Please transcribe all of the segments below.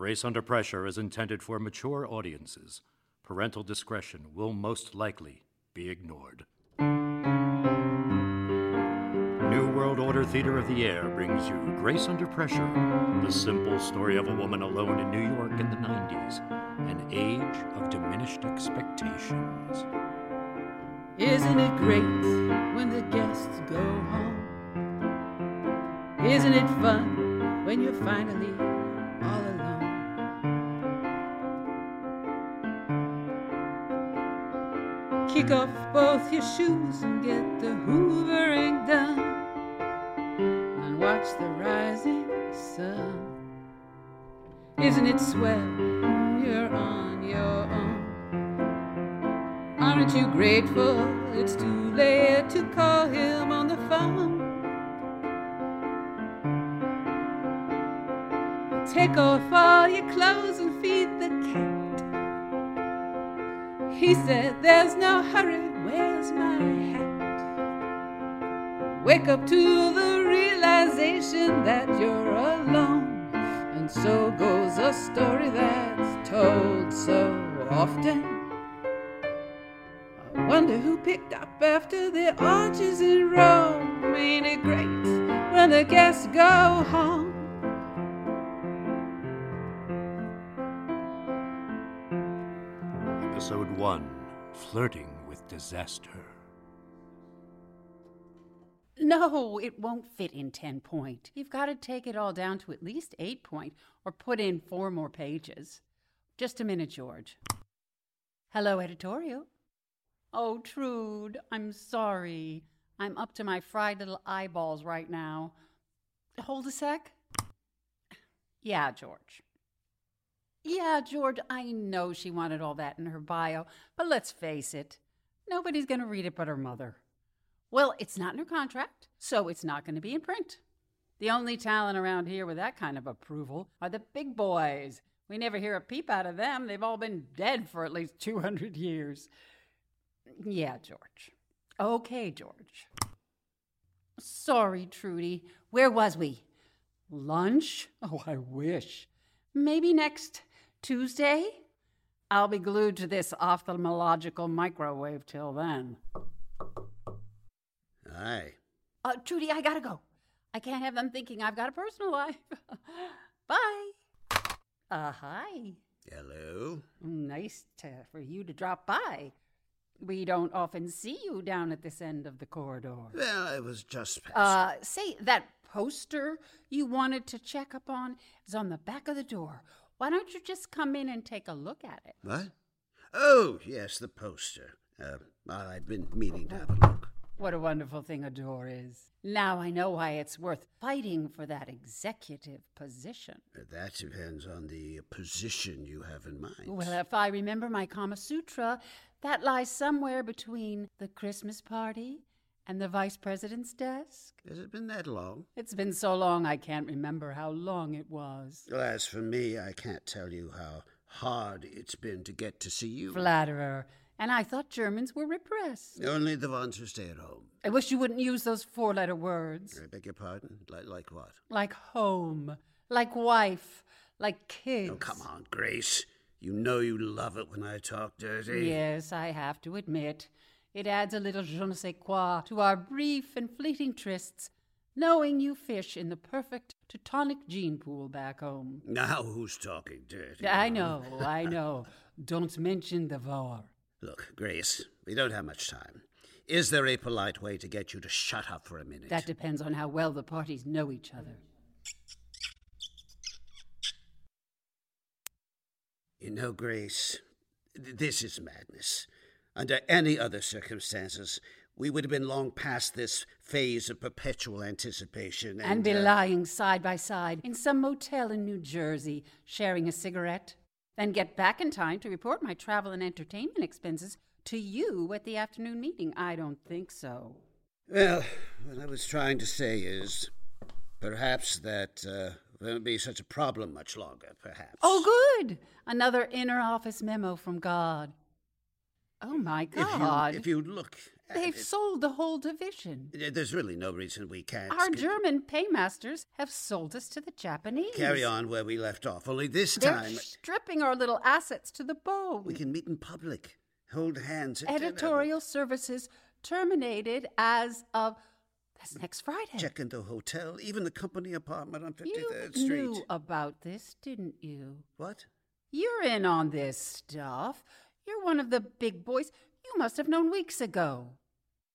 Grace Under Pressure is intended for mature audiences. Parental discretion will most likely be ignored. New World Order Theater of the Air brings you Grace Under Pressure, the simple story of a woman alone in New York in the 90s, an age of diminished expectations. Isn't it great when the guests go home? Isn't it fun when you're finally Kick off both your shoes and get the hoovering done. And watch the rising sun. Isn't it swell you're on your own? Aren't you grateful it's too late to call him on the phone? Take off all your clothes and feed the cat. He said, There's no hurry, where's my hat? Wake up to the realization that you're alone. And so goes a story that's told so often. I wonder who picked up after the arches in Rome. Ain't it great when the guests go home? 1 Flirting with Disaster. No, it won't fit in 10 point. You've got to take it all down to at least 8 point or put in four more pages. Just a minute, George. Hello, editorial. Oh, Trude, I'm sorry. I'm up to my fried little eyeballs right now. Hold a sec. Yeah, George. Yeah, George, I know she wanted all that in her bio, but let's face it, nobody's going to read it but her mother. Well, it's not in her contract, so it's not going to be in print. The only talent around here with that kind of approval are the big boys. We never hear a peep out of them. They've all been dead for at least 200 years. Yeah, George. Okay, George. Sorry, Trudi. Where was we? Lunch? Oh, I wish. Maybe next Tuesday? I'll be glued to this ophthalmological microwave till then. Aye. Uh, Trudi, I gotta go. I can't have them thinking I've got a personal life. Bye. Uh, hi. Hello. Nice to, for you to drop by. We don't often see you down at this end of the corridor. Well, I was just passing. Uh, say, that poster you wanted to check up on is on the back of the door. Why don't you just come in and take a look at it? what? Oh, yes, the poster. Uh, I've been meaning to have a look. What a wonderful thing a door is. Now I know why it's worth fighting for that executive position. Uh, That depends on the position you have in mind. Well, if I remember my Kama Sutra, that lies somewhere between the Christmas party and the vice president's desk. Has it been that long? It's been so long I can't remember how long it was. Well, as for me, I can't tell you how hard it's been to get to see you. Flatterer. And I thought Germans were repressed. Only the ones who stay at home. I wish you wouldn't use those four letter words. I beg your pardon? Like, like what? Like home, like wife, like kids. Oh, come on, Grace. You know you love it when I talk dirty. Yes, I have to admit. It adds a little je ne sais quoi to our brief and fleeting trysts, knowing you fish in the perfect Teutonic gene pool back home. Now who's talking dirty? I know, I know. Don't mention the war. Look, Grace, we don't have much time. Is there a polite way to get you to shut up for a minute? That depends on how well the parties know each other. You know, Grace, th- this is madness. Under any other circumstances, we would have been long past this phase of perpetual anticipation. And, And be uh, lying side by side in some motel in New Jersey, sharing a cigarette. Then get back in time to report my travel and entertainment expenses to you at the afternoon meeting. I don't think so. Well, what I was trying to say is perhaps that uh, won't be such a problem much longer, perhaps. Oh, good! Another inner office memo from God. Oh, my you, God. if you look They've sold the whole division. There's really no reason we can't. Our German paymasters have sold us to the Japanese. Carry on where we left off. Only this They're time stripping our little assets to the bone. we can meet in public, hold hands. at dinner. Editorial services terminated as of that's next Friday. Check into the hotel, even the company apartment on you 53rd Street. knew about this, didn't you? What? You're in on this stuff. You're one of the big boys. You must have known weeks ago.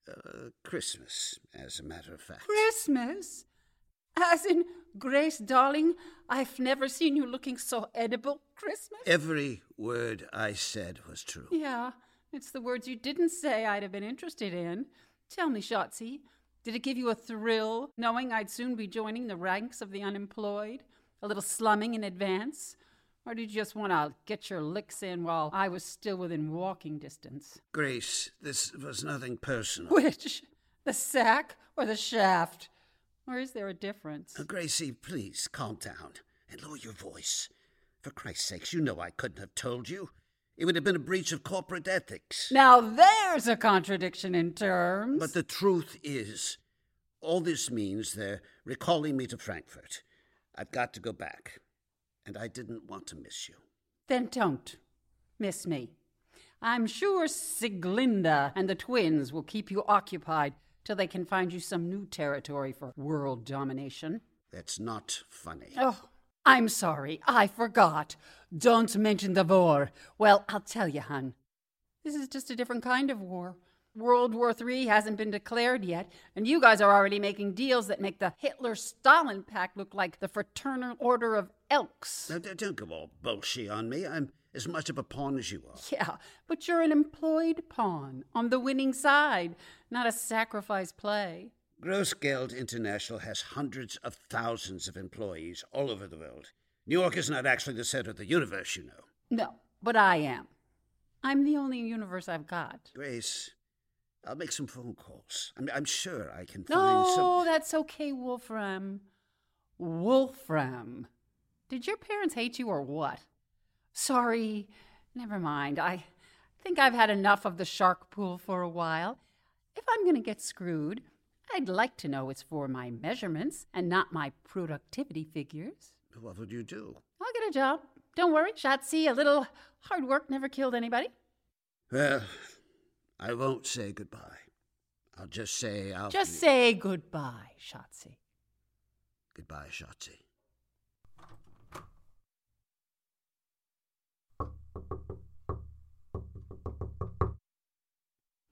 Uh, Christmas, as a matter of fact. Christmas? As in, Grace, darling, I've never seen you looking so edible. Christmas? Every word I said was true. Yeah, it's the words you didn't say I'd have been interested in. Tell me, Schatzi, did it give you a thrill knowing I'd soon be joining the ranks of the unemployed? A little slumming in advance? Or did you just want to get your licks in while I was still within walking distance? Grace, this was nothing personal. Which? The sack or the shaft? Or is there a difference? Uh, Gracie, please calm down and lower your voice. For Christ's sakes, you know I couldn't have told you. It would have been a breach of corporate ethics. Now there's a contradiction in terms. But the truth is, all this means they're recalling me to Frankfurt. I've got to go back. And I didn't want to miss you. Then don't miss me. I'm sure Siglinda and the twins will keep you occupied till they can find you some new territory for world domination. That's not funny. Oh, I'm sorry. I forgot. Don't mention the war. Well, I'll tell you, hun. This is just a different kind of war. World War III hasn't been declared yet, and you guys are already making deals that make the Hitler Stalin Pact look like the Fraternal Order of Elks. Now, don't go all bullshit on me. I'm as much of a pawn as you are. Yeah, but you're an employed pawn on the winning side, not a sacrifice play. Grossgeld International has hundreds of thousands of employees all over the world. New York is not actually the center of the universe, you know. No, but I am. I'm the only universe I've got. Grace, I'll make some phone calls. I'm, I'm sure I can find No, some. that's okay, Wolfram. Wolfram. Did your parents hate you or what? Sorry, never mind. I think I've had enough of the shark pool for a while. If I'm going to get screwed, I'd like to know it's for my measurements and not my productivity figures. What would you do? I'll get a job. Don't worry, Schatzi. A little hard work never killed anybody. Well, I won't say goodbye. I'll just say I'll. Just say goodbye, Schatzi. Goodbye, Schatzi.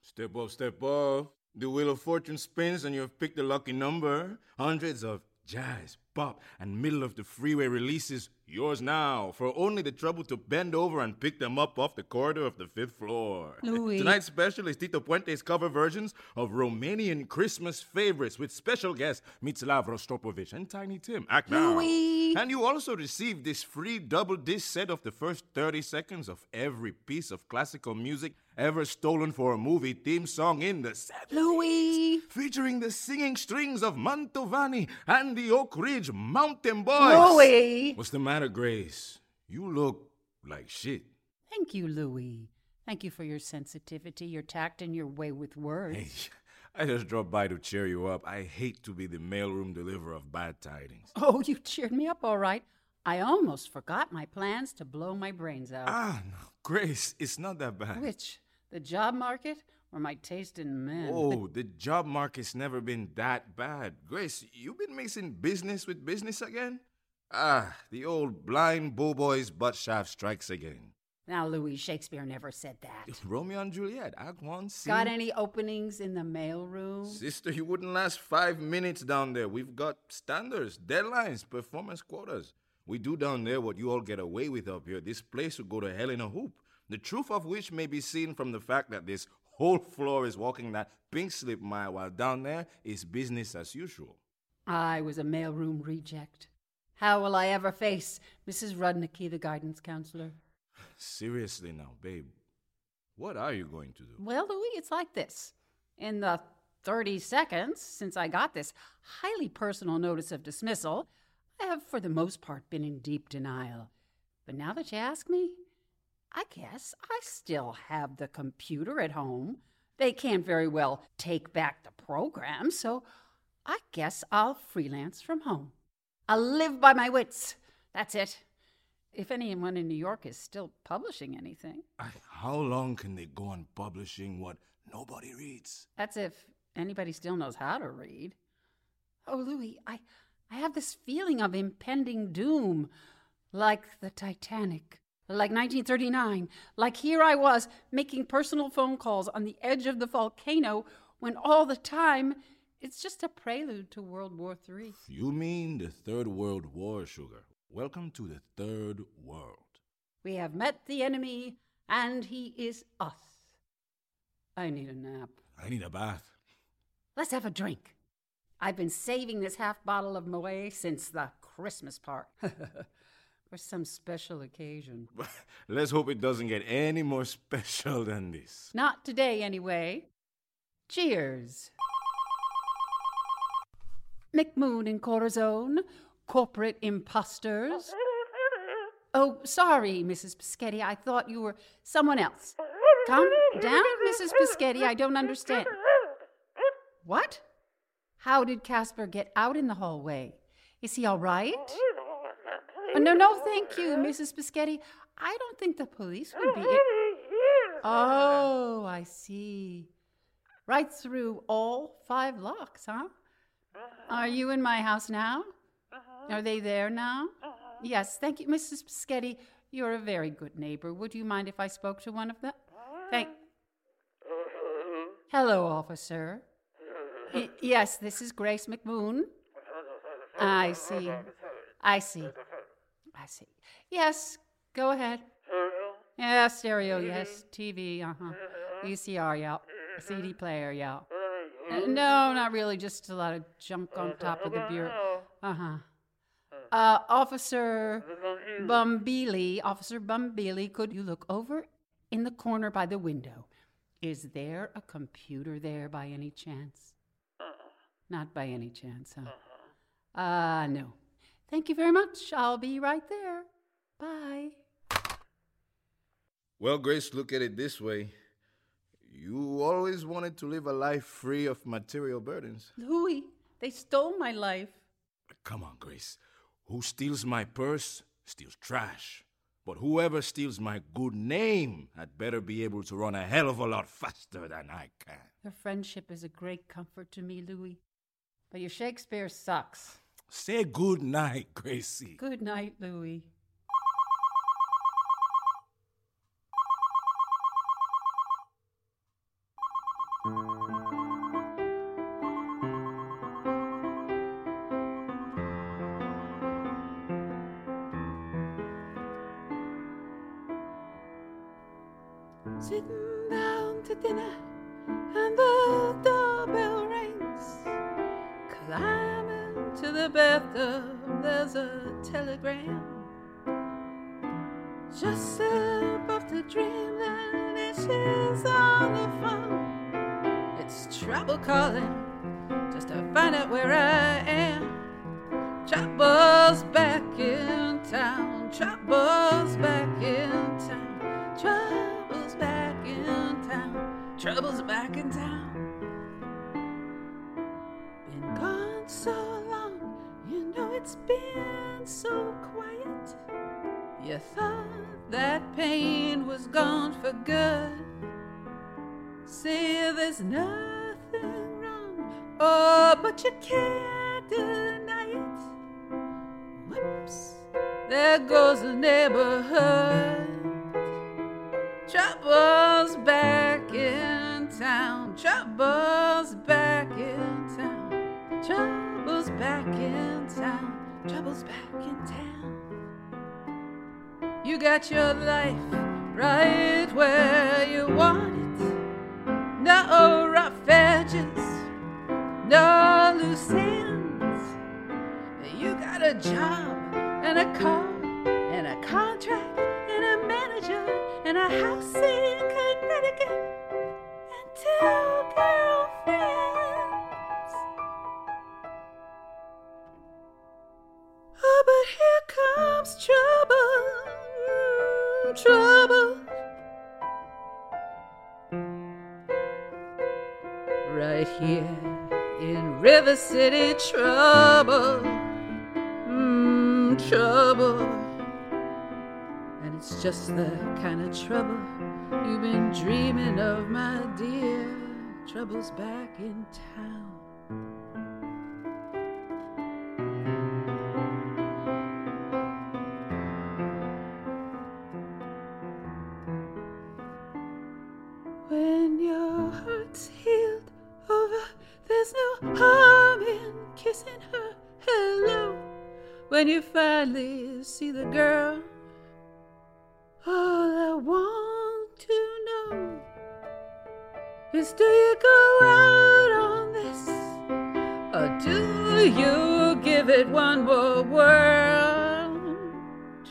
Step up, step up. The wheel of fortune spins and you've picked the lucky number. Hundreds of jazz, pop, and middle of the freeway releases yours now for only the trouble to bend over and pick them up off the corridor of the fifth floor. Louie. Tonight's special is Tito Puente's cover versions of Romanian Christmas favorites with special guests Mstislav Rostropovich and Tiny Tim. Act now. Louie. And you also receive this free double disc set of the first 30 seconds of every piece of classical music ever stolen for a movie theme song in the 70s. Louie. Featuring the singing strings of Mantovani and the Oak Ridge Mountain Boys. Louie. What's the matter, Grace? You look like shit. Thank you, Louie. Thank you for your sensitivity, your tact, and your way with words. Hey, I just dropped by to cheer you up. I hate to be the mailroom deliverer of bad tidings. Oh, you cheered me up all right. I almost forgot my plans to blow my brains out. Ah, no, Grace, it's not that bad. Which? The job market or my taste in men? Oh, the job market's never been that bad. Grace, you've been mixing business with business again? Ah, the old blind bull boy's butt shaft strikes again. Now, Louie, Shakespeare never said that. Romeo and Juliet, Act One, scene. Got any openings in the mailroom? Sister, you wouldn't last five minutes down there. We've got standards, deadlines, performance quotas. We do down there what you all get away with up here. This place would go to hell in a hoop. The truth of which may be seen from the fact that this whole floor is walking that pink slip mile, while down there is business as usual. I was a mailroom reject. How will I ever face Mrs. Rudnicky, the guidance counselor? Seriously now, babe, what are you going to do? Well, Louie, it's like this. In the 30 seconds since I got this highly personal notice of dismissal, I have for the most part been in deep denial. But now that you ask me, I guess I still have the computer at home, They can't very well take back the program, so I guess I'll freelance from home. I'll live by my wits. That's it. If anyone in New York is still publishing anything. How long can they go on publishing what nobody reads? That's if anybody still knows how to read. Oh, Louie, I, I have this feeling of impending doom, like the Titanic, like 1939, like here I was making personal phone calls on the edge of the volcano when all the time it's just a prelude to World War III. You mean the Third World War, Sugar? Welcome to the Third World. We have met the enemy, and he is us. I need a nap. I need a bath. Let's have a drink. I've been saving this half bottle of Moet since the Christmas part. For some special occasion. Let's hope it doesn't get any more special than this. Not today, anyway. Cheers. McMoon and Corazon, corporate imposters. Oh, sorry, Mrs. Pischetti. I thought you were someone else. Calm down, Mrs. Pischetti. I don't understand. What? How did Casper get out in the hallway? Is he all right? Oh, no, no, thank you, Mrs. Pischetti. I don't think the police would be. In- oh, I see. Right through all five locks, huh? Are you in my house now? Are they there now? Yes, thank you, Mrs. Pischetti. You're a very good neighbor. Would you mind if I spoke to one of them? Thank. Hello, officer. Yes, this is Grace McMoon. I see. I see. I see. Yes, go ahead. Yeah, stereo, yes. TV, uh huh. VCR, yeah. CD player, yeah. Uh, no, not really. Just a lot of junk on top of the bureau. Uh-huh. Uh Officer Bumbili, Officer Bumbili, could you look over in the corner by the window? Is there a computer there by any chance? Not by any chance, huh? Ah, uh, no. Thank you very much. I'll be right there. Bye. Well, Grace, look at it this way. You always wanted to live a life free of material burdens. Louie, they stole my life. Come on, Grace. Who steals my purse steals trash. But whoever steals my good name had better be able to run a hell of a lot faster than I can. Your friendship is a great comfort to me, Louie. But your Shakespeare sucks. Say good night, Gracie. Good night, Louie. Trouble's back in town. Been gone so long, you know it's been so quiet. You thought that pain was gone for good. Say there's nothing wrong, oh, but you can't deny it. Whoops, there goes the neighborhood. Trouble's got your life right where you want it. No rough edges, no loose ends. You got a job and a car and a contract and a manager and a house in Connecticut and two girlfriends. Oh, but here comes trouble, trouble. right here in River City trouble. Mmm, trouble. And it's just the kind of trouble you've been dreaming of, my dear. Trouble's back in town. See the girl, all I want to know is do you go out on this, or do you give it one more whirl?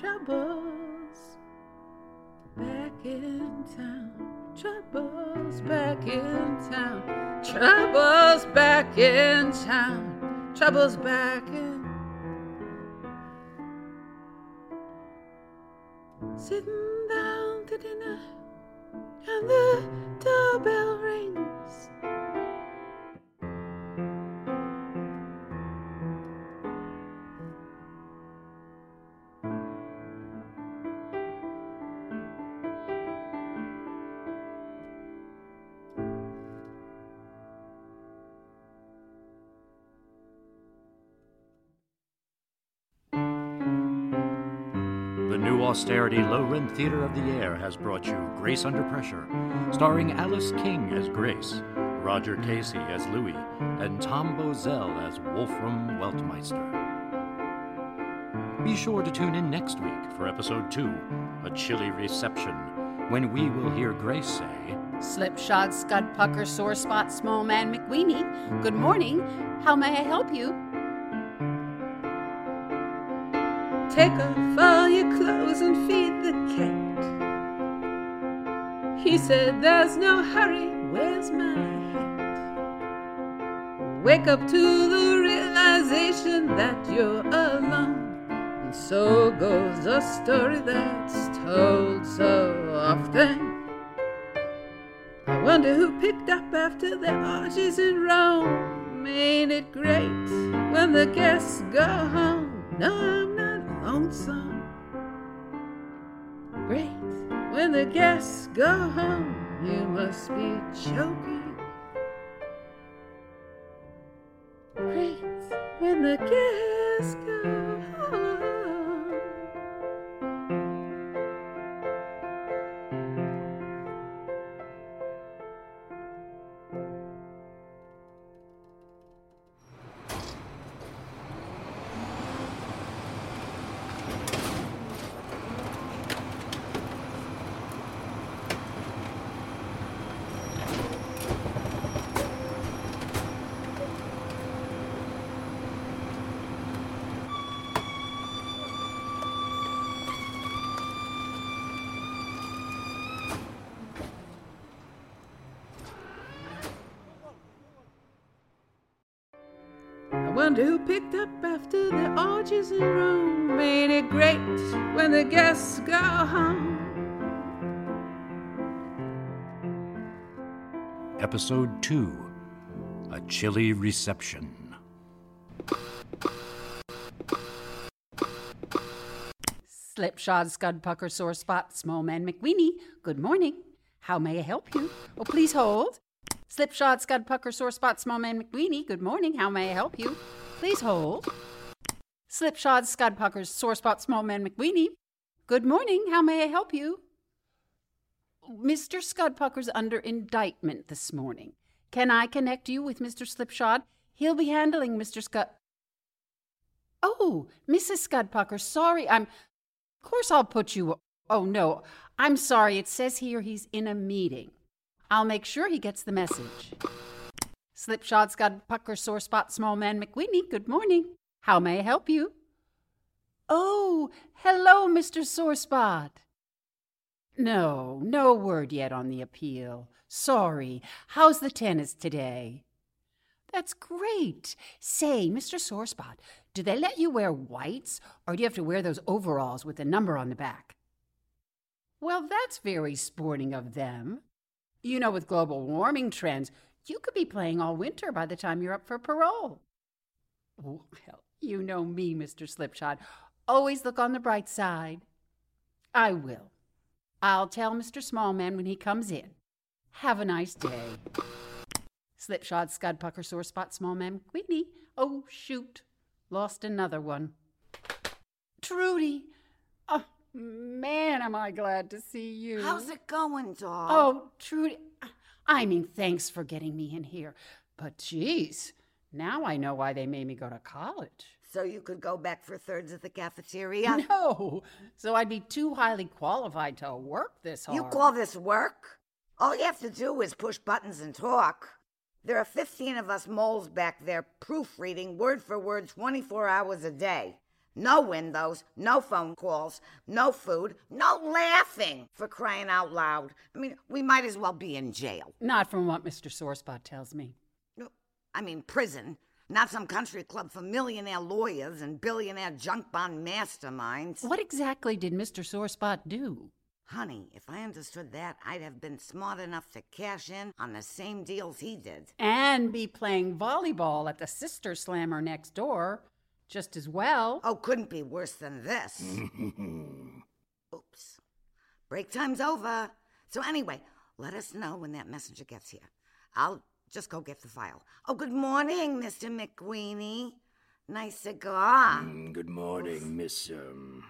Troubles back in town. Troubles back in town. Troubles back in town. Troubles back in. And Austerity low rent theater of the air has brought you Grace Under Pressure, starring Alice King as Grace, Roger Casey as Louie, and Tom Bozell as Wolfram Weltmeister. Be sure to tune in next week for episode two, A Chilly Reception, when we will hear Grace say, Slipshod, scud, pucker, sore spot, small man, McWeeney. Good morning. How may I help you? Take off all your clothes and feed the cat. He said, There's no hurry, where's my hat? Wake up to the realization that you're alone. And so goes a story that's told so often. I wonder who picked up after the orgies in Rome. Ain't it great when the guests go home? No, lonesome. Great when the guests go home. You must be choking. Great when the guests go wonder who picked up after the orgies in Rome. Ain't it great when the guests go home? Episode 2 A Chilly Reception. Slipshod, scud, pucker, sore spot, small man, McWeeney. Good morning. How may I help you? Oh, please hold. Slipshod, scud, pucker, sore spot, small man, McWeeney. Good morning. How may I help you? Please hold. Slipshod, scud, pucker, sore spot, small man, McWeeney. Good morning. How may I help you? Mr. Scud Pucker's under indictment this morning. Can I connect you with Mr. Slipshod? He'll be handling Mr. Scud. Oh, Mrs. Scud Pucker, sorry, I'm. Of course, I'll put you. Oh, no, I'm sorry. It says here he's in a meeting. I'll make sure he gets the message. Slipshod, Scudpucker, sore spot, small man, McWeeney, good morning. How may I help you? Oh, hello, Mr. Sore Spot. No, no word yet on the appeal. Sorry. How's the tennis today? That's great. Say, Mr. Sore Spot, do they let you wear whites, or do you have to wear those overalls with the number on the back? Well, that's very sporting of them. You know, with global warming trends, You could be playing all winter by the time you're up for parole. Well, you know me, Mr. Slipshod. Always look on the bright side. I will. I'll tell Mr. Smallman when he comes in. Have a nice day. Slipshod, Scud, Pucker, Sore Spot, Smallman, Queenie. Oh, shoot. Lost another one. Trudi. Oh, man, am I glad to see you. How's it going, doll? Oh, Trudi. I mean, thanks for getting me in here. But geez, now I know why they made me go to college. So you could go back for thirds at the cafeteria? No, so I'd be too highly qualified to work this hard. You call this work? All you have to do is push buttons and talk. There are 15 of us moles back there proofreading word for word 24 hours a day. No windows, no phone calls, no food, no laughing for crying out loud. I mean, we might as well be in jail. Not from what Mr. Sorespot tells me. No, I mean, prison. Not some country club for millionaire lawyers and billionaire junk bond masterminds. What exactly did Mr. Sorespot do? Honey, if I understood that, I'd have been smart enough to cash in on the same deals he did. And be playing volleyball at the Sister Slammer next door just as well. Oh, couldn't be worse than this. Oops. Break time's over. So, anyway, let us know when that messenger gets here. I'll just go get the file. Oh, good morning, Mr. McWeeney. Nice cigar. Mm, good morning, Miss. Um...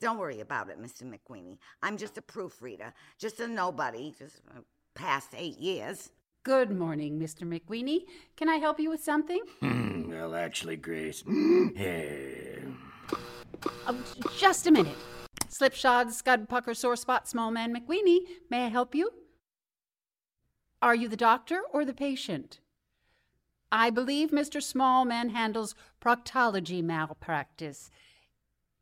Don't worry about it, Mr. McWeeney. I'm just a proofreader, just a nobody, just uh, past eight years. Good morning, Mr. McWeeney. Can I help you with something? Hmm, well, actually, Grace. Hey. Oh, just a minute. Slipshod, Scud, Pucker, Sore Spot, Small Man, McWeeney. May I help you? Are you the doctor or the patient? I believe Mr. Smallman handles proctology malpractice.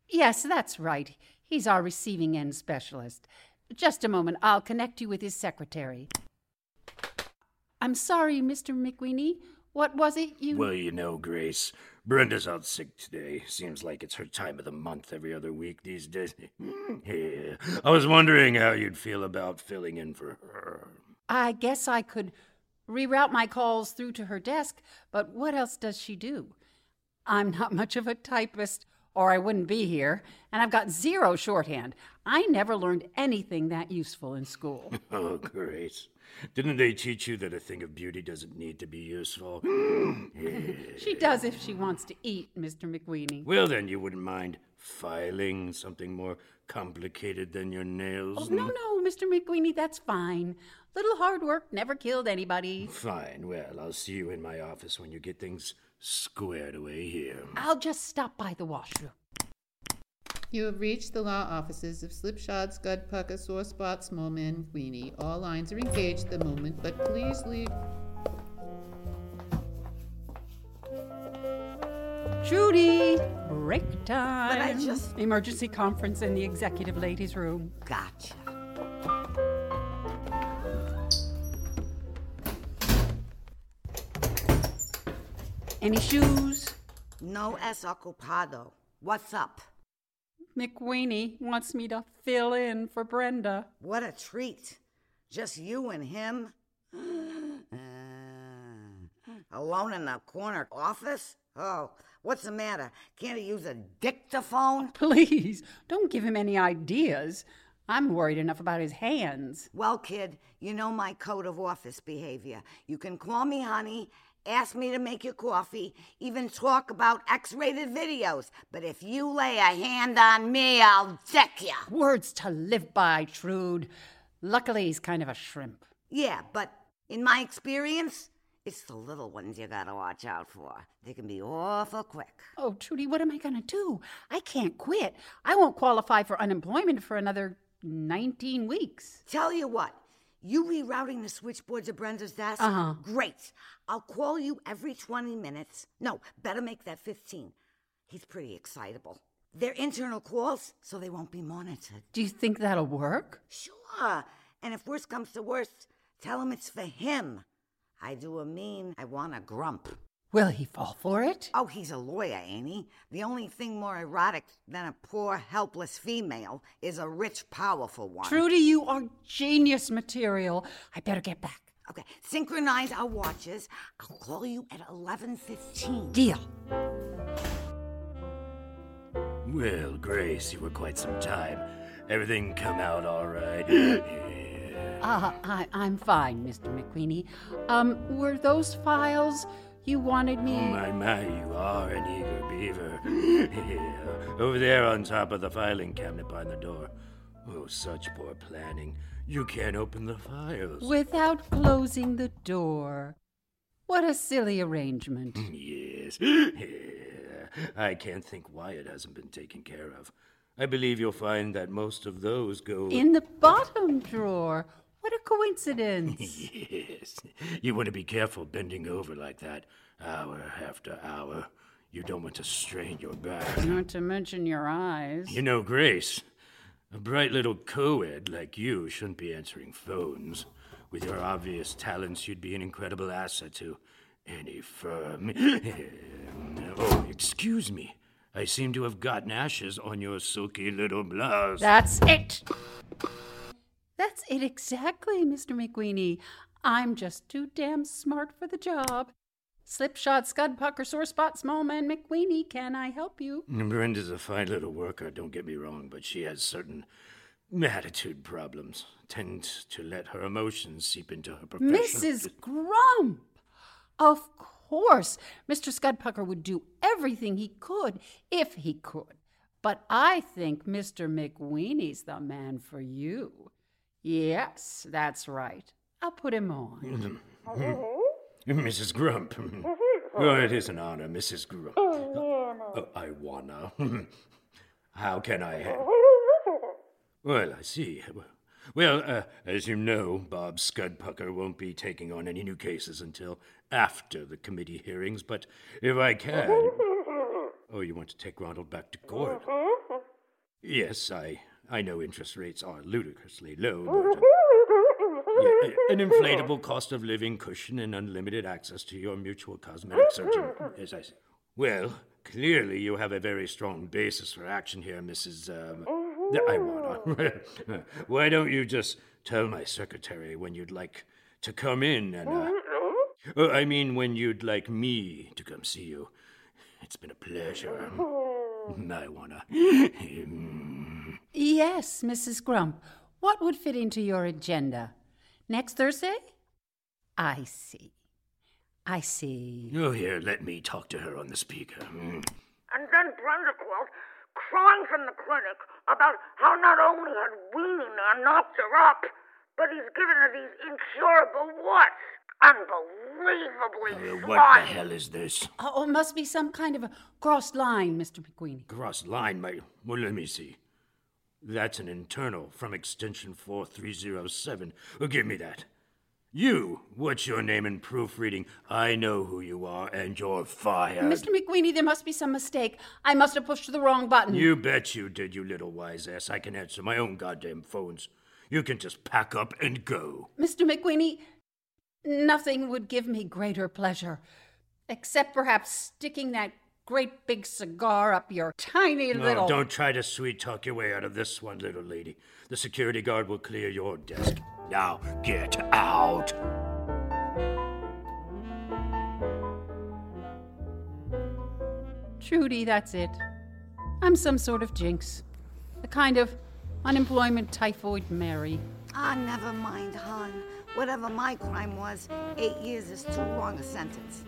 Yes, that's right. He's our receiving end specialist. Just a moment. I'll connect you with his secretary. I'm sorry, Mr. McWeeney. What was it you. Well, you know, Grace, Brenda's out sick today. Seems like it's her time of the month every other week these days. yeah. I was wondering how you'd feel about filling in for her. I guess I could reroute my calls through to her desk, but what else does she do? I'm not much of a typist, or I wouldn't be here, and I've got zero shorthand. I never learned anything that useful in school. oh, great. Didn't they teach you that a thing of beauty doesn't need to be useful? she does if she wants to eat, Mr. McWeeney. Well, then you wouldn't mind filing something more complicated than your nails? Oh, no, no, Mr. McWeeney, that's fine. Little hard work never killed anybody. Fine. Well, I'll see you in my office when you get things squared away here. I'll just stop by the washroom. You have reached the law offices of Slipshod, Scud, Pucker, Sore Spot, Smallman, Queenie. All lines are engaged at the moment, but please leave. Judy, break time. But I just. Emergency conference in the executive ladies' room. Gotcha. Any shoes? No es ocupado. What's up? McWeeney wants me to fill in for Brenda. What a treat. Just you and him? Uh, alone in the corner office? Oh, what's the matter? Can't he use a dictaphone? Please, don't give him any ideas. I'm worried enough about his hands. Well, kid, you know my code of office behavior. You can call me honey, ask me to make you coffee, even talk about X rated videos. But if you lay a hand on me, I'll deck you. Words to live by, Trude. Luckily, he's kind of a shrimp. Yeah, but in my experience, it's the little ones you gotta watch out for. They can be awful quick. Oh, Trudi, what am I gonna do? I can't quit. I won't qualify for unemployment for another 19 weeks. Tell you what, you rerouting the switchboards of Brenda's desk? Uh-huh. Great. I'll call you every 20 minutes. No, better make that 15. He's pretty excitable. They're internal calls, so they won't be monitored. Do you think that'll work? Sure. And if worst comes to worst, tell him it's for him. I do a mean, I want a grump. Will he fall for it? Oh, he's a lawyer, ain't he? The only thing more erotic than a poor, helpless female is a rich, powerful one. Trudi, you are genius material. I better get back. Okay, synchronize our watches. I'll call you at 11:15. Deal. Well, Grace, you were quite some time. Everything come out all right? Uh, I, I'm fine, Mr. McWeeney. Um, were those files you wanted me? Oh, my, my, you are an eager beaver. yeah. Over there on top of the filing cabinet behind the door. Oh, such poor planning. You can't open the files. Without closing the door. What a silly arrangement. Yes. Yeah. I can't think why it hasn't been taken care of. I believe you'll find that most of those go. In the bottom drawer. What a coincidence. Yes. You want to be careful bending over like that, hour after hour. You don't want to strain your back. Not to mention your eyes. You know, Grace, a bright little co ed like you shouldn't be answering phones. With your obvious talents, you'd be an incredible asset to any firm. oh, excuse me. I seem to have gotten ashes on your silky little blouse. That's it. That's it exactly, Mr. McWeeney. I'm just too damn smart for the job. Slipshod, scud, pucker, sore spot, small man McWeeney, can I help you? Brenda's a fine little worker, don't get me wrong, but she has certain attitude problems. Tend to let her emotions seep into her profession. Mrs. Grump! Of course, Mr. Scudpucker would do everything he could if he could. But I think Mr. McWeeney's the man for you. Yes, that's right. I'll put him on. Mm-hmm. Mm-hmm. Mrs. Grump. Oh, it is an honor, Mrs. Grump. Oh, oh, I wanna. How can I help? Well, I see. Well, uh, as you know, Bob Scudpucker won't be taking on any new cases until after the committee hearings, but if I can. Oh, you want to take Ronald back to court? Yes, I, I know interest rates are ludicrously low, but. yeah, an inflatable cost of living cushion and unlimited access to your mutual cosmetic surgeon. As I say. Well, clearly you have a very strong basis for action here, Mrs. Um, I wanna. Why don't you just tell my secretary when you'd like to come in and. Uh, uh, I mean, when you'd like me to come see you. It's been a pleasure. I wanna. Yes, Mrs. Grump. What would fit into your agenda? Next Thursday? I see. I see. Oh, here, let me talk to her on the speaker. Mm. And then Brenda called, crying from the clinic about how not only had Weenie Man knocked her up, but he's given her these incurable warts. Unbelievably Uh, fine. what the hell is this? Oh, it must be some kind of a crossed line, Mr. McWeeney. Cross line, my. Well, let me see. That's an internal from extension 4307. Well, give me that. You, what's your name in proofreading? I know who you are, and you're fired. Mr. McWeeney, there must be some mistake. I must have pushed the wrong button. You bet you did, you little wise ass. I can answer my own goddamn phones. You can just pack up and go. Mr. McWeeney, nothing would give me greater pleasure, except perhaps sticking that great big cigar up your tiny No, little. don't try to sweet talk your way out of this one, little lady. The security guard will clear your desk. Now get out. Trudi, that's it. I'm some sort of jinx. A kind of unemployment typhoid Mary. Ah, never mind, hon. Whatever my crime was, eight years is too long a sentence.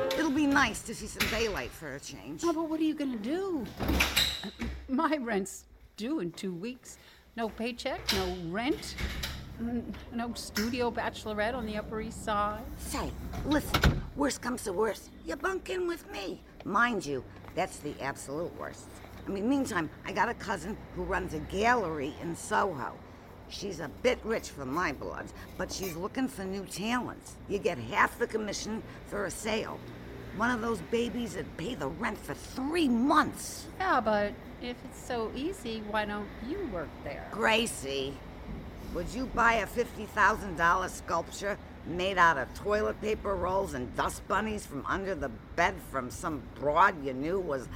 It'll be nice to see some daylight for a change. Oh, but what are you gonna do? My rent's due in two weeks. No paycheck, no rent, no studio bachelorette on the Upper East Side. Say, listen, worst comes to worst, you bunk in with me. Mind you, that's the absolute worst. I mean, meantime, I got a cousin who runs a gallery in Soho. She's a bit rich for my blood, but she's looking for new talents. You get half the commission for a sale. One of those babies that pay the rent for three months. Yeah, but if it's so easy, why don't you work there? Gracie, would you buy a $50,000 sculpture made out of toilet paper rolls and dust bunnies from under the bed from some broad you knew was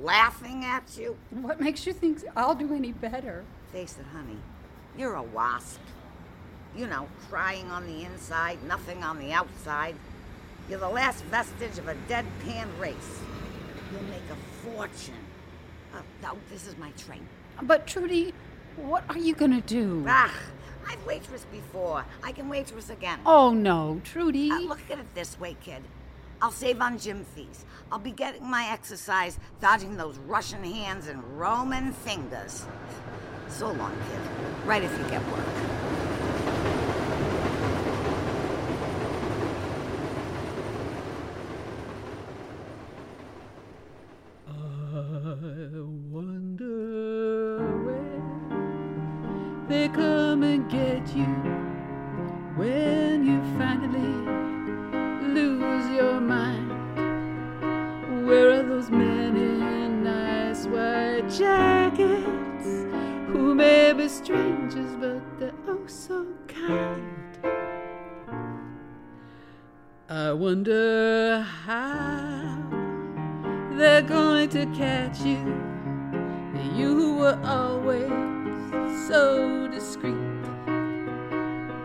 laughing at you? What makes you think I'll do any better? Face it, honey, you're a wasp. You know, crying on the inside, nothing on the outside. You're the last vestige of a deadpan race. You'll make a fortune. Oh, no, this is my train. But, Trudi, what are you gonna do? Ah, I've waitressed before. I can waitress again. Oh, no, Trudi. Uh, look at it this way, kid. I'll save on gym fees. I'll be getting my exercise, dodging those Russian hands and Roman fingers. So long, kid. Right if you get work. I wonder where they come and get you when you finally lose your mind. Where are those men in nice white jackets who may be strangers but they're oh so kind? I wonder how they're going to catch you. You who were always so discreet.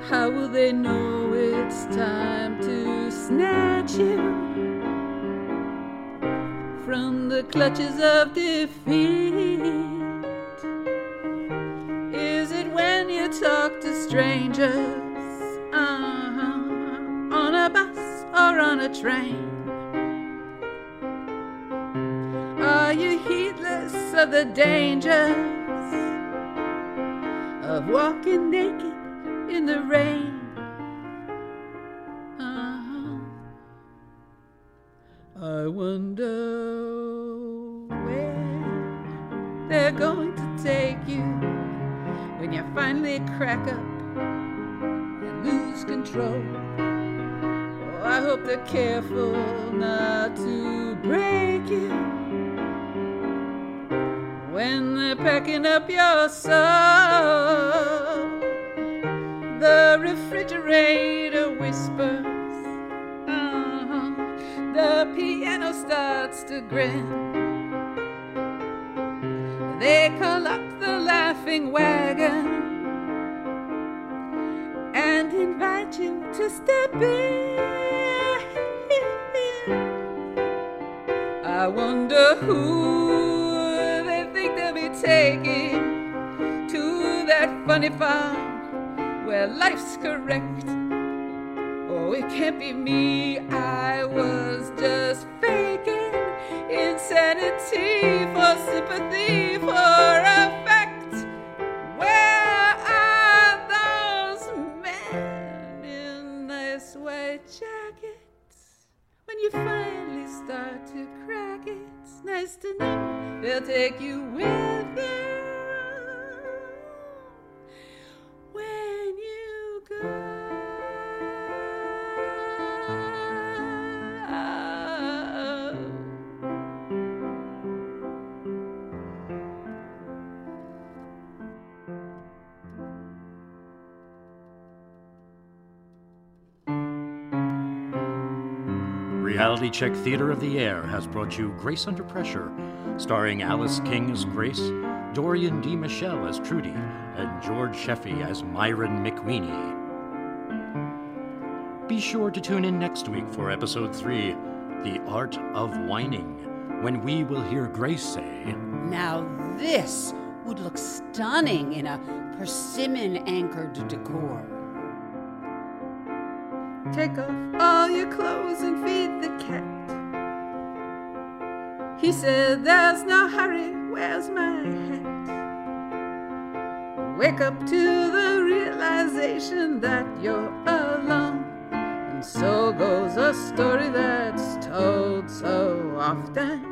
How will they know it's time to snatch you from the clutches of defeat? Is it when you talk to strangers uh-huh, on a bus or on a train? Are you heedless of the dangers of walking naked in the rain? I wonder where they're going to take you when you finally crack up and lose control. Oh, I hope they're careful not to break you when they're packing up your soul. The refrigerator the piano starts to grin. They call up the laughing wagon and invite you to step in. I wonder who they think they'll be taking to that funny farm where life's correct. It can't be me, I was just faking insanity for sympathy, for effect. Where are those men in nice white jackets? When you finally start to crack it, it's nice to know they'll take you with them when Reality Check Theater of the Air has brought you Grace Under Pressure, starring Alice King as Grace, Dorian DeMichele as Trudi, and George Sheffey as Myron McWeeney. Be sure to tune in next week for episode 3, The Art of Whining, when we will hear Grace say, Now, this would look stunning in a persimmon anchored decor. Take off all your clothes and feed the cat. He said, There's no hurry, where's my hat? Wake up to the realization that you're alone. And so goes a story that's told so often.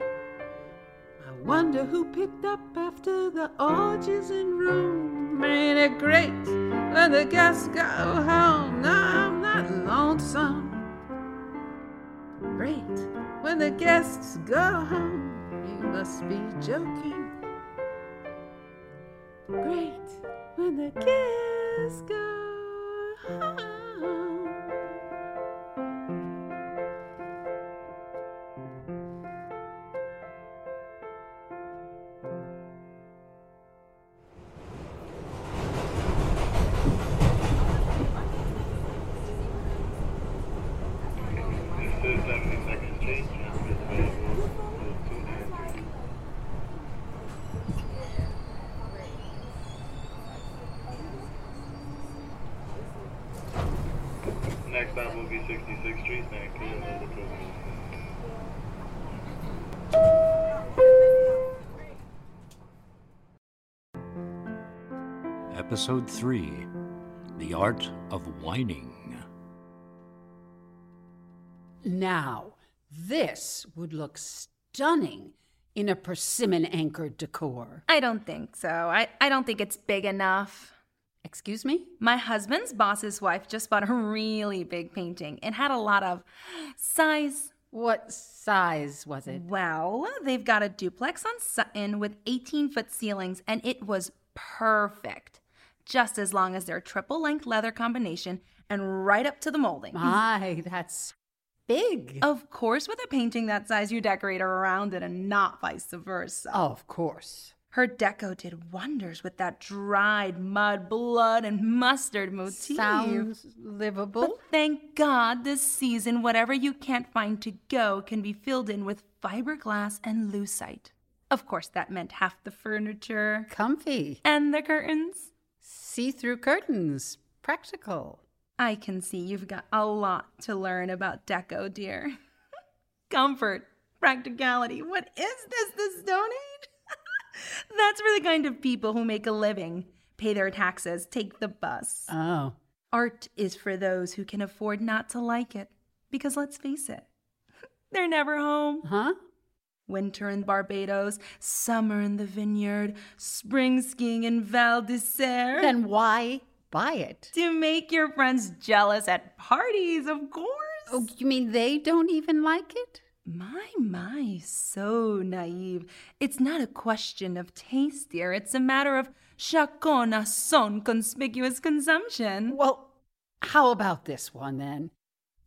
I wonder who picked up after the orgies in Rome. Ain't it great when the guests go home? No, Lonesome. Great when the guests go home. You must be joking. Great when the guests go home. Episode 3 The Art of Whining. Now, this would look stunning in a persimmon anchored decor. I don't think so. I, I don't think it's big enough. Excuse me? My husband's boss's wife just bought a really big painting. It had a lot of size. What size was it? Well, they've got a duplex on Sutton with 18 foot ceilings, and it was perfect. Just as long as their triple length leather combination and right up to the molding. My, that's big. Of course, with a painting that size, you decorate around it and not vice versa. of course. Her deco did wonders with that dried mud, blood, and mustard motif. Sounds livable. But thank God this season, whatever you can't find to go can be filled in with fiberglass and lucite. Of course, that meant half the furniture Comfy. and the curtains. See through curtains. Practical. I can see you've got a lot to learn about deco, dear. Comfort, practicality. What is this, the Stone Age? That's for the kind of people who make a living, pay their taxes, take the bus. Oh. Art is for those who can afford not to like it. Because let's face it, they're never home. Huh? Winter in Barbados, summer in the vineyard, spring skiing in Val d'Isere. Then why buy it? to make your friends jealous at parties, of course. Oh, you mean they don't even like it? My, my, so naive. It's not a question of taste, dear. It's a matter of chacun a son conspicuous consumption. Well, how about this one then?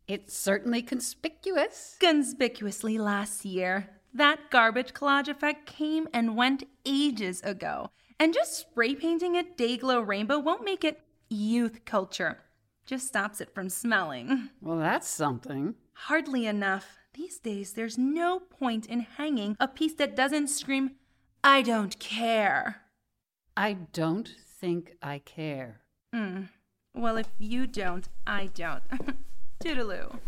It's certainly conspicuous. Conspicuously last year, that garbage collage effect came and went ages ago. And just spray painting it Dayglow Rainbow won't make it youth culture. Just stops it from smelling. Well, that's something. Hardly enough. These days, there's no point in hanging a piece that doesn't scream, I don't care. I don't think I care. Mm. Well, if you don't, I don't. Toodaloo.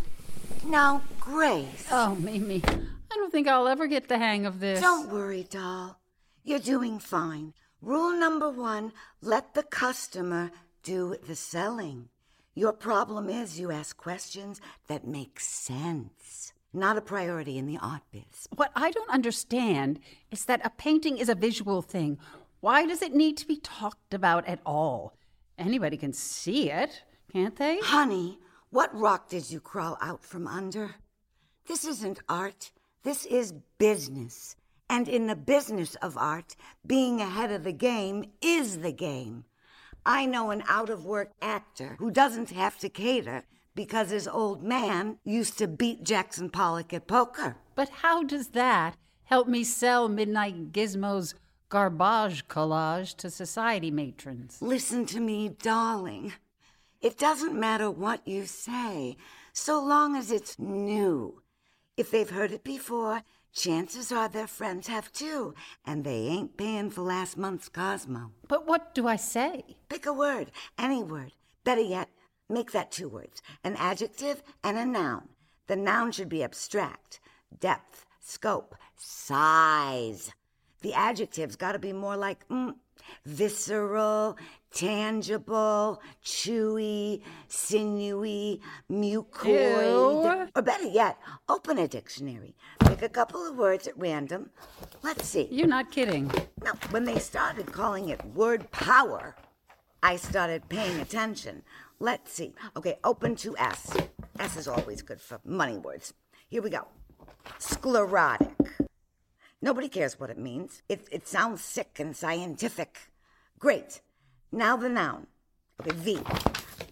Now, Grace. Oh, Mimi, I don't think I'll ever get the hang of this. Don't worry, doll. You're doing fine. Rule number one let the customer do the selling. Your problem is you ask questions that make sense. Not a priority in the art biz. What I don't understand is that a painting is a visual thing. Why does it need to be talked about at all? Anybody can see it, can't they? Honey, what rock did you crawl out from under? This isn't art. This is business. And in the business of art, being ahead of the game is the game. I know an out of work actor who doesn't have to cater because his old man used to beat Jackson Pollock at poker. But how does that help me sell Midnight Gizmo's garbage collage to society matrons? Listen to me, darling. It doesn't matter what you say, so long as it's new. If they've heard it before, chances are their friends have too, and they ain't paying for last month's Cosmo. But what do I say? Pick a word, any word. Better yet, make that two words an adjective and a noun. The noun should be abstract, depth, scope, size. The adjective's got to be more like mm, visceral, tangible, chewy, sinewy, mucoid. Ew. Or better yet, open a dictionary. Pick a couple of words at random. Let's see. You're not kidding. Now, when they started calling it word power, I started paying attention. Let's see. Okay, open to S. S is always good for money words. Here we go. Sclerotic. Nobody cares what it means. It, it sounds sick and scientific. Great. Now the noun. Okay, V.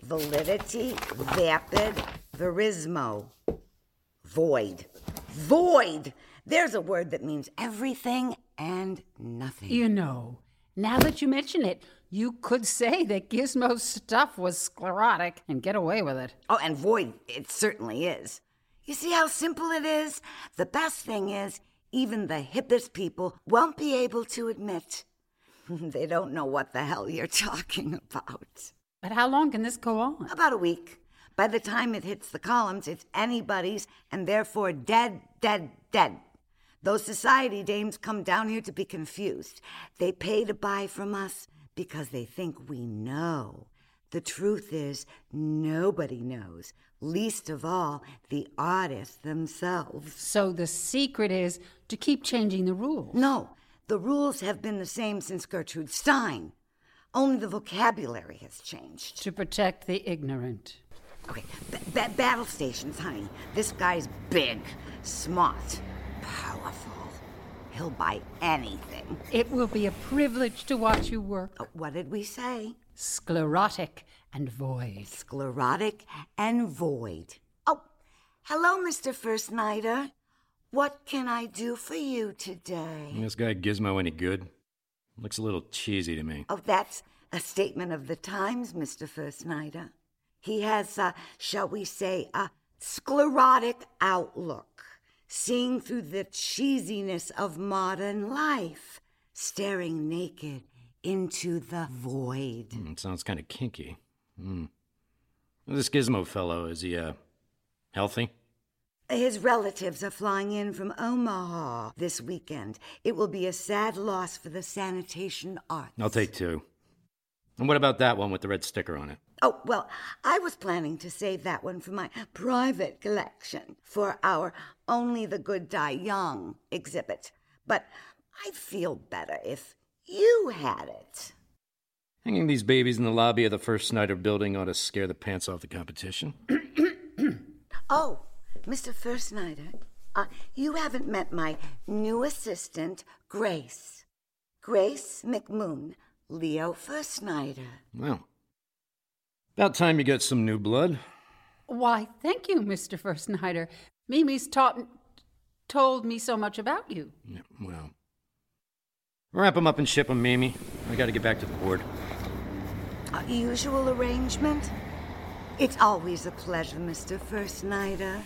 Validity, vapid, verismo. Void. Void! There's a word that means everything and nothing. You know, now that you mention it, you could say that Gizmo's stuff was sclerotic and get away with it. Oh, and void, it certainly is. You see how simple it is? The best thing is, even the hippest people won't be able to admit they don't know what the hell you're talking about. But how long can this go on? About a week. By the time it hits the columns, it's anybody's and therefore dead, dead, dead. Those society dames come down here to be confused. They pay to buy from us because they think we know. The truth is, nobody knows, least of all the artists themselves. So the secret is to keep changing the rules. No, the rules have been the same since Gertrude Stein. Only the vocabulary has changed. To protect the ignorant. Okay, ba- ba- battle stations, honey. This guy's big, smart, powerful. He'll buy anything. It will be a privilege to watch you work. Uh, what did we say? Sclerotic and void. Sclerotic and void. Oh, hello, Mr. Fursnyder. What can I do for you today? This guy Gizmo any good? Looks a little cheesy to me. Oh, that's a statement of the times, Mr. Fursnyder. He has, uh, shall we say, a sclerotic outlook, seeing through the cheesiness of modern life, staring naked into the void. Hmm, it sounds kind of kinky. Hmm. This Gizmo fellow, is he, uh, healthy? His relatives are flying in from Omaha this weekend. It will be a sad loss for the sanitation arts. I'll take two. And what about that one with the red sticker on it? Oh, well, I was planning to save that one for my private collection for our Only the Good Die Young exhibit. But I'd feel better if you had it. Hanging these babies in the lobby of the Fursnyder building ought to scare the pants off the competition. Oh, Mr. Fursnyder, uh, you haven't met my new assistant, Grace. Grace McMoon, Leo Fursnyder. Well, about time you get some new blood. Why, thank you, Mr. Fursnyder. Mimi's taught, told me so much about you. Yeah, well. Wrap 'em up and ship 'em, Mimi. I gotta get back to the board. Uh, usual arrangement? It's always a pleasure, Mr. Fursnyder.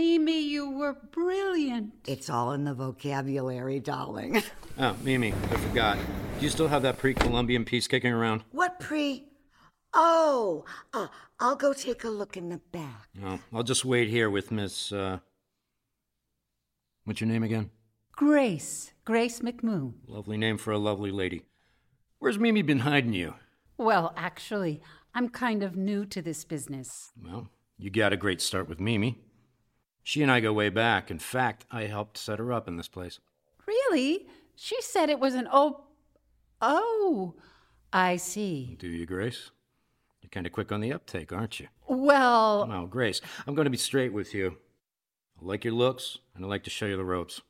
Mimi, you were brilliant. It's all in the vocabulary, darling. Oh, Mimi, I forgot. Do you still have that pre Columbian piece kicking around? what pre? Oh, uh, I'll go take a look in the back. No, I'll just wait here with Miss, uh. What's your name again? Grace, Grace McMoon. Lovely name for a lovely lady. Where's Mimi been hiding you? Well, actually, I'm kind of new to this business. Well, you got a great start with Mimi. She and I go way back. In fact, I helped set her up in this place. Really? She said it was an oh. Oh, I see. Do you, Grace? You're kind of quick on the uptake, aren't you? Well, Now, Grace, I'm going to be straight with you. I like your looks, and I like to show you the ropes.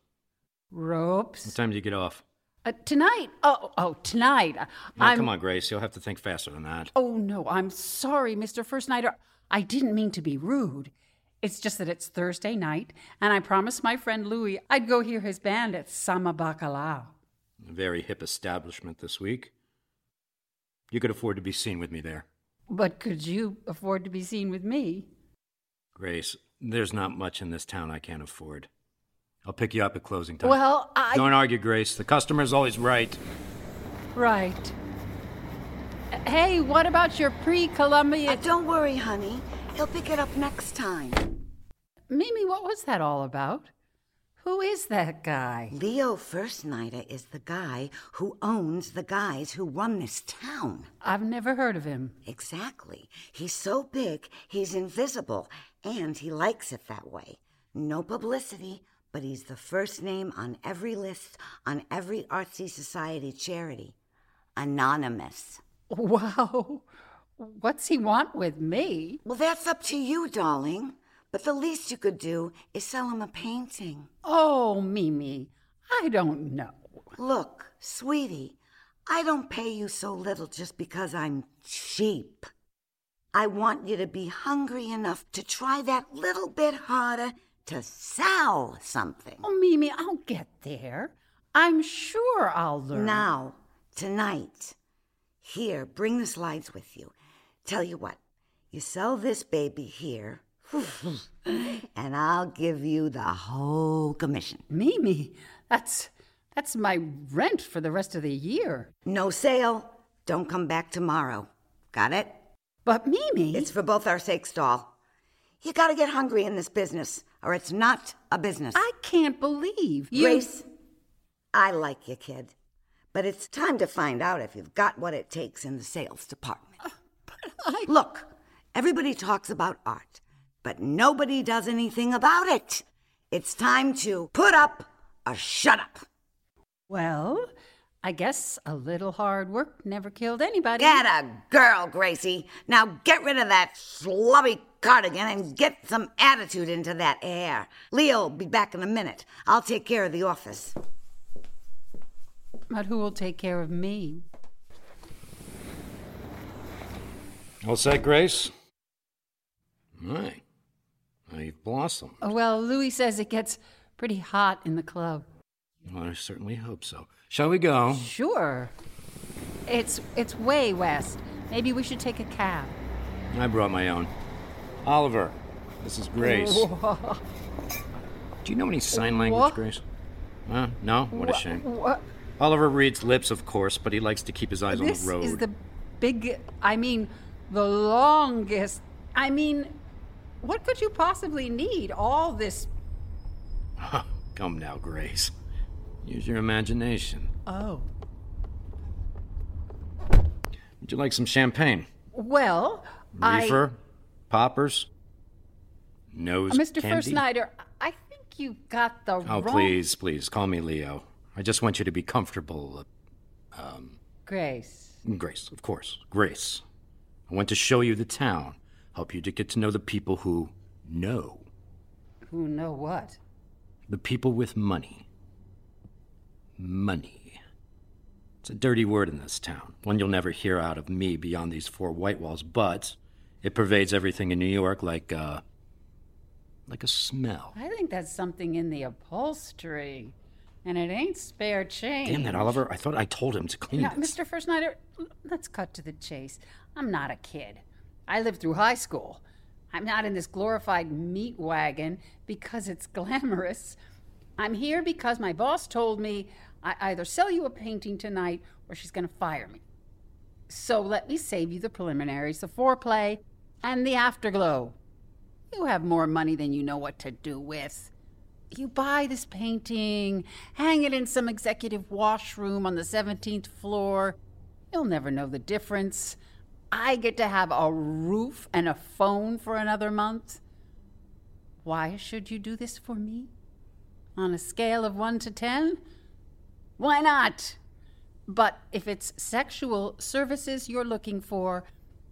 Ropes? What time do you get off? Uh, tonight? Oh, oh, tonight. Now, come on, Grace. You'll have to think faster than that. Oh no, I'm sorry, Mr. Fursnyder. I didn't mean to be rude. It's just that it's Thursday night, and I promised my friend Louie I'd go hear his band at Sama Bacalao. A very hip establishment this week. You could afford to be seen with me there. But could you afford to be seen with me? Grace, there's not much in this town I can't afford. I'll pick you up at closing time. Well, I. Don't argue, Grace. The customer's always right. Right. Hey, what about your pre Columbia? Uh, don't worry, honey. He'll pick it up next time. Mimi, what was that all about? Who is that guy? Leo Fursnyder is the guy who owns the guys who run this town. I've never heard of him. Exactly. He's so big, he's invisible, and he likes it that way. No publicity, but he's the first name on every list on every artsy society charity. Anonymous. Wow. What's he want with me? Well, that's up to you, darling. But the least you could do is sell him a painting. Oh, Mimi, I don't know. Look, sweetie, I don't pay you so little just because I'm cheap. I want you to be hungry enough to try that little bit harder to sell something. Oh, Mimi, I'll get there. I'm sure I'll learn. Now, tonight. Here, bring the slides with you. Tell you what, you sell this baby here, and I'll give you the whole commission. Mimi, that's that's my rent for the rest of the year. No sale. Don't come back tomorrow. Got it? But Mimi. It's for both our sakes, doll. You gotta get hungry in this business, or it's not a business. I can't believe you. Grace, I like you, kid. But it's time to find out if you've got what it takes in the sales department. Uh, but I. Look, everybody talks about art, but nobody does anything about it. It's time to put up or shut up. Well, I guess a little hard work never killed anybody. Get a girl, Gracie. Now get rid of that slubby cardigan and get some attitude into that hair. Leo'll be back in a minute. I'll take care of the office. But who will take care of me? All set, Grace? My, now you've blossomed. Oh, well, Louie says it gets pretty hot in the club. Well, I certainly hope so. Shall we go? Sure. It's it's way west. Maybe we should take a cab. I brought my own. Oliver, this is Grace. Wha- Do you know any sign language, What? Grace? Huh? No? What a shame. wha- Oliver reads lips, of course, but he likes to keep his eyes on the road. This is the big. I mean, the longest. I mean, what could you possibly need? All this. Come now, Grace. Use your imagination. Oh. Would you like some champagne? Well, I. Reefer? Poppers? Nose Uh, Mr. candy? Fursnyder, I think you got the Oh, wrong. Oh, please, please, call me Leo. I just want you to be comfortable. uh, Um, Grace. Grace, of course. Grace. I want to show you the town, help you to get to know the people who know. Who know what? The people with money. Money. It's a dirty word in this town, one you'll never hear out of me beyond these four white walls, but it pervades everything in New York like, uh, like a smell. I think that's something in the upholstery. And it ain't spare change. Damn that, Oliver. I thought I told him to clean Now, this. Mr. First l- let's cut to the chase. I'm not a kid. I lived through high school. I'm not in this glorified meat wagon because it's glamorous. I'm here because my boss told me I either sell you a painting tonight or she's going to fire me. So let me save you the preliminaries, the foreplay, and the afterglow. You have more money than you know what to do with. You buy this painting, hang it in some executive washroom on the 17th floor. You'll never know the difference. I get to have a roof and a phone for another month. Why should you do this for me? On a scale of 1 to 10? Why not? But if it's sexual services you're looking for,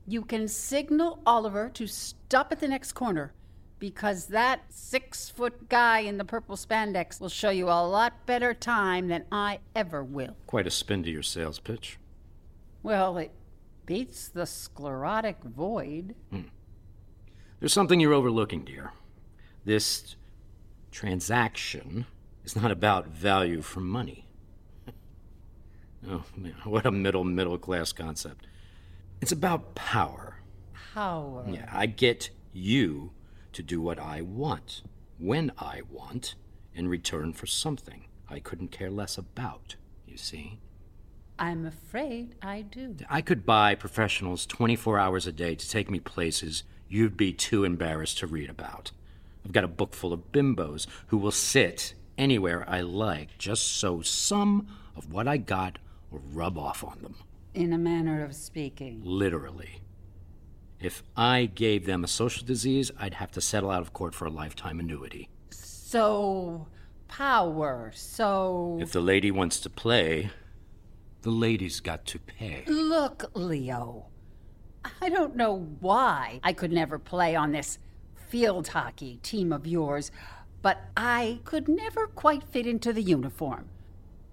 you can signal Oliver to stop at the next corner because that six foot guy in the purple spandex will show you a lot better time than I ever will. Quite a spin to your sales pitch. Well, it beats the sclerotic void. Hmm. There's something you're overlooking, dear. This transaction is not about value for money. Oh, man, what a middle, middle class concept. It's about power. Power. Yeah, I get you to do what I want, when I want, in return for something I couldn't care less about, you see? I'm afraid I do. I could buy professionals 24 hours a day to take me places you'd be too embarrassed to read about. I've got a book full of bimbos who will sit anywhere I like just so some of what I got will rub off on them. In a manner of speaking. Literally. If I gave them a social disease, I'd have to settle out of court for a lifetime annuity. So, power. So. If the lady wants to play, the lady's got to pay. Look, Leo. I don't know why I could never play on this field hockey team of yours, but I could never quite fit into the uniform.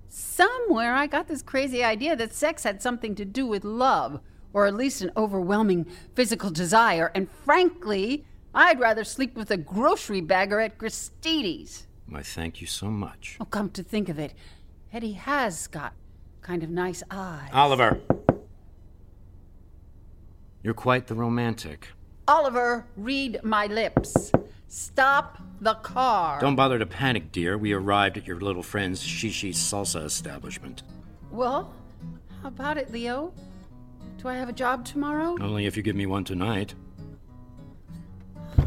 Somewhere I got this crazy idea that sex had something to do with love, or at least an overwhelming physical desire, and frankly, I'd rather sleep with a grocery bagger at Gristedes. I thank you so much. Oh, come to think of it, Eddie has got kind of nice eyes. Oliver! You're quite the romantic. Oliver, read my lips. Stop the car. Don't bother to panic, dear. We arrived at your little friend's Shishi Salsa establishment. Well, how about it, Leo? Do I have a job tomorrow? Only if you give me one tonight.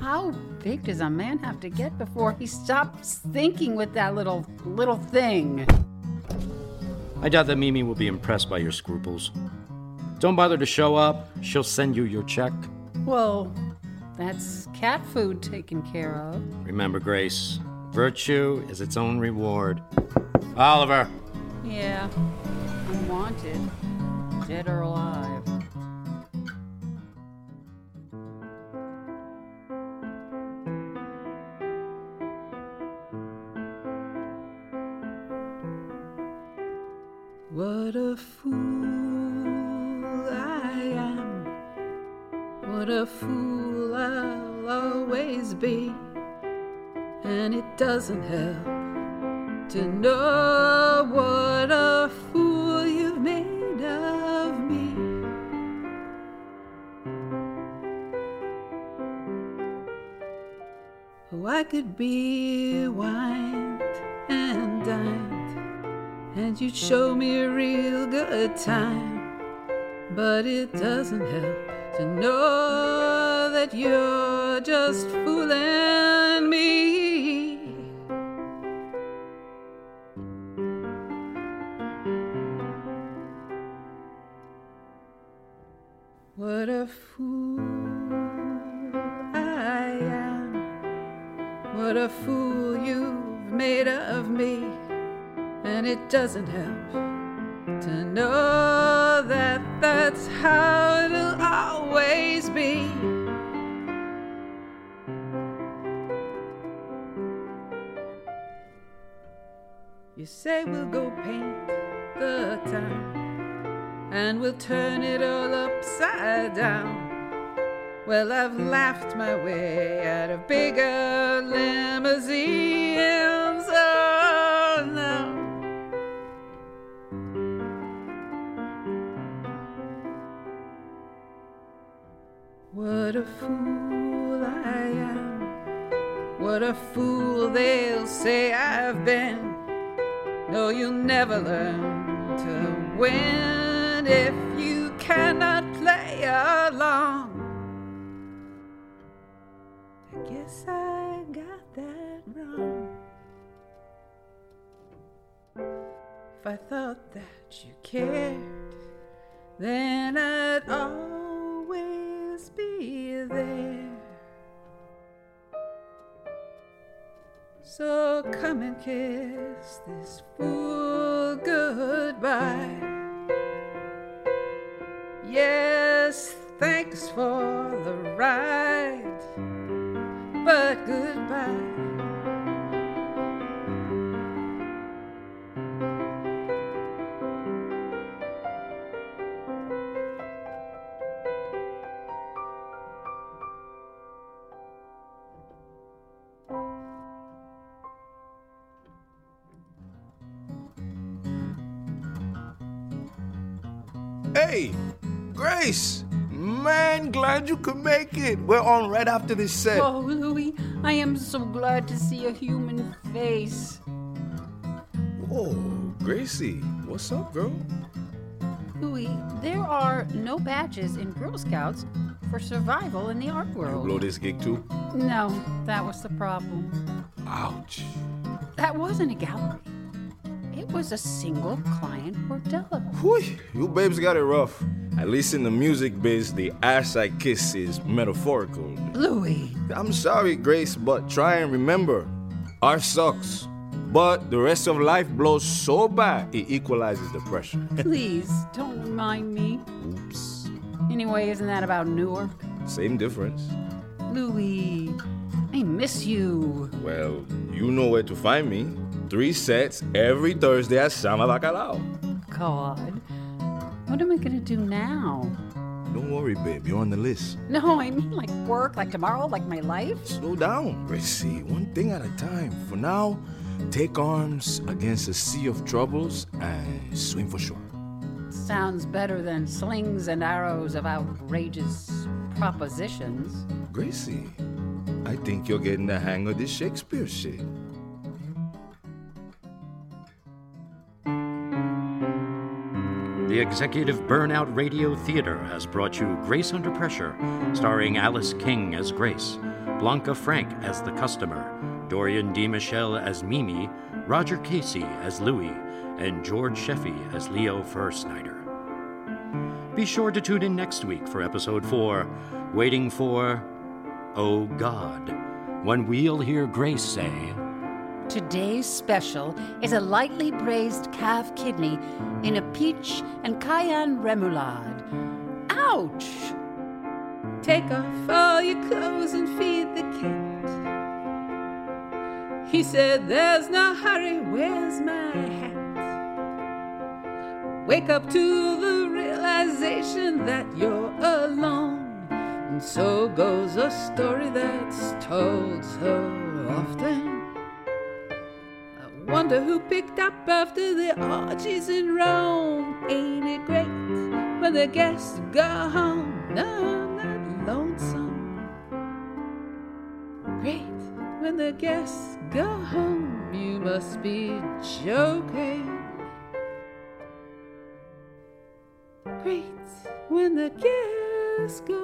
How big does a man have to get before he stops thinking with that little little thing? I doubt that Mimi will be impressed by your scruples. Don't bother to show up. She'll send you your check. Well, that's cat food taken care of. Remember, Grace, virtue is its own reward. Oliver! Yeah, I'm wanted, dead or alive. A fool I'll always be. And it doesn't help to know what a fool you've made of me. Oh, I could be wined and dined and you'd show me a real good time. But it doesn't help to know that you're just fooling me. What a fool I am. What a fool you've made of me. And it doesn't help to know that that's how it'll always be. You say we'll go paint the town and we'll turn it all upside down. Well, I've laughed my way out of bigger limousines. What a fool I am. What a fool they'll say I've been. No, you'll never learn to win if you cannot play along. I guess I got that wrong. If I thought that you cared, then I'd always be there. So come and kiss this fool goodbye. Yes, thanks for the ride, but goodbye. Hey, Grace! Man, glad you could make it. We're on right after this set. Oh, Louie, I am so glad to see a human face. Whoa, Gracie, what's up, girl? Louie, there are no badges in Girl Scouts for survival in the art world. You blow this gig too? No, that was the problem. Ouch. That wasn't a gallery. It was a single client bordello. Whew, you babes got it rough. At least in the music biz, the ass I kiss is metaphorical. Louie, I'm sorry, Grace, but try and remember art sucks. But the rest of life blows so bad, it equalizes the pressure. please don't remind me. Oops. Anyway, isn't that about Newark? Same difference. Louie, I miss you. Well, you know where to find me. Three sets every Thursday at Sama Bacalao. God, what am I gonna do now? Don't worry, babe, you're on the list. No, I mean like work, like tomorrow, like my life. Slow down, Gracie. One thing at a time. For now, take arms against a sea of troubles and swim for shore. Sounds better than slings and arrows of outrageous propositions. Gracie, I think you're getting the hang of this Shakespeare shit. The executive Burnout Radio Theater has brought you Grace Under Pressure, starring Alice King as Grace, Blanca Franck as the customer, Dorian DeMichele as Mimi, Roger Casey as Louie, and George Sheffey as Leo Fursnyder. Be sure to tune in next week for episode 4, Waiting for Oh God, when we'll hear Grace say, Today's special is a lightly braised calf kidney in a peach and cayenne remoulade. Ouch! Take off all your clothes and feed the cat. He said, There's no hurry, where's my hat? Wake up to the realization that you're alone. And so goes a story that's told so often. Wonder who picked up after the orgies in Rome. Ain't it great when the guests go home? No, I'm not lonesome. Great when the guests go home. You must be joking. Great when the guests go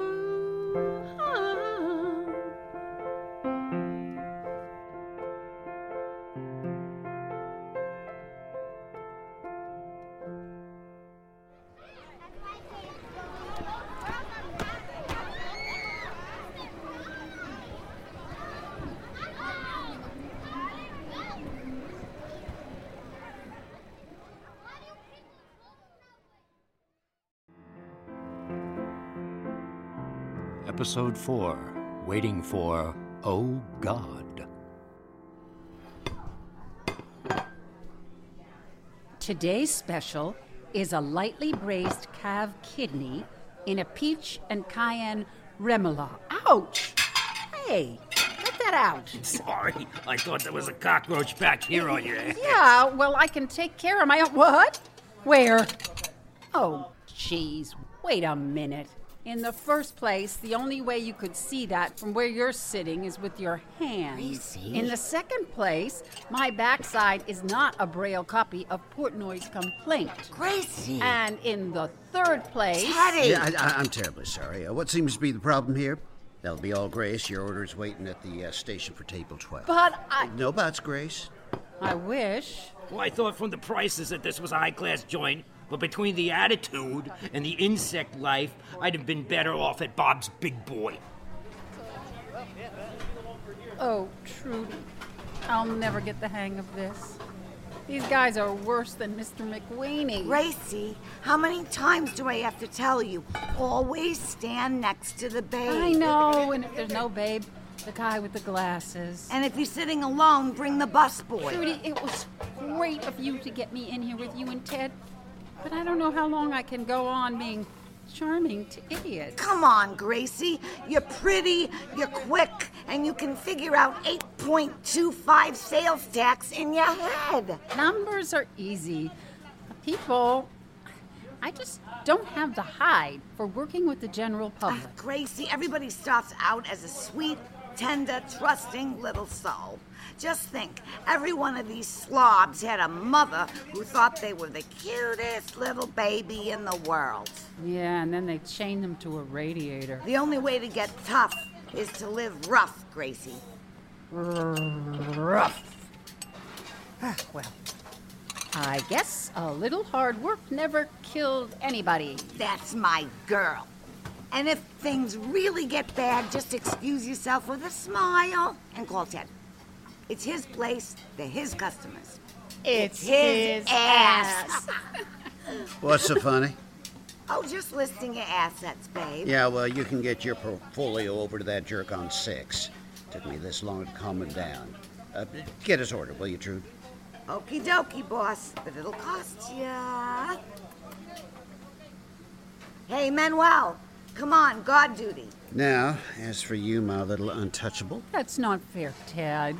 home. Episode 4, Waiting for Oh God. Today's special is a lightly braised calf kidney in a peach and cayenne remoulade. Ouch! Hey, get that out. Sorry, I thought there was a cockroach back here on your head. Yeah, well, I can take care of my own. What? Where? Oh, jeez. Wait a minute. In the first place, the only way you could see that from where you're sitting is with your hands. In the second place, my backside is not a braille copy of Portnoy's complaint. Gracie! And in the third place, Teddy! Yeah, I, I, I'm terribly sorry. Uh, what seems to be the problem here? That'll be all, Grace. Your order's waiting at the uh, station for table 12. but I. No buts, Grace. I wish. Well, I thought from the prices that this was a high class joint, but between the attitude and the insect life, I'd have been better off at Bob's Big Boy. Oh, Trudi, I'll never get the hang of this. These guys are worse than Mr. McWeeney. Gracie, how many times do I have to tell you? Always stand next to the babe. I know, and if there's no babe, the guy with the glasses. And if you're sitting alone, bring the busboy. Trudi, it was great of you to get me in here with you and Ted, but I don't know how long I can go on being charming to idiots. Come on, Gracie. You're pretty, you're quick, and you can figure out 8.25 sales tax in your head. Numbers are easy. People, I just don't have the hide for working with the general public. Ah, Gracie, everybody starts out as a sweet, tender, trusting little soul. Just think, every one of these slobs had a mother who thought they were the cutest little baby in the world. Yeah, and then they chained them to a radiator. The only way to get tough is to live rough, Gracie. Rough. Ah, well, I guess a little hard work never killed anybody. That's my girl. And if things really get bad, just excuse yourself with a smile and call Ted. It's his place, they're his customers. It's his ass. What's so funny? oh, just listing your assets, babe. Yeah, well, you can get your portfolio over to that jerk on six. Took me this long to calm him down. Uh, get his order, will you, Trude? Okie dokie, boss, but it'll cost ya. Hey, Manuel, come on, guard duty. Now, as for you, my little untouchable, That's not fair, Ted.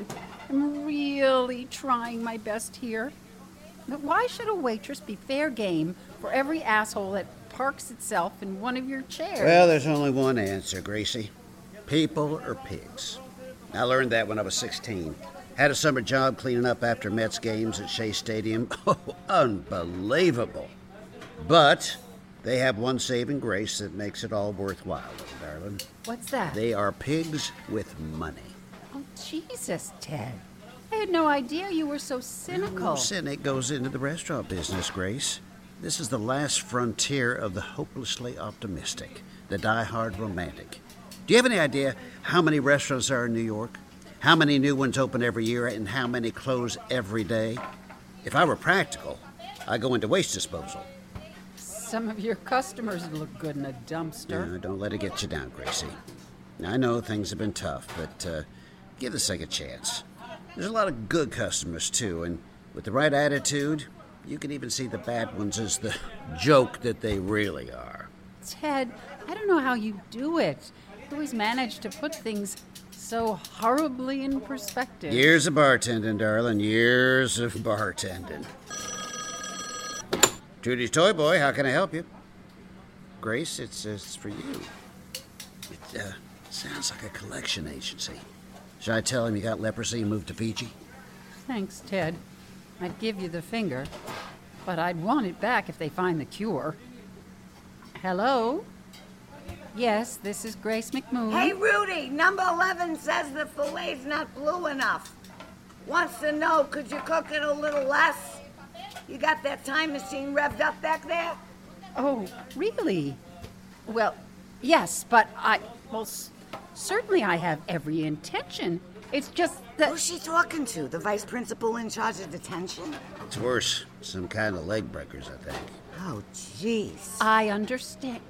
I'm really trying my best here. But why should a waitress be fair game for every asshole that parks itself in one of your chairs? well, there's only one answer, Gracie. People or pigs. I learned that when I was 16. Had a summer job cleaning up after Mets games at Shea Stadium. Oh, unbelievable. But they have one saving grace that makes it all worthwhile, little darling. What's that? They are pigs with money. Oh, Jesus, Ted. I had no idea you were so No cynical. cynic goes into the restaurant business, Grace. This is the last frontier of the hopelessly optimistic, the die-hard romantic. Do you have any idea how many restaurants are in New York? How many new ones open every year and how many close every day? If I were practical, I'd go into waste disposal. Some of your customers look good in a dumpster. No, don't let it get you down, Gracie. I know things have been tough, but uh, give this thing a chance. There's a lot of good customers, too, and with the right attitude, you can even see the bad ones as the joke that they really are. Ted, I don't know how you do it. You always manage to put things so horribly in perspective. Years of bartending, darling, years of bartending. Trudi's Toy Boy, how can I help you? Grace, it's, it's for you. It uh, sounds like a collection agency. Should I tell him you got leprosy and moved to Fiji? Thanks, Ted. I'd give you the finger, but I'd want it back if they find the cure. Hello? Yes, this is Grace McMoon. Hey, Rudy, number 11 says the filet's not blue enough. Wants to know, could you cook it a little less? You got that time machine revved up back there? Oh, really? Well, yes, but I. Well, s- certainly I have every intention. It's just that. Who's she talking to? The vice principal in charge of detention? It's worse. Some kind of leg breakers, I think. Oh, jeez. I understand.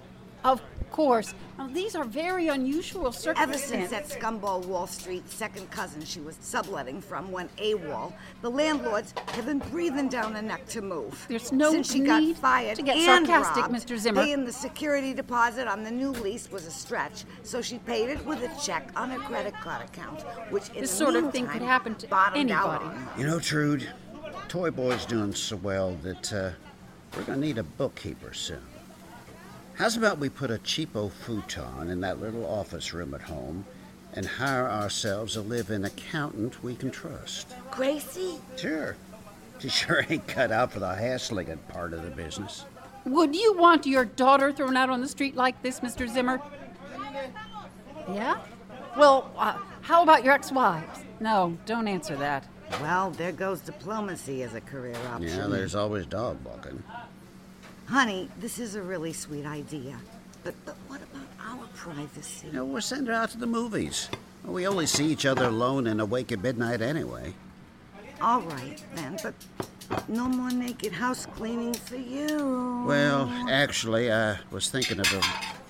Of course. Now, these are very unusual circumstances. Ever circumstances. since that scumball Wall Street second cousin she was subletting from went AWOL, the landlords have been breathing down her neck to move. There's no Since she got need fired to get and sarcastic, robbed, Mr. Zimmer. Paying the security deposit on the new lease was a stretch, so she paid it with a check on her credit card account, which in This the sort of thing could happen to anybody. You know, Trude, Toy Boy's doing so well that uh, we're going to need a bookkeeper soon. How's about we put a cheapo futon in that little office room at home and hire ourselves a live-in accountant we can trust? Gracie? Sure. She sure ain't cut out for the hassling part of the business. Would you want your daughter thrown out on the street like this, Mr. Zimmer? Yeah? Well, uh, how about your ex wives? No, don't answer that. Well, there goes diplomacy as a career option. Yeah, there's always dog walking. Honey, this is a really sweet idea. But, but what about our privacy? You know, we'll send her out to the movies. We only see each other alone and awake at midnight anyway. All right, then, but no more naked house cleaning for you. Well, actually, I was thinking of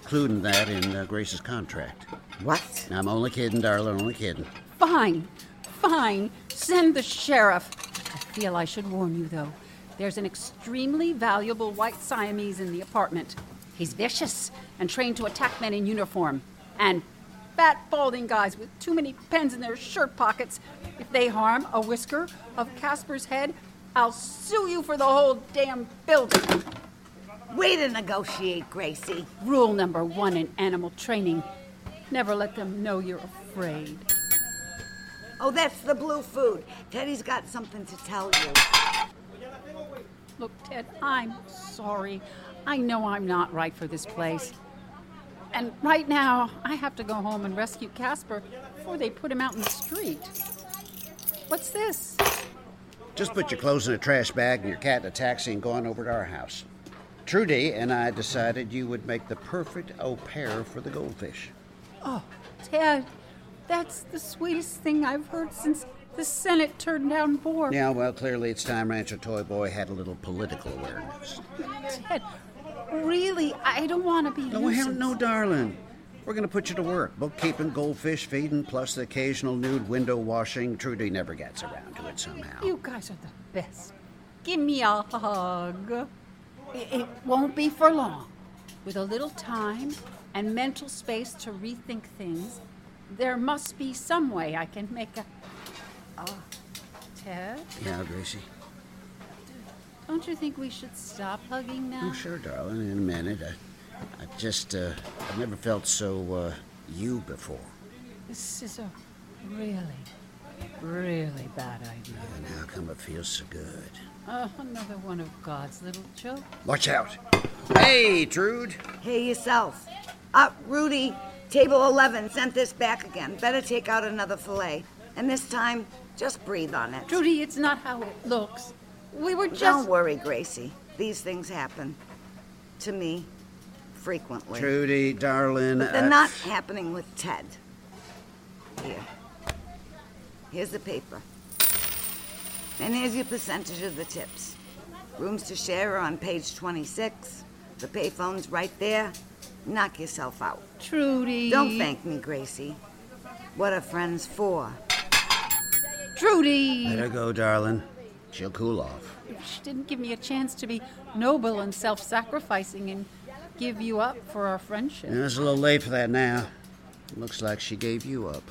including that in uh, Grace's contract. What? I'm only kidding, darling, only kidding. Fine, fine. Send the sheriff. I feel I should warn you, though. There's an extremely valuable white Siamese in the apartment. He's vicious and trained to attack men in uniform. And fat, balding guys with too many pens in their shirt pockets. If they harm a whisker of Casper's head, I'll sue you for the whole damn building. Way to negotiate, Gracie. Rule number one in animal training never let them know you're afraid. Oh, that's the blue food. Teddy's got something to tell you. Look, Ted, I'm sorry. I know I'm not right for this place. And right now, I have to go home and rescue Casper before they put him out in the street. What's this? Just put your clothes in a trash bag and your cat in a taxi and go on over to our house. Trudi and I decided you would make the perfect au pair for the goldfish. Oh, Ted, that's the sweetest thing I've heard since the Senate turned down Bork. Yeah, well, clearly it's time Rancher Toy Boy had a little political awareness. Ted, really, I don't want to be. No, hell no, darling. We're going to put you to work. Bookkeeping, goldfish feeding, plus the occasional nude window washing. Trudi never gets around to it somehow. You guys are the best. Give me a hug. It, it won't be for long. With a little time and mental space to rethink things, there must be some way I can make a. Oh, Ted, Yeah, Gracie. don't you think we should stop hugging now? Oh, sure, darling. In a minute. I, I just, uh, I've never felt so, uh, you before. This is a really Really bad idea. And how come it feels so good? Uh, another one of God's little jokes. Watch out. Hey, Trude. Hey, yourself. Uh, Rudy, table 11 sent this back again. Better take out another fillet. And this time, just breathe on it. Trudi, it's not how it looks. We were just. Don't worry, Gracie. These things happen. To me, frequently. Trudi, darling. But they're uh, not happening with Ted. Here. Here's the paper. And here's your percentage of the tips. Rooms to share are on page 26. The payphone's right there. Knock yourself out. Trudi. Don't thank me, Gracie. What are friends for? Trudi! Let her go, darling. She'll cool off. She didn't give me a chance to be noble and self sacrificing and give you up for our friendship. Yeah, It's a little late for that now. Looks like she gave you up.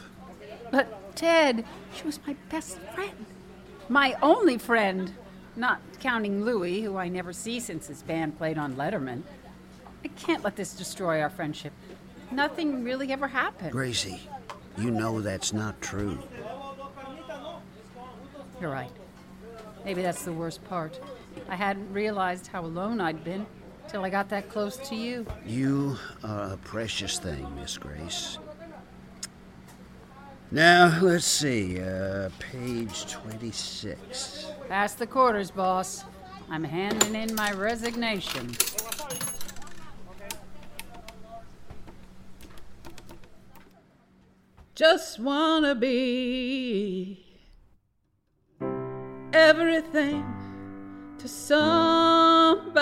But, Ted, she was my best friend. My only friend. Not counting Louie, who I never see since his band played on Letterman. I can't let this destroy our friendship. Nothing really ever happened. Gracie, you know that's not true. You're right. Maybe that's the worst part. I hadn't realized how alone I'd been till I got that close to you. You are a precious thing, Miss Grace. Now, let's see. Uh, page 26. Pass the quarters, boss. I'm handing in my resignation. Just wanna be everything to somebody,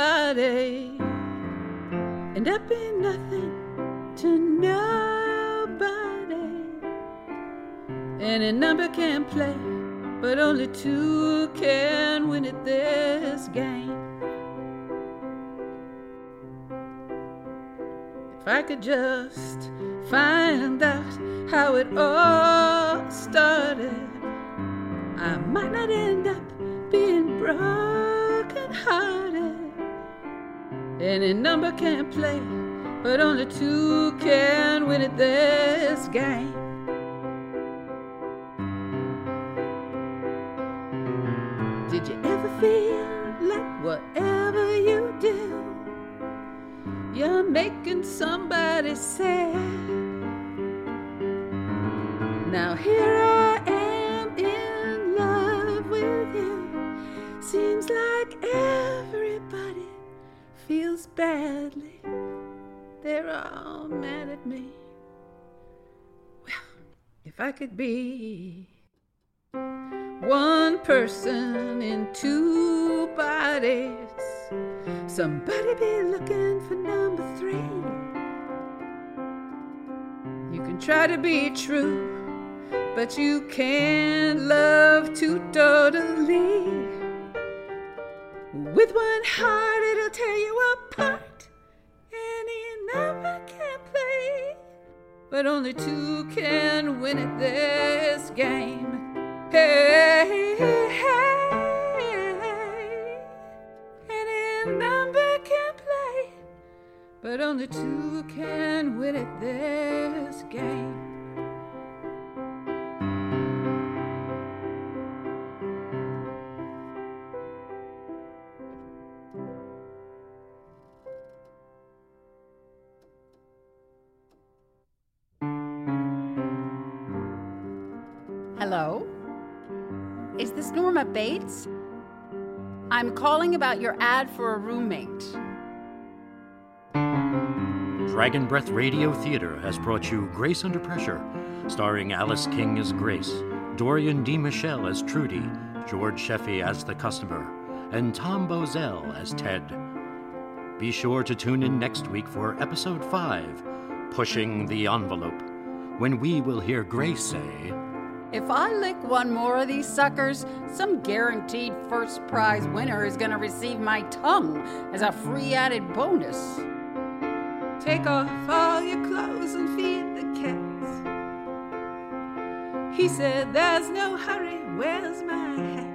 and I've been nothing to nobody. Any number can play, but only two can win at this game. If I could just find out how it all started, I might not end up being broken hearted. Any number can play, but only two can win at this game. Did you ever feel like whatever you do, you're making somebody sad? Now here I am in. Seems like everybody feels badly. They're all mad at me. Well, if I could be one person in two bodies, somebody be looking for number three. You can try to be true, but you can't love too totally. With one heart, it'll tear you apart. Any number can play, but only two can win at this game. Hey, hey, any number can play, but only two can win at this game. Bates? I'm calling about your ad for a roommate. Dragon Breath Radio Theater has brought you Grace Under Pressure, starring Alice King as Grace, Dorian DeMichele as Trudi, George Sheffey as the customer, and Tom Bozell as Ted. Be sure to tune in next week for episode 5, Pushing the Envelope, when we will hear Grace say, If I lick one more of these suckers, some guaranteed first prize winner is going to receive my tongue as a free added bonus. Take off all your clothes and feed the cats. He said, There's no hurry, where's my hat?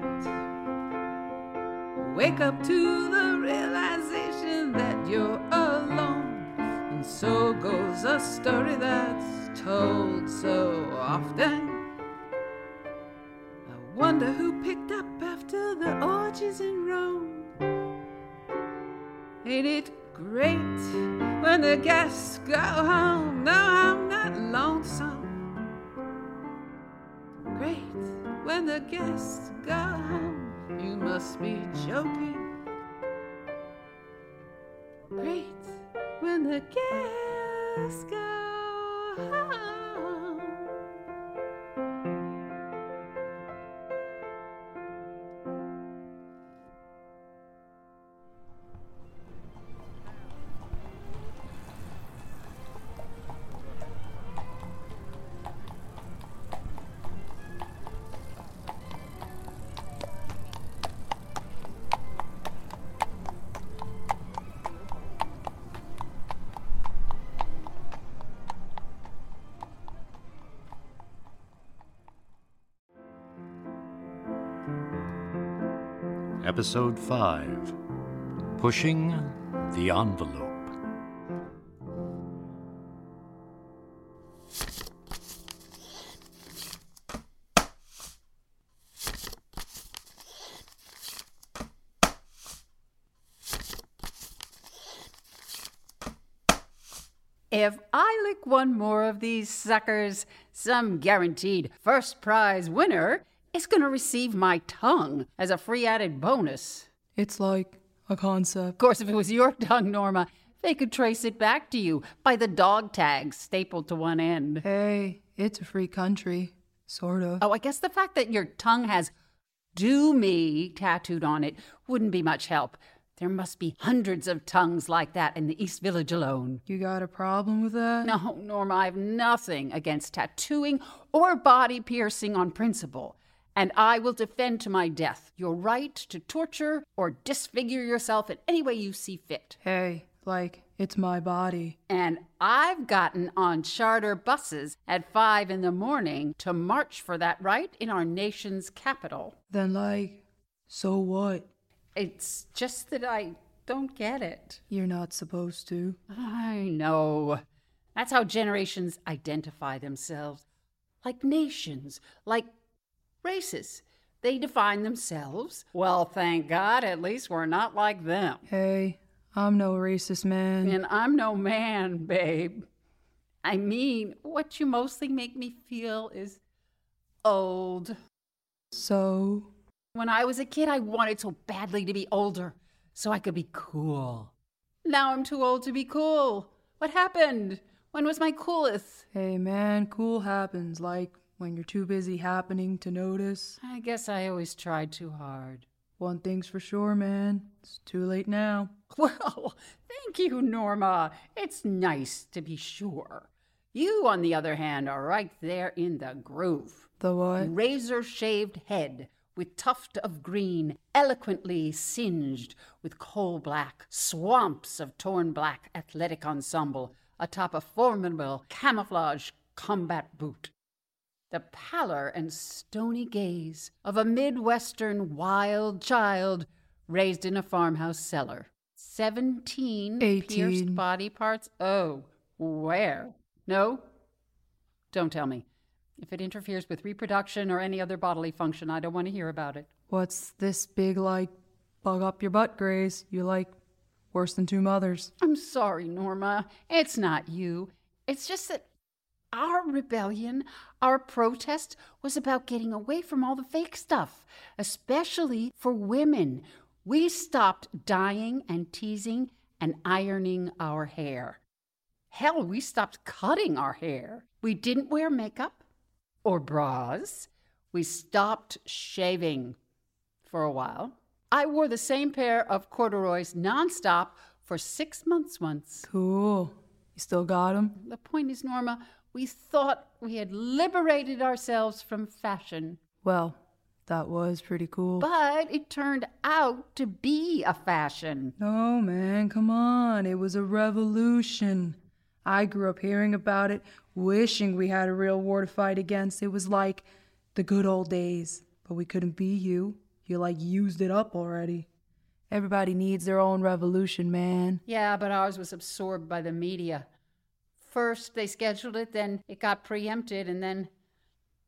Wake up to the realization that you're alone. And so goes a story that's told so often. Wonder who picked up after the orgies in Rome. Ain't it great when the guests go home? No, I'm not lonesome. Great when the guests go home. You must be joking. Great when the guests go home. Episode 5 Pushing the Envelope. If I lick one more of these suckers, some guaranteed first prize winner is going to receive my tongue as a free added bonus. It's like a concept. Of course, if it was your tongue, Norma, they could trace it back to you by the dog tags stapled to one end. Hey, it's a free country. Sort of. Oh, I guess the fact that your tongue has do me tattooed on it wouldn't be much help. There must be hundreds of tongues like that in the East Village alone. You got a problem with that? No, Norma, I have nothing against tattooing or body piercing on principle. And I will defend to my death your right to torture or disfigure yourself in any way you see fit. Hey, like, it's my body. And I've gotten on charter buses at five in the morning to march for that right in our nation's capital. Then, like, so what? It's just that I don't get it. You're not supposed to. I know. That's how generations identify themselves. Like nations, like races. They define themselves. Well, thank God, at least we're not like them. Hey, I'm no racist man. And I'm no man, babe. I mean, what you mostly make me feel is old. So? When I was a kid, I wanted so badly to be older so I could be cool. Now I'm too old to be cool. What happened? When was my coolest? Hey, man, cool happens. Like when you're too busy happening to notice. I guess I always tried too hard. One thing's for sure, man. It's too late now. Well, thank you, Norma. It's nice to be sure. You, on the other hand, are right there in the groove. The what? Razor shaved head with tuft of green, eloquently singed with coal black, swamps of torn black athletic ensemble atop a formidable camouflage combat boot. The pallor and stony gaze of a Midwestern wild child raised in a farmhouse cellar. Seventeen 18. pierced body parts. Oh, where? No? Don't tell me. If it interferes with reproduction or any other bodily function, I don't want to hear about it. What's this big, like, bug up your butt, Grace? You like worse than two mothers. I'm sorry, Norma. It's not you. It's just that our rebellion, our protest, was about getting away from all the fake stuff, especially for women. We stopped dyeing and teasing and ironing our hair. Hell, we stopped cutting our hair. We didn't wear makeup or bras. We stopped shaving for a while. I wore the same pair of corduroys nonstop for six months once. Cool. You still got 'em? The point is, Norma, we thought we had liberated ourselves from fashion. Well, that was pretty cool. But it turned out to be a fashion. No, man, come on. It was a revolution. I grew up hearing about it, wishing we had a real war to fight against. It was like the good old days, but we couldn't be you. You like used it up already. Everybody needs their own revolution, man. Yeah, but ours was absorbed by the media. First, they scheduled it, then it got preempted, and then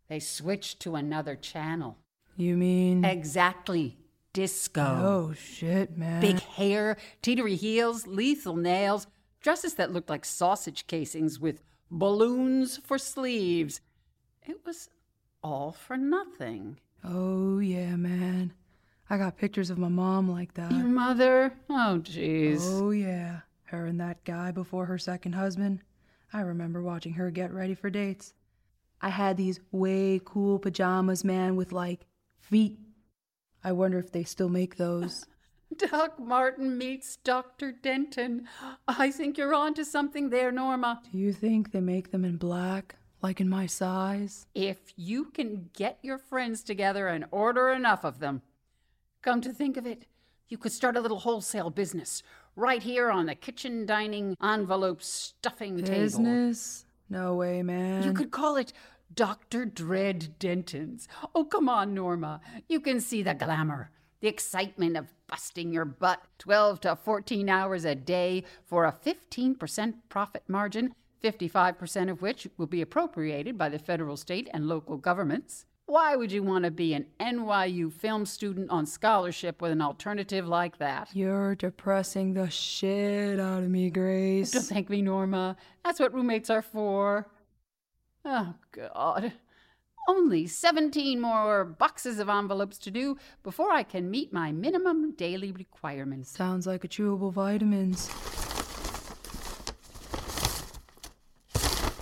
they switched to another channel. You mean. Exactly. Disco. Oh, shit, man. Big hair, teetery heels, lethal nails, dresses that looked like sausage casings with balloons for sleeves. It was all for nothing. Oh, yeah, man. I got pictures of my mom like that. Your mother? Oh, jeez. Oh, yeah. Her and that guy before her second husband. I remember watching her get ready for dates. I had these way cool pajamas, man, with like feet. I wonder if they still make those. Doc Marten meets Dr. Denton. I think you're on to something there, Norma. Do you think they make them in black, like in my size? If you can get your friends together and order enough of them. Come to think of it, you could start a little wholesale business right here on the kitchen dining envelope stuffing table. Business? No way, man. You could call it Dr. Dread Denton's. Oh, come on, Norma. You can see the glamour, the excitement of busting your butt 12 to 14 hours a day for a 15% profit margin, 55% of which will be appropriated by the federal, state, and local governments. Why would you want to be an NYU film student on scholarship with an alternative like that? You're depressing the shit out of me, Grace. Don't thank me, Norma. That's what roommates are for. Oh, God. Only 17 more boxes of envelopes to do before I can meet my minimum daily requirements. Sounds like a chewable vitamins.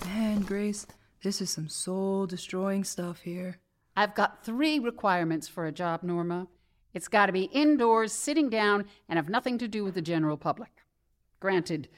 Man, Grace, this is some soul destroying stuff here. I've got three requirements for a job, Norma. It's got to be indoors, sitting down, and have nothing to do with the general public. Granted,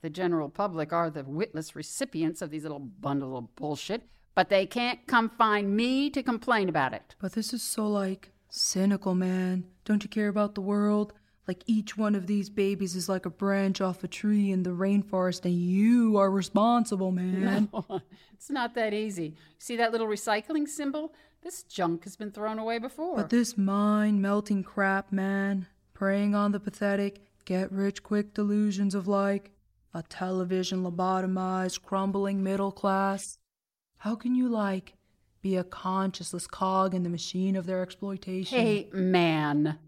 the general public are the witless recipients of these little bundle of bullshit, but they can't come find me to complain about it. But this is so, like, cynical, man. Don't you care about the world? Like each one of these babies is like a branch off a tree in the rainforest, and you are responsible, man. No, it's not that easy. See that little recycling symbol? This junk has been thrown away before. But this mind melting crap, man, preying on the pathetic, get rich quick delusions of like a television lobotomized, crumbling middle class. How can you, like, be a conscienceless cog in the machine of their exploitation? Hey, man.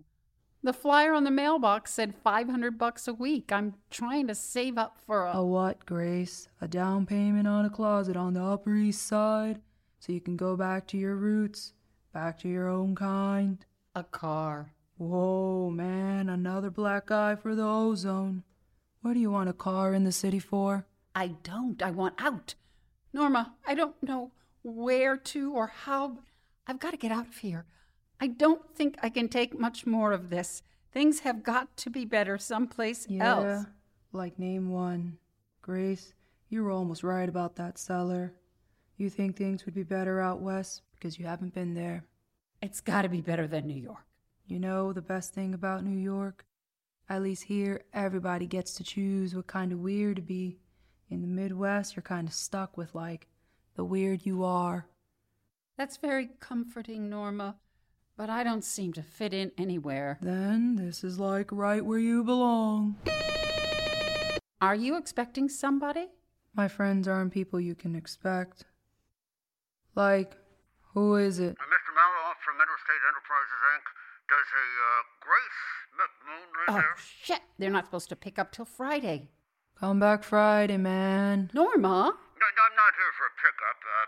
The flyer on the mailbox said 500 bucks a week. I'm trying to save up for a. A what, Grace? A down payment on a closet on the Upper East Side? So you can go back to your roots, back to your own kind? A car. Whoa, man, another black guy for the ozone. What do you want a car in the city for? I don't. I want out. Norma, I don't know where to or how, but I've got to get out of here. I don't think I can take much more of this. Things have got to be better someplace yeah, else. Like name one. Grace, you were almost right about that cellar. You think things would be better out west because you haven't been there. It's got to be better than New York. You know the best thing about New York? At least here, everybody gets to choose what kind of weird to be. In the Midwest, you're kind of stuck with, like, the weird you are. That's very comforting, Norma, but I don't seem to fit in anywhere. Then this is like right where you belong. Are you expecting somebody? My friends aren't people you can expect. Like, who is it? Uh, Mr. Mallow from Interstate Enterprises, Inc. Does a uh, Grace McMoon live Oh, there? shit. They're not supposed to pick up till Friday. Come back Friday, man. Norma? No, no, I'm not here for a pickup. Uh,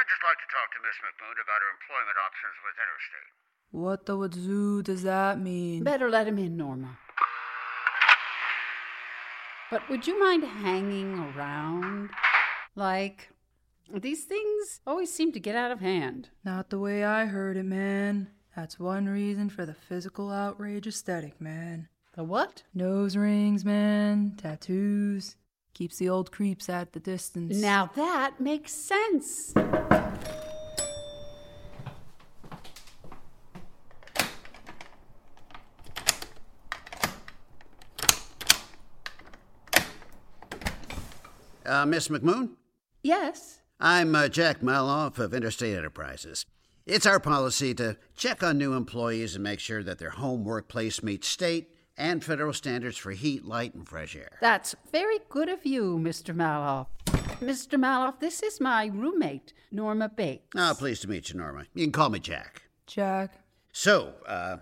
I'd just like to talk to Miss McMoon about her employment options with Interstate. What the wadzoo does that mean? Better let him in, Norma. But would you mind hanging around? Like, these things always seem to get out of hand. Not the way I heard it, man. That's one reason for the physical outrage aesthetic, man. The what? Nose rings, man. Tattoos. Keeps the old creeps at the distance. Now that makes sense. Uh, Miss McMoon? Yes. I'm uh, Jack Mahloff of Interstate Enterprises. It's our policy to check on new employees and make sure that their home workplace meets state and federal standards for heat, light, and fresh air. That's very good of you, Mr. Mahloff. Mr. Mahloff, this is my roommate, Norma Bates. Ah, pleased to meet you, Norma. You can call me Jack. Jack. So, uh,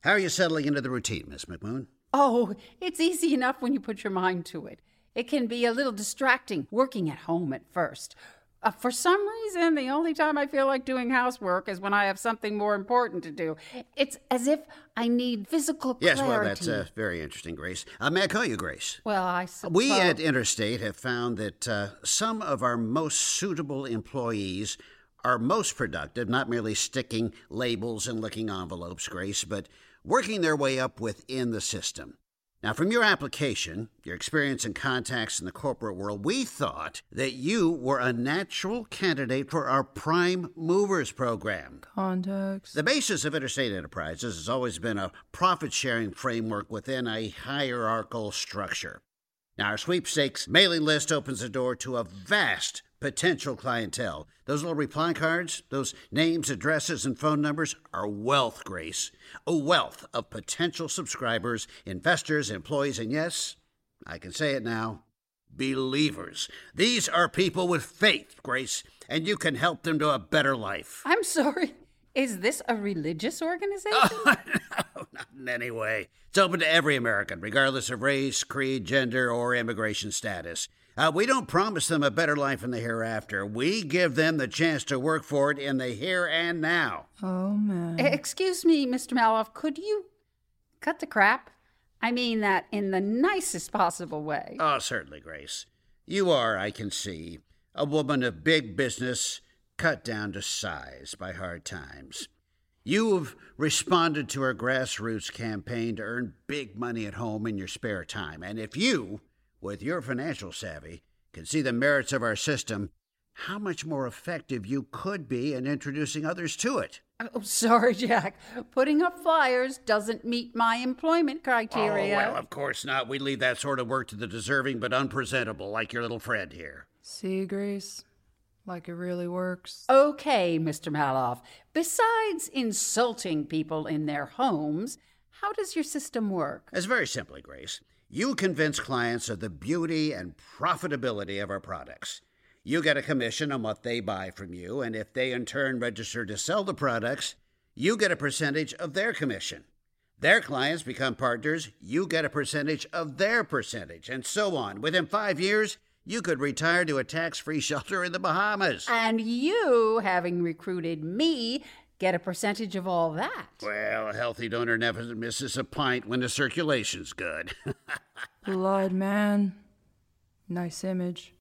how are you settling into the routine, Miss McMoon? Oh, it's easy enough when you put your mind to it. It can be a little distracting working at home at first. Uh, for some reason, the only time I feel like doing housework is when I have something more important to do. It's as if I need physical clarity. Yes, well, that's uh, very interesting, Grace. Uh, may I call you Grace? Well, I suppose. We at Interstate have found that uh, some of our most suitable employees are most productive, not merely sticking labels and licking envelopes, Grace, but working their way up within the system. Now, from your application, your experience and contacts in the corporate world, we thought that you were a natural candidate for our Prime Movers program. Contacts. The basis of Interstate Enterprises has always been a profit sharing framework within a hierarchical structure. Now, our sweepstakes mailing list opens the door to a vast potential clientele. Those little reply cards, those names, addresses, and phone numbers are wealth, Grace. A wealth of potential subscribers, investors, employees, and yes, I can say it now believers. These are people with faith, Grace, and you can help them to a better life. I'm sorry. Is this a religious organization? Oh, no, not in any way. It's open to every American, regardless of race, creed, gender, or immigration status. Uh, we don't promise them a better life in the hereafter. We give them the chance to work for it in the here and now. Oh, man. Excuse me, Mr. Mahloff, could you cut the crap? I mean that in the nicest possible way. Oh, certainly, Grace. You are, I can see, a woman of big business cut down to size by hard times. You have responded to our grassroots campaign to earn big money at home in your spare time. And if you with your financial savvy, can see the merits of our system, how much more effective you could be in introducing others to it. Oh, sorry, Jack. Putting up flyers doesn't meet my employment criteria. Oh, well, of course not. We leave that sort of work to the deserving but unpresentable, like your little friend here. See, Grace? Like it really works. Okay, Mr. Mahloff. Besides insulting people in their homes, how does your system work? It's very simply, Grace. You convince clients of the beauty and profitability of our products. You get a commission on what they buy from you, and if they in turn register to sell the products, you get a percentage of their commission. Their clients become partners, you get a percentage of their percentage, and so on. Within five years, you could retire to a tax free shelter in the Bahamas. And you, having recruited me, get a percentage of all that. Well, a healthy donor never misses a pint when the circulation's good. Blood, man. Nice image.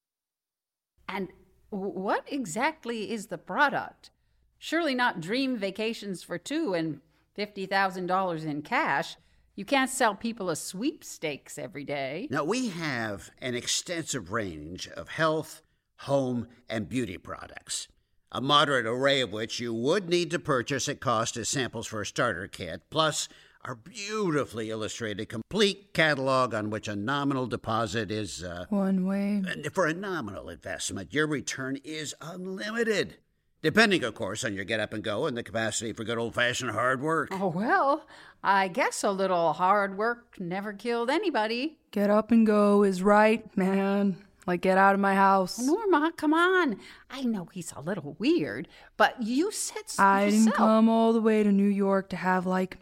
And what exactly is the product? Surely not dream vacations for two and $50,000 in cash. You can't sell people a sweepstakes every day. Now, we have an extensive range of health, home, and beauty products a moderate array of which you would need to purchase at cost as samples for a starter kit, plus our beautifully illustrated complete catalog on which a nominal deposit is uh, one way. For a nominal investment, your return is unlimited. Depending, of course, on your get up and go and the capacity for good old fashioned hard work. Oh, well, I guess a little hard work never killed anybody. Get up and go is right, man. Like, get out of my house. Norma, come on. I know he's a little weird, but you said so I yourself. didn't come all the way to New York to have, like,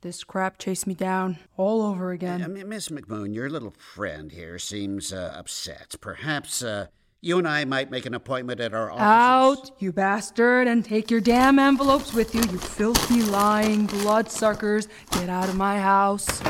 this crap chase me down all over again. Uh, Miss McMoon, your little friend here seems uh, upset. Perhaps uh, you and I might make an appointment at our office. Out, you bastard, and take your damn envelopes with you, you filthy, lying bloodsuckers. Get out of my house.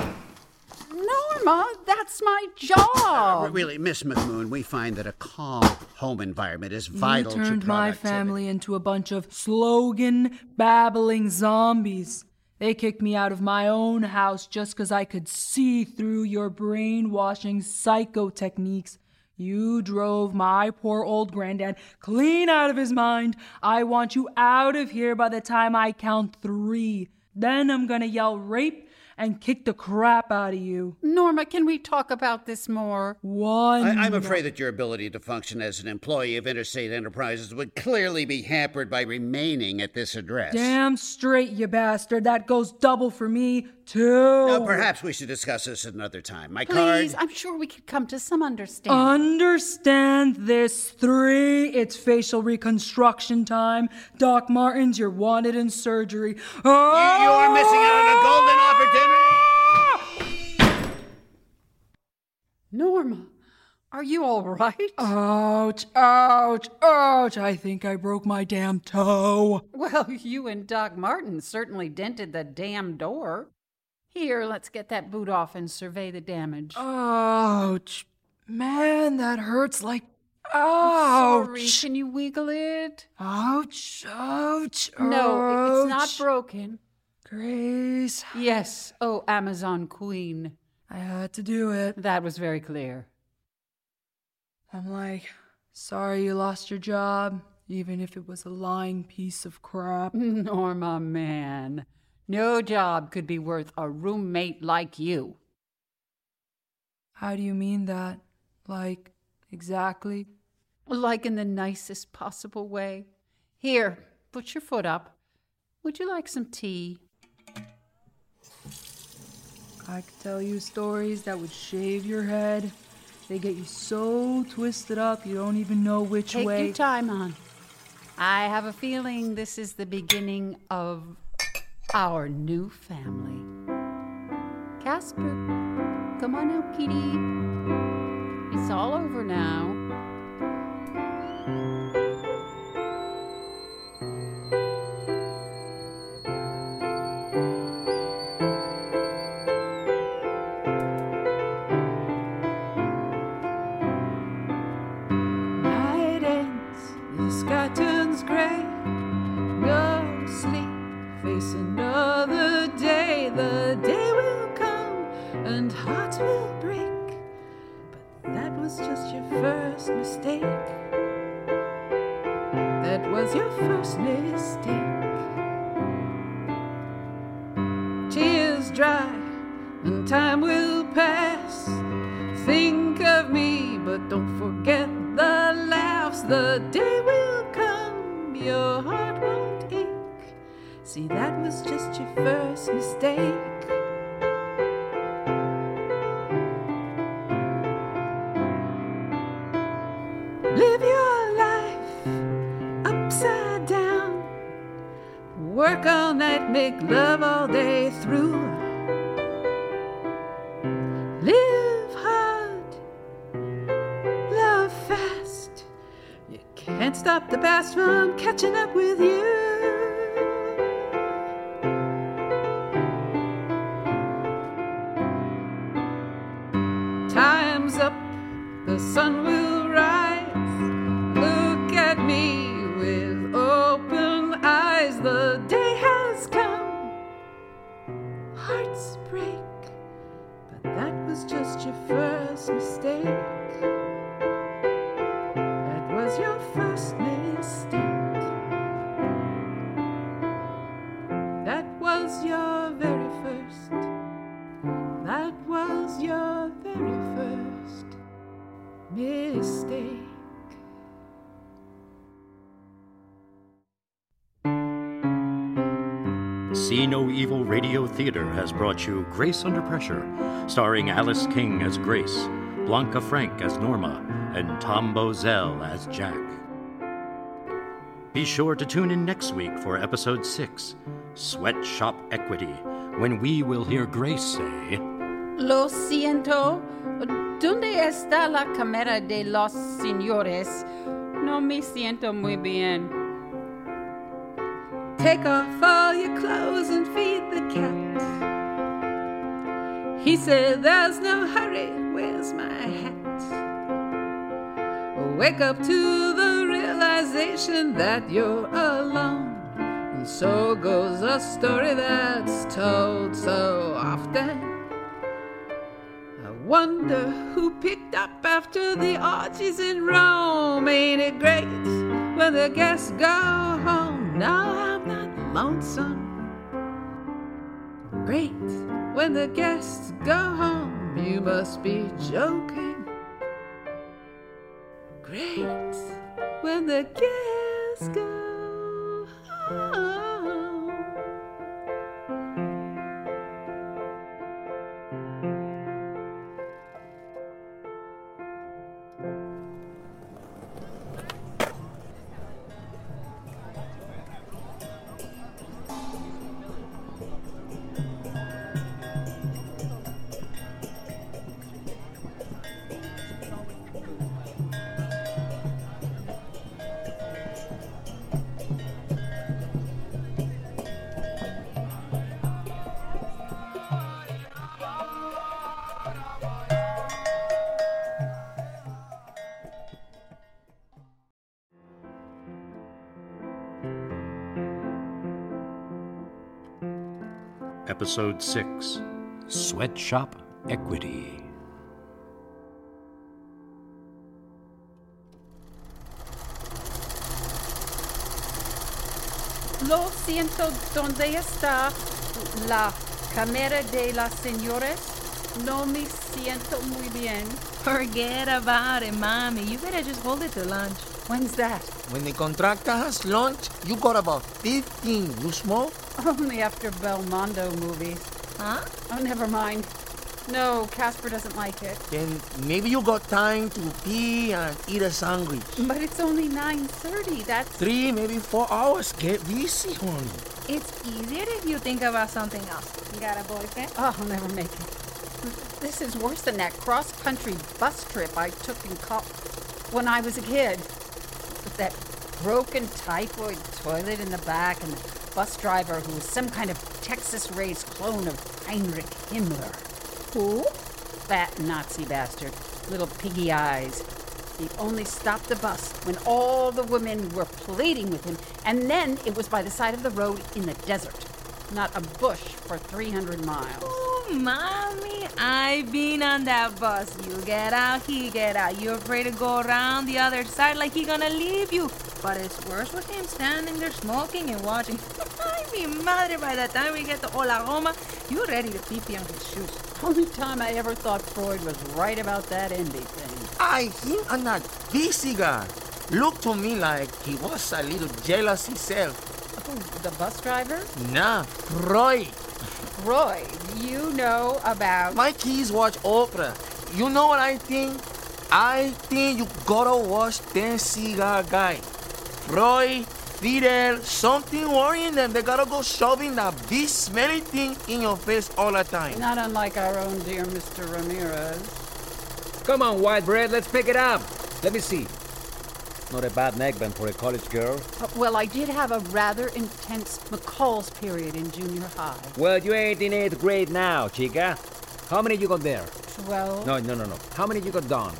Norma, that's my job. Uh, really, Miss McMoon, we find that a calm home environment is vital you turned my family into a bunch of slogan babbling zombies. They kicked me out of my own house just because I could see through your brainwashing psycho techniques. You drove my poor old granddad clean out of his mind. I want you out of here by the time I count three. Then I'm gonna yell rape and kick the crap out of you. Norma, can we talk about this more? One. I, am afraid that your ability to function as an employee of Interstate Enterprises would clearly be hampered by remaining at this address. Damn straight, you bastard. That goes double for me. Too. Now, perhaps we should discuss this at another time. My cards. Please, card. I'm sure we could come to some understanding. Understand this. Three, it's facial reconstruction time. Doc Martens, you're wanted in surgery. Oh! You are missing out on a golden oh! opportunity. Norma, are you all right? Ouch, ouch, ouch. I think I broke my damn toe. Well, you and Doc Marten certainly dented the damn door. Here, let's get that boot off and survey the damage. Ouch. Man, that hurts like. Ouch. Sorry, can you wiggle it? Ouch, ouch, No, it's not ouch. broken. Grace, Yes, oh, Amazon Queen. I had to do it. That was very clear. I'm like, sorry you lost your job, even if it was a lying piece of crap. Norma, man. No job could be worth a roommate like you. How do you mean that? Like, exactly? Like in the nicest possible way. Here, put your foot up. Would you like some tea? I could tell you stories that would shave your head. They get you so twisted up you don't even know which Take way. Take your time, on. I have a feeling this is the beginning of our new family. Casper, come on out, kitty. It's all over now. Hearts will break. But that was just your first mistake. That was your first mistake. Tears dry and time will pass. Think of me, but don't forget the laughs. The day will come, your heart won't ache. See, that was just your first mistake. Love all day through. Live hard, love fast. You can't stop the past from catching up with you. Theater has brought you Grace Under Pressure, starring Alice King as Grace, Blanca Franck as Norma, and Tom Bozell as Jack. Be sure to tune in next week for episode 6, Sweatshop Equity, when we will hear Grace say, Lo siento. ¿Dónde está la cámara de los señores? No me siento muy bien. Take off all your clothes and feed the cat. He said, There's no hurry, where's my hat? Wake up to the realization that you're alone. And so goes a story that's told so often. I wonder who picked up after the arches in Rome. Ain't it great when the guests go home? Now I'm not lonesome. Great when the guests go home. You must be joking. Great when the guests go home. Episode 6 Sweatshop Equity. Lo siento, ¿dónde está la cámara de las señores? No me siento muy bien. Forget about it, mommy. You better just hold it to lunch. When's that? When the contractor has lunch, you got about 15. You smoke? Only after Belmondo movies. Huh? Oh, never mind. No, Casper doesn't like it. Then maybe you got time to pee and eat a sandwich. But it's only 9.30. That's... Three, maybe four hours. Get busy, honey. It's easier if you think about something else. You got a boyfriend? Oh, I'll never make it. This is worse than that cross-country bus trip I took in co- when I was a kid. With that broken typhoid toilet in the back and the bus driver who was some kind of Texas-raised clone of Heinrich Himmler. Who? That Nazi bastard. Little piggy eyes. He only stopped the bus when all the women were pleading with him, and then it was by the side of the road in the desert. Not a bush for 300 miles. Oh, mommy, I've been on that bus. You get out, he get out. You're afraid to go around the other side like he gonna leave you. But it's worse with him standing there smoking and watching. Ay, mi madre, by the time we get to Oklahoma, you're ready to pee pee on his shoes. Only time I ever thought Freud was right about that envy thing. I him and that busy guy. Looked to me like he was a little jealous himself. Oh, the bus driver? Nah, Roy. Roy, you know about. My kids watch opera. You know what I think? I think you gotta watch them cigar guy. Roy, Fidel, something worrying them. They gotta go shoving that big smelly thing in your face all the time. Not unlike our own dear Mr. Ramirez. Come on, white bread, let's pick it up. Let me see. Not a bad neckband for a college girl. Uh, well, I did have a rather intense McCall's period in junior high. Well, you ain't in eighth grade now, chica. How many you got there? Twelve. No, no, no, no. How many you got done?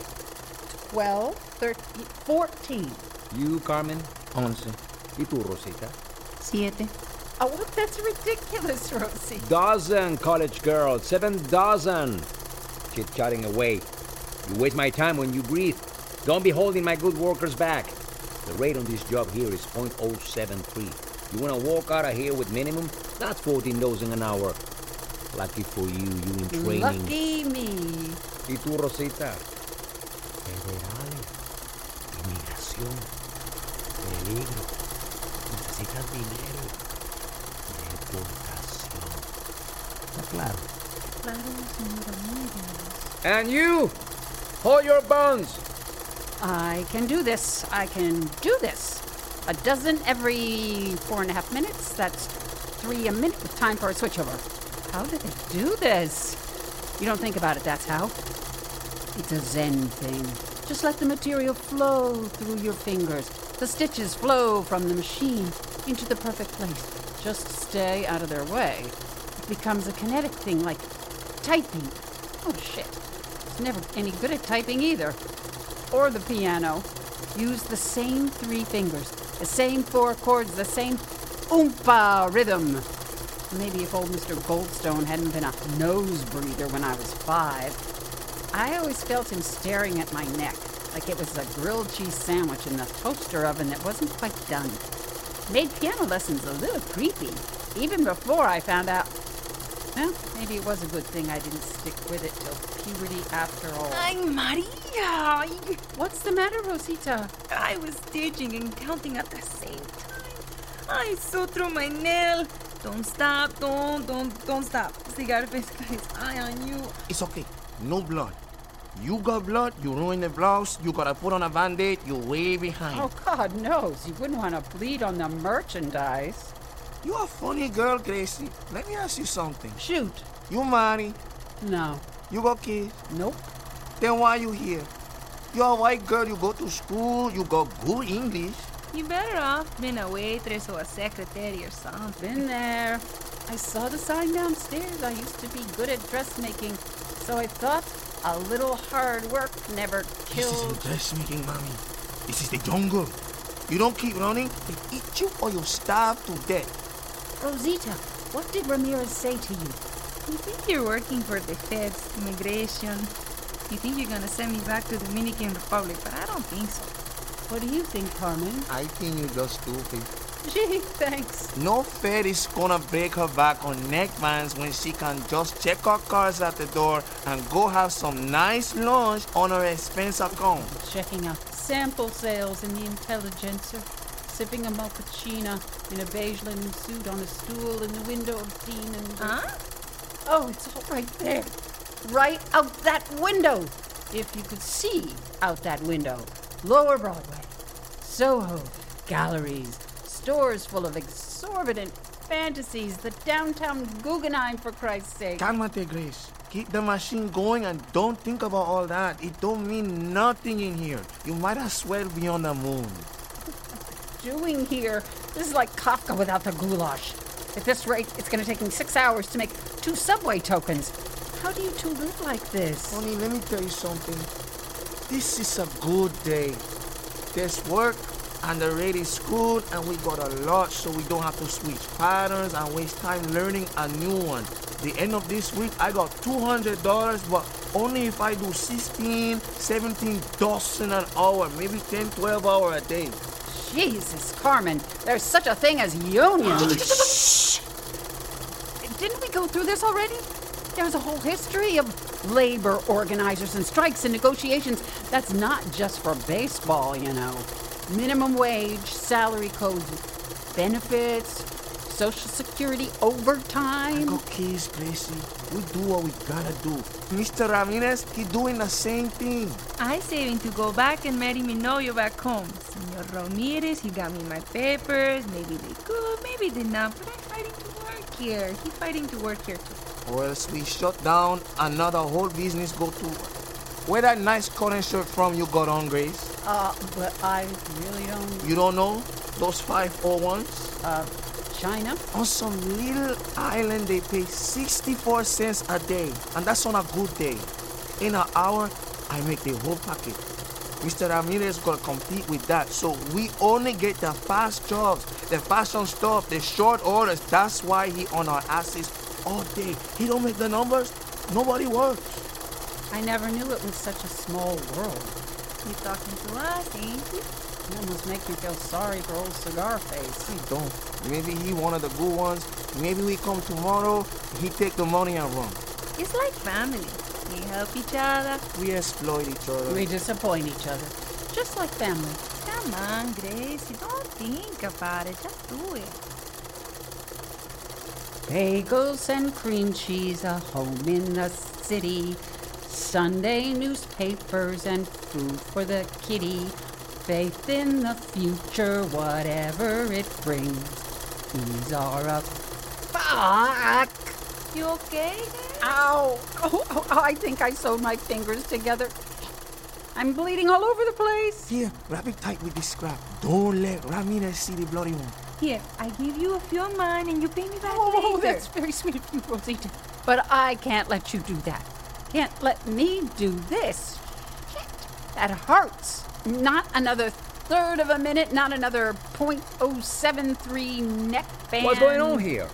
Twelve, thirteen, fourteen. You, Carmen? Once. ¿Y tú, Rosita? Siete. Oh, well, that's ridiculous, Rosie. Dozen, college girl. Seven dozen. Chit-chatting away. You waste my time when you breathe. Don't be holding my good workers back. The rate on this job here is .073. You want to walk out of here with minimum? That's 14 dozen an hour. Lucky for you, you in training. Lucky me. ¿Y tú, Rosita? Federales. Inmigración. Peligro. Necesitas dinero. Deportación. ¿Está claro? Claro, señora, muy. And you! Hold your buns! I can do this. I can do this. A dozen every four and a half minutes. That's three a minute with time for a switchover. How do they do this? You don't think about it, that's how. It's a Zen thing. Just let the material flow through your fingers. The stitches flow from the machine into the perfect place. Just stay out of their way. It becomes a kinetic thing like typing. Oh, shit. It's never any good at typing either. Or the piano. Use the same three fingers, the same four chords, the same oompa rhythm. Maybe if old Mr. Goldstone hadn't been a nose breather when I was five. I always felt him staring at my neck, like it was a grilled cheese sandwich in the toaster oven that wasn't quite done. Made piano lessons a little creepy, even before I found out. Well, maybe it was a good thing I didn't stick with it till puberty after all. Ay, Maria! What's the matter, Rosita? I was stitching and counting at the same time. I saw through my nail. Don't stop, don't, don't, don't stop. Cigar face got eye on you. It's okay. No blood. You got blood, you ruin the blouse, you gotta put on a band-aid, you're way behind. Oh, God knows. You wouldn't want to bleed on the merchandise. You're a funny girl, Gracie. Let me ask you something. Shoot. You married? No. You got kids? Nope. Then why you here? You're a white girl, you go to school, you got good English. You better off being a waitress or a secretary or something. Been there. I saw the sign downstairs. I used to be good at dressmaking, so I thought a little hard work never kills. This killed. isn't dressmaking, mommy. This is the jungle. You don't keep running, they eat you or you'll starve to death. Rosita, What did Ramirez say to you? You think you're working for the feds, immigration. You think you're gonna send me back to the Dominican Republic, but I don't think so. What do you think, Carmen? I think you're just stupid. Gee, thanks. No Fed is gonna break her back on neckbands when she can just check her cards at the door and go have some nice lunch on her expense account. Checking out sample sales in the Intelligencer, sipping a mochaccino in a beige linen suit on a stool in the window of Dean and. Huh? Oh, it's all right there. Right out that window. If you could see out that window. Lower Broadway, Soho, galleries, stores full of exorbitant fantasies, the downtown Guggenheim, for Christ's sake. Calmate, Grace. Keep the machine going and don't think about all that. It don't mean nothing in here. You might as well be on the moon. doing here? This is like Kafka without the goulash. At this rate, it's going to take me six hours to make two subway tokens. How do you two live like this? Honey, let me tell you something. This is a good day. There's work and the rate is good and we got a lot so we don't have to switch patterns and waste time learning a new one. The end of this week I got $200 but only if I do 16, 17 dozen an hour, maybe 10, 12 hour a day. Jesus, Carmen, there's such a thing as unions. Shh! Didn't we go through this already? There's a whole history of labor organizers and strikes and negotiations. That's not just for baseball, you know. Minimum wage, salary codes, benefits, social security, overtime. Go kids, Gracie. We do what we gotta do. Mr. Ramirez, he doing the same thing. I saving to go back and marry mi novio back home. Senor Ramirez, he got me my papers. Maybe they good, maybe they not, but I'm fighting to work here. He fighting to work here too. Or else we shut down another whole business go to. Where that nice cotton shirt from you got on, Grace? Uh, but I really don't. You don't know? Those 501s? Uh, China? On some little island, they pay 64 cents a day. And that's on a good day. In an hour, I make the whole packet. Mr. Ramirez gonna compete with that. So we only get the fast jobs, the fashion stuff, the short orders. That's why he on our asses all day. He don't make the numbers, nobody works. I never knew it was such a small world. You talking to us, ain't you? It almost make me feel sorry for old Cigar Face. He don't. Maybe he one of the good ones. Maybe we come tomorrow, he take the money and run. It's like family. We help each other. We exploit each other. We disappoint each other. Just like family. Come on, Gracie. Don't think about it. Just do it. Bagels and cream cheese, a home in the city. Sunday newspapers and food for the kitty. Faith in the future, whatever it brings. These are a fuck. You okay? Ow! Oh, oh, oh, I think I sewed my fingers together. I'm bleeding all over the place. Here, wrap it tight with this scrap. Don't let Ramirez see the bloody one. Here, I give you a few of mine and you pay me back Oh, later. that's very sweet of you, Rosita. But I can't let you do that. Can't let me do this. Shit, that hurts. Not another third of a minute, not another .073 neck band. What's going on here?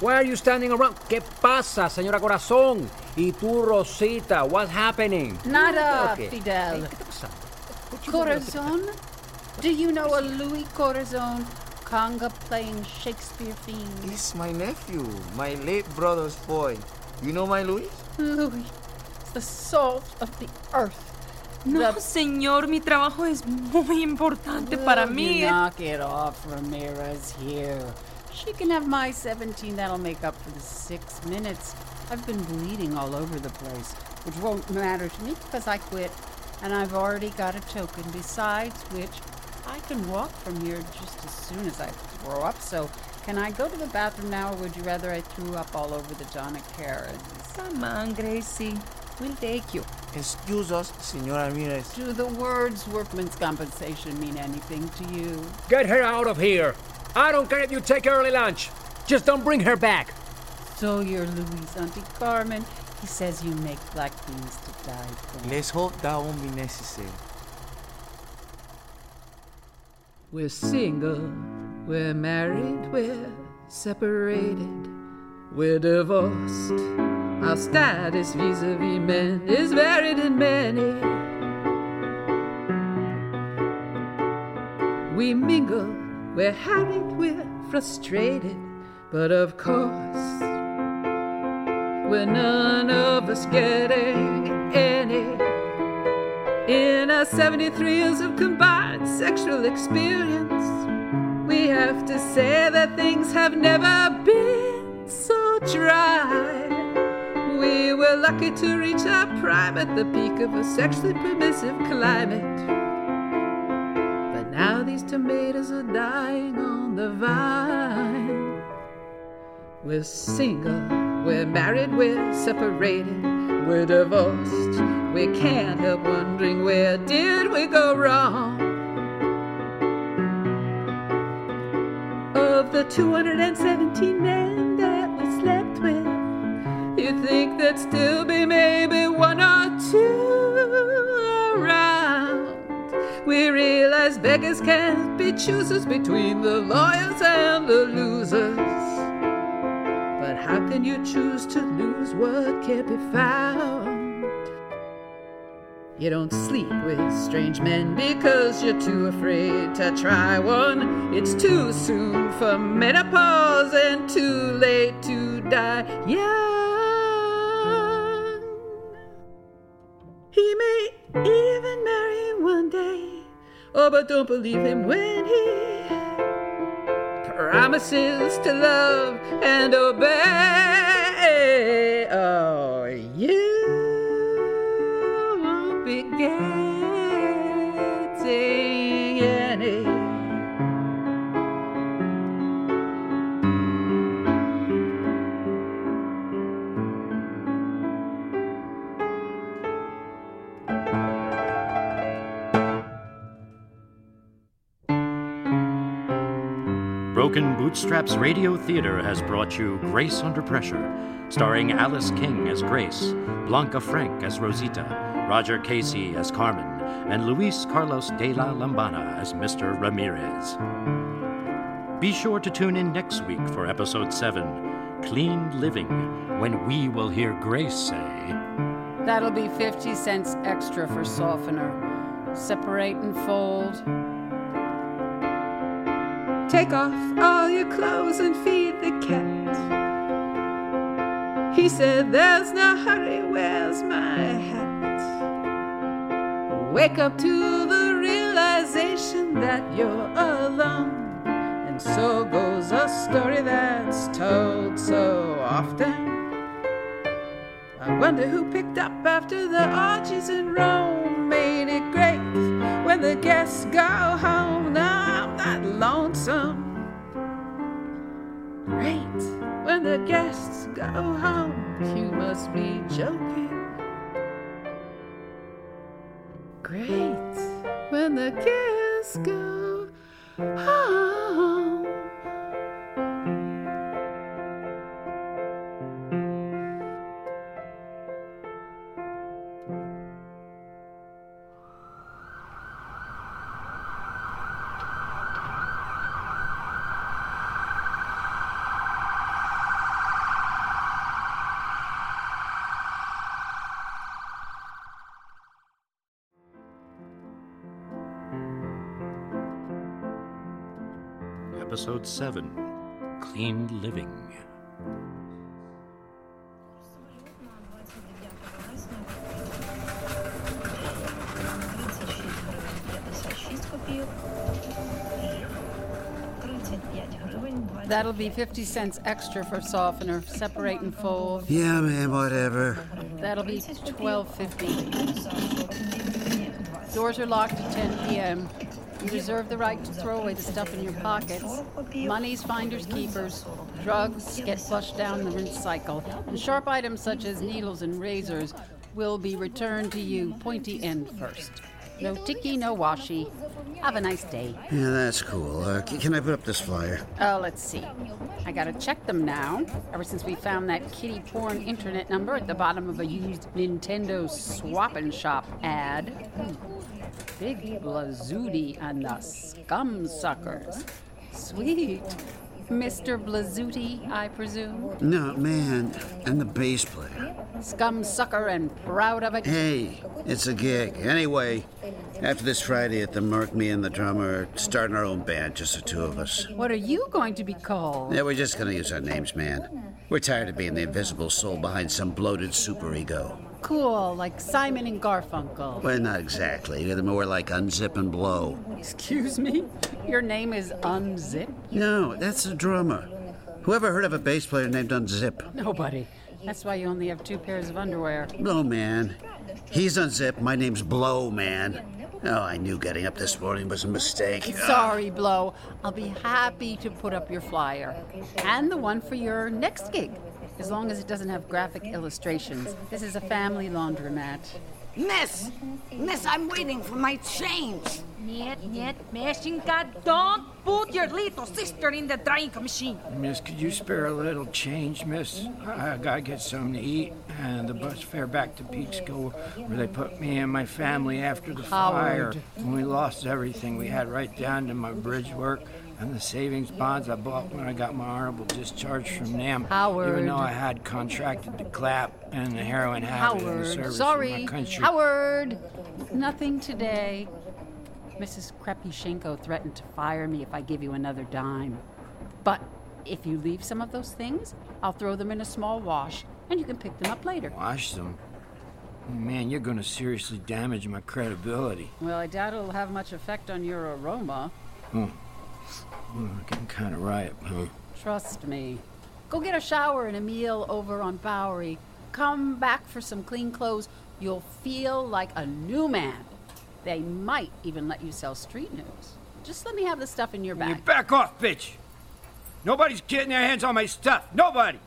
Why are you standing around? ¿Qué pasa, señora Corazón? Y tú, Rosita, what's happening? Nada, Okay. Fidel. Corazon? Do you know a Louis Corazon conga playing Shakespeare fiend? It's my nephew, my late brother's boy. You know my Louis? Louis, the salt of the earth. No, The- señor, mi trabajo es muy importante para Will mí. you knock it off, Ramirez here. She can have my 17. That'll make up for the six minutes. I've been bleeding all over the place, which won't matter to me because I quit, and I've already got a token. Besides which, I can walk from here just as soon as I throw up. So, can I go to the bathroom now, or would you rather I threw up all over the Donna Karan's? Come on, Gracie. We'll take you. Excuse us, Senora Ramirez. Do the words workman's compensation mean anything to you? Get her out of here. I don't care if you take early lunch. Just don't bring her back. So you're Luis Auntie Carmen. He says you make black beans to die for. Let's hope that won't be necessary. We're single, we're married, we're separated. We're divorced. Our status vis a vis men is varied in many. We mingle, we're harried, we're frustrated, but of course, we're none of us getting any. In our 73 years of combined sexual experience, we have to say that things have never been so dry. We were lucky to reach our prime at the peak of a sexually permissive climate. But now these tomatoes are dying on the vine. We're single, we're married, we're separated, we're divorced. We can't help wondering where did we go wrong? Of the 217 men you'd think there'd still be maybe one or two around. We realize beggars can't be choosers between the lawyers and the losers. But how can you choose to lose what can't be found? You don't sleep with strange men because you're too afraid to try one. It's too soon for menopause and too late to die young. He may even marry one day. Oh, but don't believe him when he promises to love and obey. Oh, you won't be getting Broken Bootstraps Radio Theater has brought you Grace Under Pressure, starring Alice King as Grace, Blanca Franck as Rosita, Roger Casey as Carmen, and Luis Carlos de la Lombana as Mr. Ramirez. Be sure to tune in next week for episode 7, Clean Living, when we will hear Grace say, That'll be 50 cents extra for softener. Separate and fold. Take off all your clothes and feed the cat. He said, There's no hurry, where's my hat? Wake up to the realization that you're alone. And so goes a story that's told so often. I wonder who picked up after the orgies in Rome. Made it great when the guests go home. Now I'm not lonesome. Great when the guests go home. You must be joking. Great when the guests go home. Episode 7, Clean Living. That'll be 50 cents extra for softener. Separate and fold. Yeah, man, whatever. That'll be 12.50. Doors are locked at 10 p.m. You reserve the right to throw away the stuff in your pockets. Money's finders keepers. Drugs get flushed down the rinse cycle. And sharp items such as needles and razors will be returned to you pointy end first. No ticky, no washi. Have a nice day. Yeah, that's cool. Uh, c- can I put up this flyer? Oh, let's see. I gotta check them now. Ever since we found that kitty porn internet number at the bottom of a used Nintendo swap and shop ad. Big Blazooty and the Scum Suckers. Sweet. Mr. Blazzuti, I presume? No, man, and the bass player. Scum sucker and proud of it? Hey, it's a gig. Anyway, after this Friday at the Merc, me and the drummer are starting our own band, just the two of us. What are you going to be called? Yeah, we're just gonna use our names, man. We're tired of being the invisible soul behind some bloated superego. Cool, like Simon and Garfunkel. Well, not exactly. They're more like Unzip and Blow. Excuse me? Your name is Unzip? No, that's a drummer. Whoever heard of a bass player named Unzip? Nobody. That's why you only have two pairs of underwear. Blow, man. He's Unzip. My name's Blow, man. Oh, I knew getting up this morning was a mistake. Sorry, Blow. I'll be happy to put up your flyer. And the one for your next gig. As long as it doesn't have graphic illustrations. This is a family laundromat. Miss! Miss, I'm waiting for my change. Niet, niet, Meshinka, don't put your little sister in the drying machine. Miss, could you spare a little change, miss? I, I gotta get something to eat, and the bus fare back to Peekskill, where they put me and my family after the fire. Howard. When we lost everything we had right down to my bridge work and the savings bonds I bought when I got my honorable discharge from NAM. Howard. Even though I had contracted the clap and the heroin habit in the Howard, service of sorry. my country. Howard! Nothing today. Mrs. Krepyshenko threatened to fire me if I give you another dime. But if you leave some of those things, I'll throw them in a small wash and you can pick them up later. Wash them. Man, you're gonna seriously damage my credibility. Well, I doubt it'll have much effect on your aroma. Oh. Well, getting kind of ripe, huh? Trust me. Go get a shower and a meal over on Bowery. Come back for some clean clothes. You'll feel like a new man. They might even let you sell street news. Just let me have the stuff in your You bag. back off, bitch! Nobody's getting their hands on my stuff. Nobody!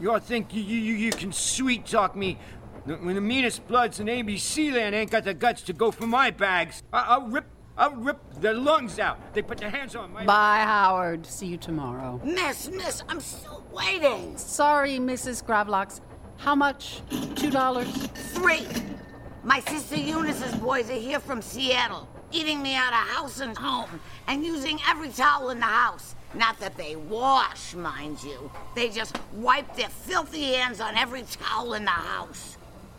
You all think you, you, you can sweet talk me when the meanest bloods in ABC land ain't got the guts to go for my bags. I, I'll rip, I'll rip their lungs out. They put their hands on my. Bye, Howard. See you tomorrow. Miss, miss, I'm still waiting. Sorry, Mrs. Gravlax. How much? Two dollars? Three. My sister Eunice's boys are here from Seattle, eating me out of house and home, and using every towel in the house. Not that they wash, mind you. They just wipe their filthy hands on every towel in the house.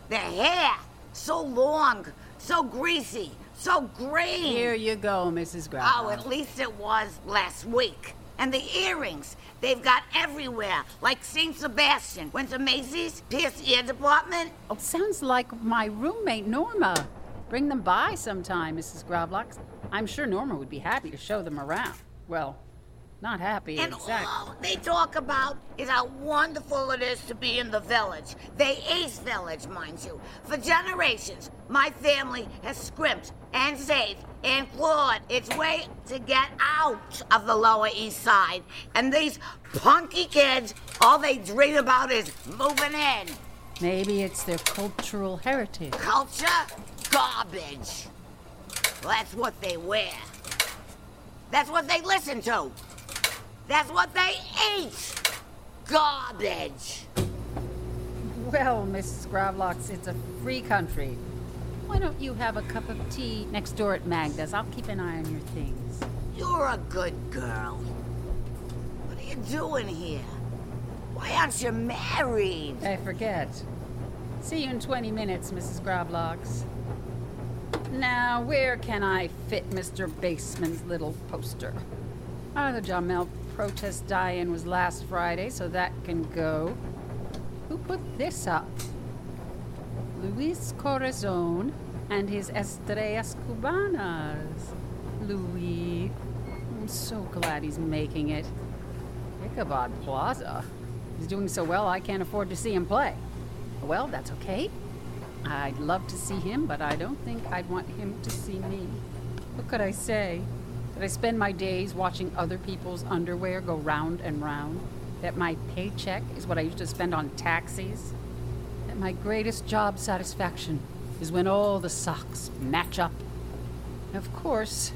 Their hair, so long, so greasy, so green. Here you go, Mrs. Oh, at least it was last week. And the earrings, they've got everywhere, like St. Sebastian. Went to Macy's, Pierce Ear Department. Oh, sounds like my roommate Norma. Bring them by sometime, Mrs. Gravlax. I'm sure Norma would be happy to show them around. Well, not happy, And exactly. all they talk about is how wonderful it is to be in the village. The East Village, mind you. For generations, my family has scrimped and saved and clawed its way to get out of the Lower East Side. And these punky kids, all they dream about is moving in. Maybe it's their cultural heritage. Culture? Garbage. Well, that's what they wear. That's what they listen to. That's what they eat. Garbage. Well, Mrs. Gravlax, it's a free country. Why don't you have a cup of tea next door at Magda's? I'll keep an eye on your things. You're a good girl. What are you doing here? Why aren't you married? I forget. See you in 20 minutes, Mrs. Gravlax. Now, where can I fit Mr. Baseman's little poster? Ah, the Jamel protest die-in was last Friday, so that can go. Who put this up? Luis Corazon and his Estrellas Cubanas. Louis. I'm so glad he's making it. Ichabod Plaza. He's doing so well I can't afford to see him play. Well, that's okay. I'd love to see him, but I don't think I'd want him to see me. What could I say? That I spend my days watching other people's underwear go round and round? That my paycheck is what I used to spend on taxis? That my greatest job satisfaction is when all the socks match up? Of course,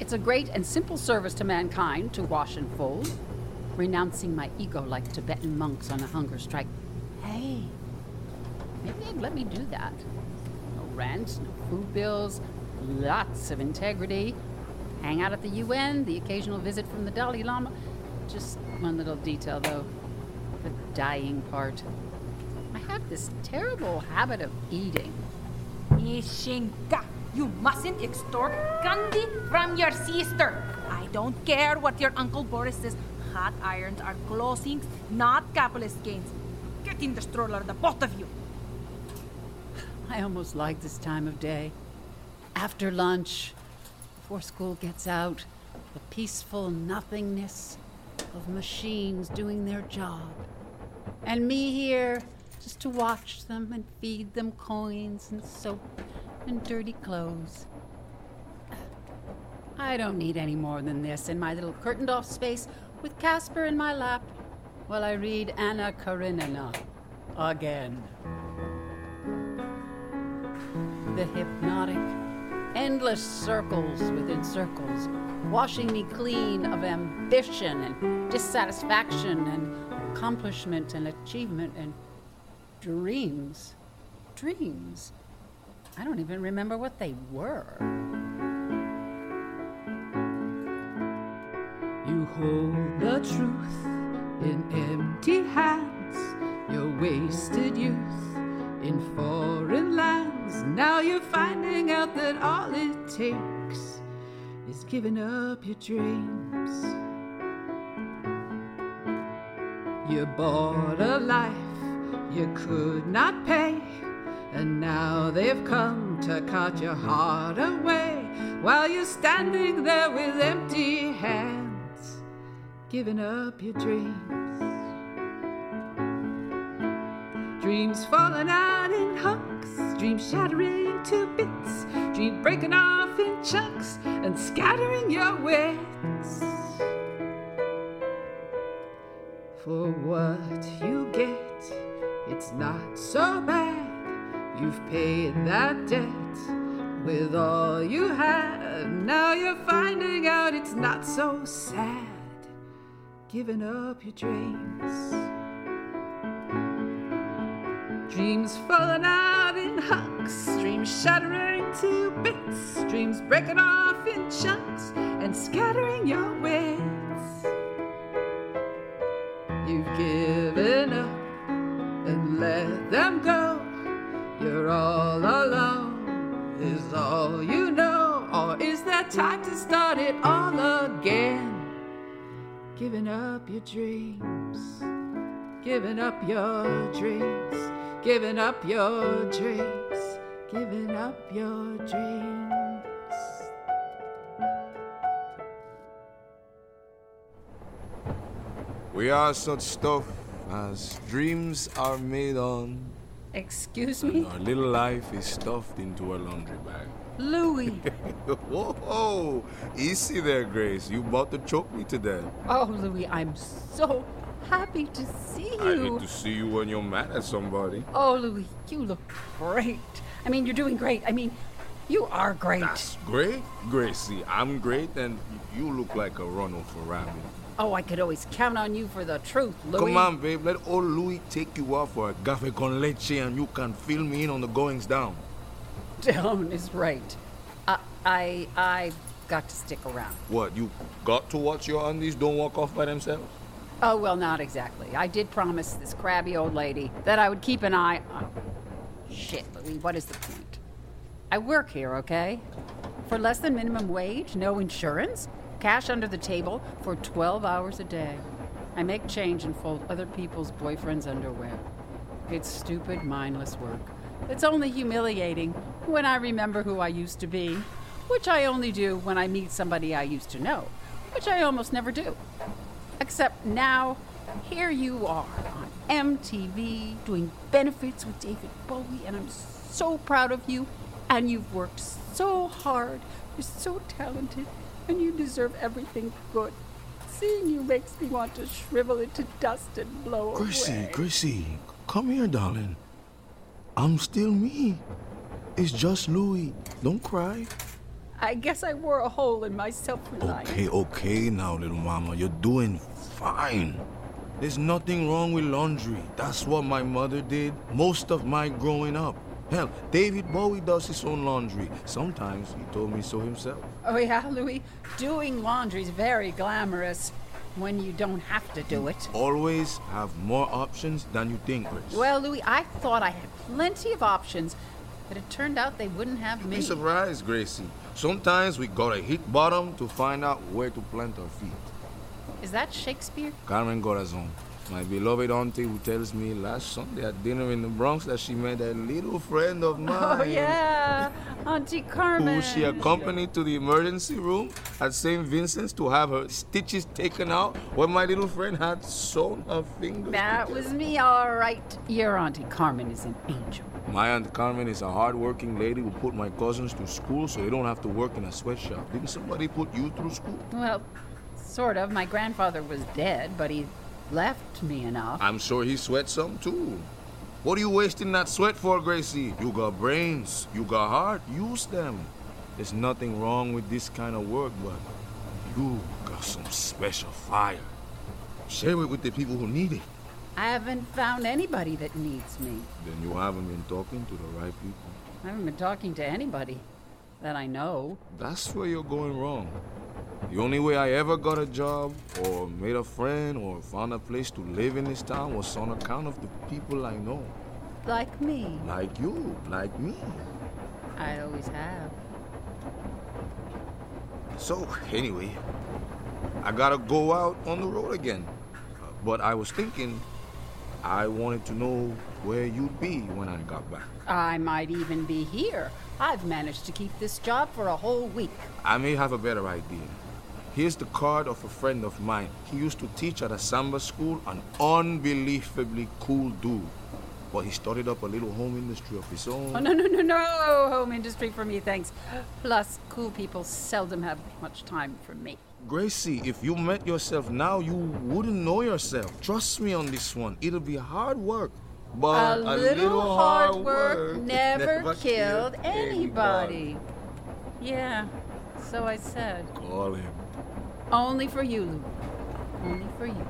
it's a great and simple service to mankind to wash and fold, renouncing my ego like Tibetan monks on a hunger strike. Hey, maybe they'd let me do that. No rent, no food bills, lots of integrity. Hang out at the UN, the occasional visit from the Dalai Lama. Just one little detail, though the dying part. I have this terrible habit of eating. Ishinka, you mustn't extort candy from your sister. I don't care what your Uncle Boris says. Hot irons are closings, not capitalist gains. Get in the stroller, the both of you. I almost like this time of day. After lunch, before school gets out, the peaceful nothingness of machines doing their job. And me here just to watch them and feed them coins and soap and dirty clothes. I don't need any more than this in my little curtained off space with Casper in my lap while I read Anna Karenina again. The hypnotic, endless circles within circles, washing me clean of ambition and dissatisfaction and accomplishment and achievement and dreams. Dreams. I don't even remember what they were. You hold the truth in empty hands, your wasted youth in foreign lands. Now you're finding out that all it takes is giving up your dreams. You bought a life you could not pay, and now they've come to cut your heart away while you're standing there with empty hands, giving up your dreams. Dreams falling out in hunks, dreams shattering to bits, dreams breaking off in chunks and scattering your wits. For what you get, it's not so bad. You've paid that debt with all you had. Now you're finding out it's not so sad. Giving up your dreams. Dreams falling out in hunks, dreams shattering to bits, dreams breaking off in chunks and scattering your wits. You've given up and let them go. You're all alone, is all you know. Or is there time to start it all again? Giving up your dreams, giving up your dreams, giving up your dreams, giving up your dreams. We are such stuff as dreams are made on. Excuse and me? Our little life is stuffed into a laundry bag. Louis. whoa, whoa, easy there, Grace. You about to choke me to death. Oh, Louis, I'm so happy to see you. I hate to see you when you're mad at somebody. Oh, Louis, you look great. I mean, you're doing great. I mean, you are great. That's great, Gracie. I'm great, and you look like a Ronald Ferrari. Oh, I could always count on you for the truth, Louis. Come on, babe. Let old Louis take you out for a café con leche, and you can fill me in on the goings down. Down is right. Uh, I I got to stick around. What? You got to watch your undies don't walk off by themselves? Oh, well, not exactly. I did promise this crabby old lady that I would keep an eye on. Shit, Louis, what is the point? I work here, okay? For less than minimum wage, no insurance, cash under the table for 12 hours a day. I make change and fold other people's boyfriends' underwear. It's stupid, mindless work. It's only humiliating when I remember who I used to be, which I only do when I meet somebody I used to know, which I almost never do. Except now, here you are on MTV doing benefits with David Bowie, and I'm so proud of you. And you've worked so hard. You're so talented, and you deserve everything good. Seeing you makes me want to shrivel into dust and blow Gracie, away. Gracie, come here, darling. I'm still me. It's just Louis. Don't cry. I guess I wore a hole in my self-reliance. Okay, okay now, little mama. You're doing fine. There's nothing wrong with laundry. That's what my mother did most of my growing up. Hell, David Bowie does his own laundry. Sometimes he told me so himself. Oh yeah, Louis, doing laundry's very glamorous. when you don't have to do it. Always have more options than you think, Grace. Well, Louis, I thought I had plenty of options, but it turned out they wouldn't have me. Be surprised, Gracie. Sometimes we gotta hit bottom to find out where to plant our feet. Is that Shakespeare? Carmen Corazon, my beloved auntie who tells me last Sunday at dinner in the Bronx that she met a little friend of oh, mine. Oh, yeah. Auntie Carmen. Who she accompanied to the emergency room at St. Vincent's to have her stitches taken out when my little friend had sewn her fingers. That was me, all right. Your Auntie Carmen is an angel. My Aunt Carmen is a hard-working lady who put my cousins to school so they don't have to work in a sweatshop. Didn't somebody put you through school? Well, sort of. My grandfather was dead, but he left me enough. I'm sure he sweat some too. What are you wasting that sweat for, Gracie? You got brains, you got heart, use them. There's nothing wrong with this kind of work, but you got some special fire. Share it with the people who need it. I haven't found anybody that needs me. Then you haven't been talking to the right people. I haven't been talking to anybody that I know. That's where you're going wrong. The only way I ever got a job, or made a friend, or found a place to live in this town was on account of the people I know. Like me. Like you, like me. I always have. So, anyway, I gotta go out on the road again. Uh, but I was thinking, I wanted to know where you'd be when I got back. I might even be here. I've managed to keep this job for a whole week. I may have a better idea. Here's the card of a friend of mine. He used to teach at a samba school, an unbelievably cool dude. But he started up a little home industry of his own. Oh, no, no, no, no. Home industry for me, thanks. Plus, cool people seldom have much time for me. Gracie, if you met yourself now, you wouldn't know yourself. Trust me on this one. It'll be hard work. But a, a little, little hard work work never, never killed killed anybody. Yeah, so I said. Call him. Only for you, Lou. Only for you.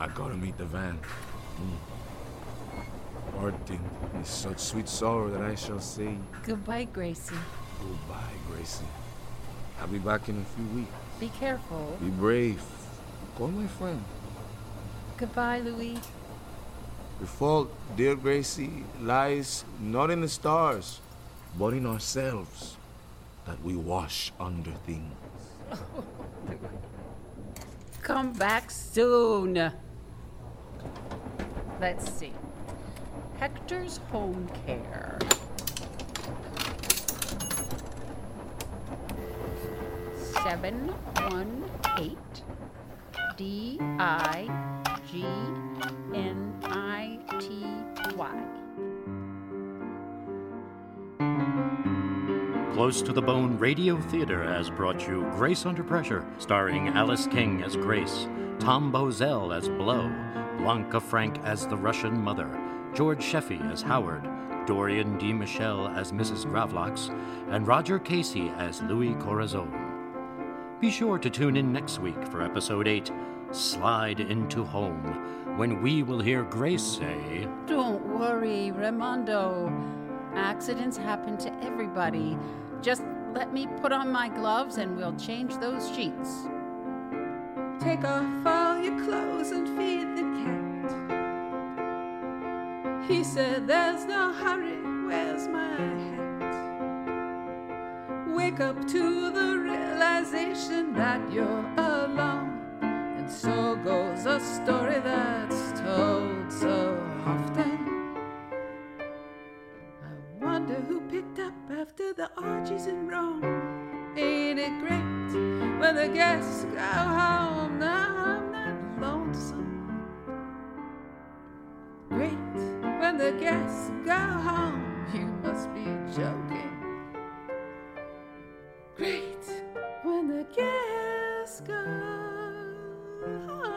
I gotta meet the van. Mm. Parting is such sweet sorrow that I shall say Goodbye, Gracie. goodbye, Gracie. I'll be back in a few weeks. Be careful. Be brave. Call my friend. Goodbye, Louis. The fault, dear Gracie, lies not in the stars, but in ourselves, that we wash under things. Come back soon. Let's see. Hector's Home Care. Seven one eight D I G N I T Y. Close to the Bone Radio Theater has brought you Grace Under Pressure, starring Alice King as Grace, Tom Bozell as Blow, Blanca Franck as the Russian mother, George Sheffey as Howard, Dorian DeMichele as Mrs. Gravlax, and Roger Casey as Louis Corazon. Be sure to tune in next week for episode 8, Slide into Home, when we will hear Grace say, Don't worry, Raimondo. Accidents happen to everybody. Just let me put on my gloves and we'll change those sheets. Take off all your clothes and feed the cat. He said, There's no hurry, where's my hat? Wake up to the realization that you're alone. And so goes a story that's told so often. I wonder who picked up after the orgies in Rome. Ain't it great when the guests go home? Now I'm not lonesome. Great when the guests go home. You must be joking. Great when the guests go home.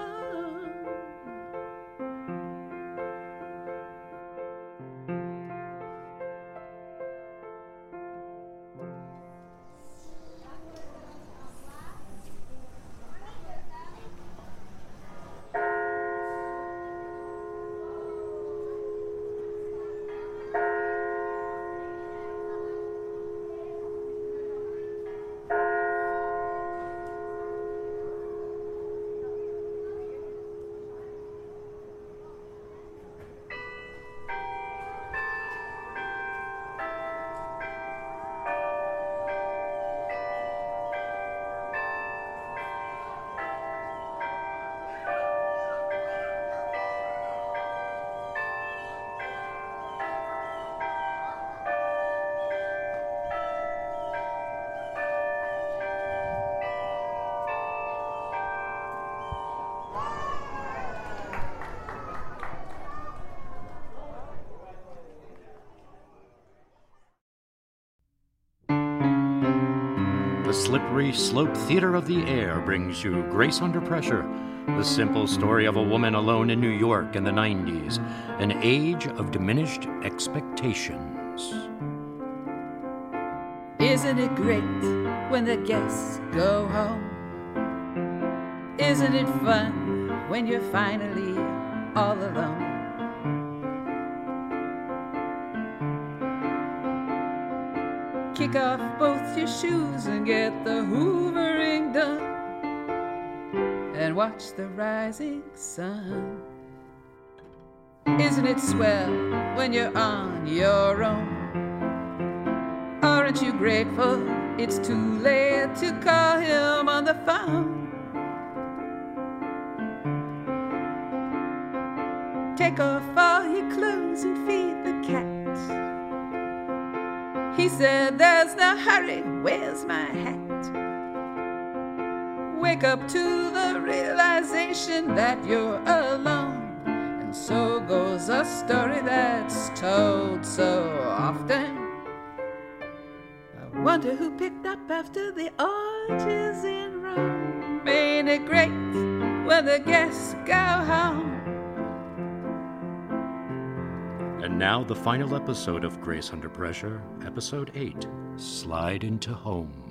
Slippery slope theater of the air brings you Grace Under Pressure, the simple story of a woman alone in New York in the 90s, an age of diminished expectations. Isn't it great when the guests go home? Isn't it fun when you're finally all alone? Kick off both your shoes and get the hoovering done. And watch the rising sun. Isn't it swell when you're on your own? Aren't you grateful it's too late to call him on the phone? He said, There's no hurry, where's my hat? Wake up to the realization that you're alone. And so goes a story that's told so often. I wonder who picked up after the orgies in Rome. Ain't it great when the guests go home? And now, the final episode of Grace Under Pressure, Episode 8 Slide into Home.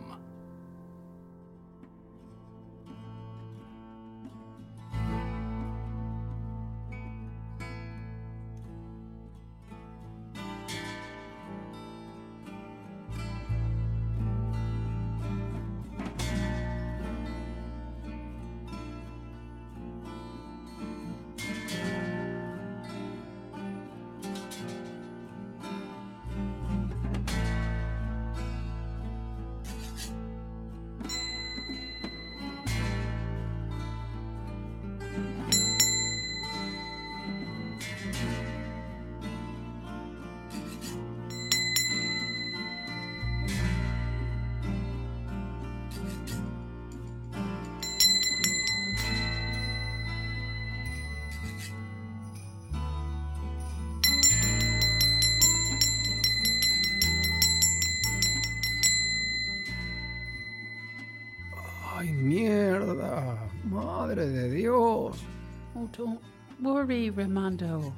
Worry, Raimondo.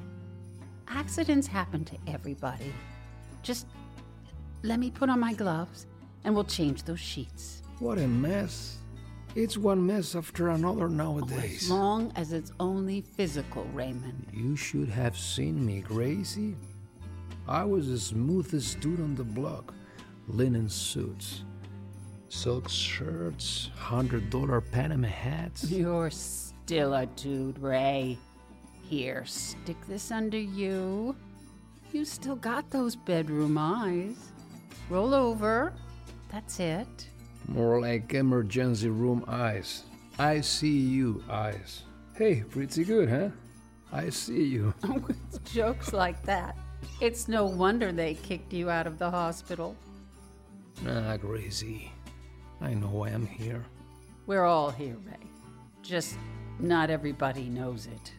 Accidents happen to everybody. Just let me put on my gloves and we'll change those sheets. What a mess. It's one mess after another nowadays. As nowadays. long as it's only physical, Raymond. You should have seen me, Gracie. I was the smoothest dude on the block. Linen suits, silk shirts, hundred dollar Panama hats. You're still a dude, Ray. Here, stick this under you. You still got those bedroom eyes. Roll over. That's it. More like emergency room eyes. I see you eyes. Hey, pretty good, huh? I see you. Oh, With jokes like that, it's no wonder they kicked you out of the hospital. Nah, Gracie. I know I'm here. We're all here, Ray. Just not everybody knows it.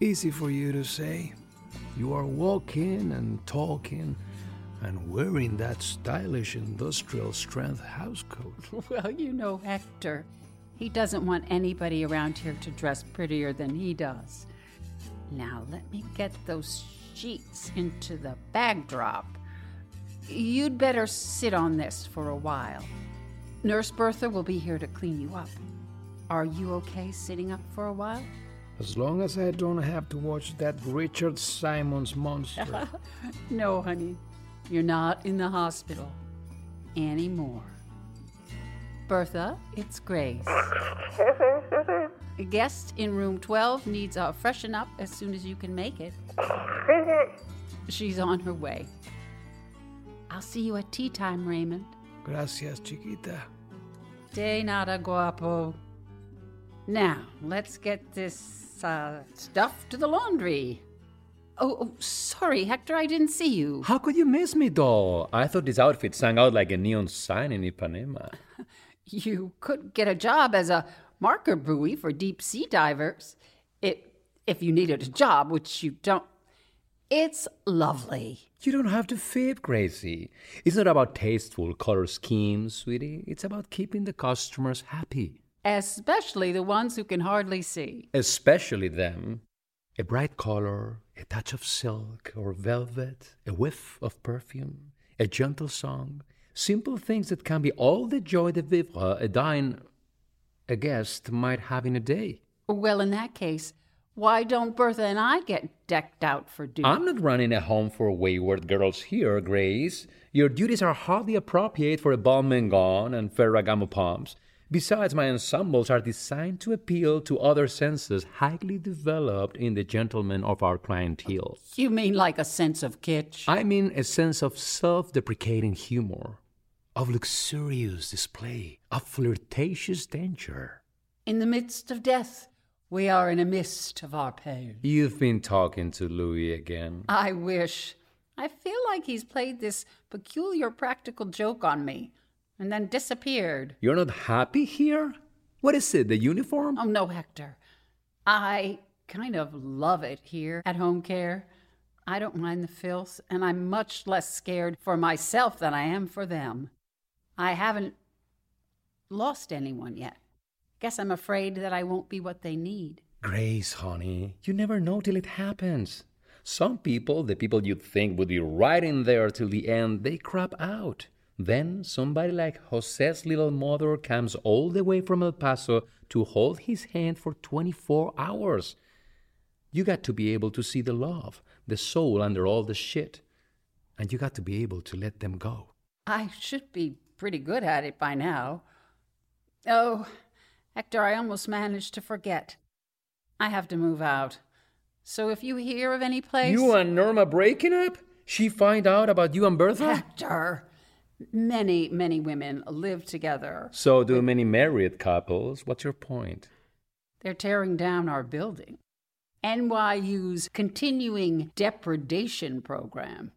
Easy for you to say. You are walking and talking and wearing that stylish industrial strength housecoat. Well, you know Hector. He doesn't want anybody around here to dress prettier than he does. Now, let me get those sheets into the bag drop. You'd better sit on this for a while. Nurse Bertha will be here to clean you up. Are you okay sitting up for a while? As long as I don't have to watch that Richard Simmons monster. no, honey. You're not in the hospital anymore. Bertha, it's Grace. A guest in room 12 needs a freshen up as soon as you can make it. She's on her way. I'll see you at tea time, Raymond. Gracias, chiquita. De nada, guapo. Now, let's get this uh, stuff to the laundry. Oh, oh, sorry, Hector, I didn't see you. How could you miss me, doll? I thought this outfit sang out like a neon sign in Ipanema. You could get a job as a marker buoy for deep sea divers. It, if you needed a job, which you don't. It's lovely. You don't have to fit, Gracie. It's not about tasteful color schemes, sweetie. It's about keeping the customers happy. Especially the ones who can hardly see. Especially them. A bright color, a touch of silk or velvet, a whiff of perfume, a gentle song. Simple things that can be all the joy de vivre a dine a guest might have in a day. Well, in that case, why don't Bertha and I get decked out for duty? I'm not running a home for wayward girls here, Grace. Your duties are hardly appropriate for a Balmain and Ferragamo pumps. Besides, my ensembles are designed to appeal to other senses highly developed in the gentlemen of our clientele. You mean like a sense of kitsch? I mean a sense of self deprecating humor, of luxurious display, of flirtatious danger. In the midst of death, we are in a mist of our pain. You've been talking to Louie again. I wish. I feel like he's played this peculiar practical joke on me and then disappeared. You're not happy here? What is it, the uniform? Oh, no, Hector. I kind of love it here at home care. I don't mind the filth, and I'm much less scared for myself than I am for them. I haven't lost anyone yet. Guess I'm afraid that I won't be what they need. Grace, honey, you never know till it happens. Some people, the people you'd think would be right in there till the end, they crap out. Then somebody like Jose's little mother comes all the way from El Paso to hold his hand for 24 hours. You got to be able to see the love, the soul under all the shit. And you got to be able to let them go. I should be pretty good at it by now. Oh, Hector, I almost managed to forget. I have to move out. So if you hear of any place. You and Norma breaking up? She find out about you and Bertha? Hector! Many, many women live together. So do many married couples. What's your point? They're tearing down our building. NYU's continuing depredation program.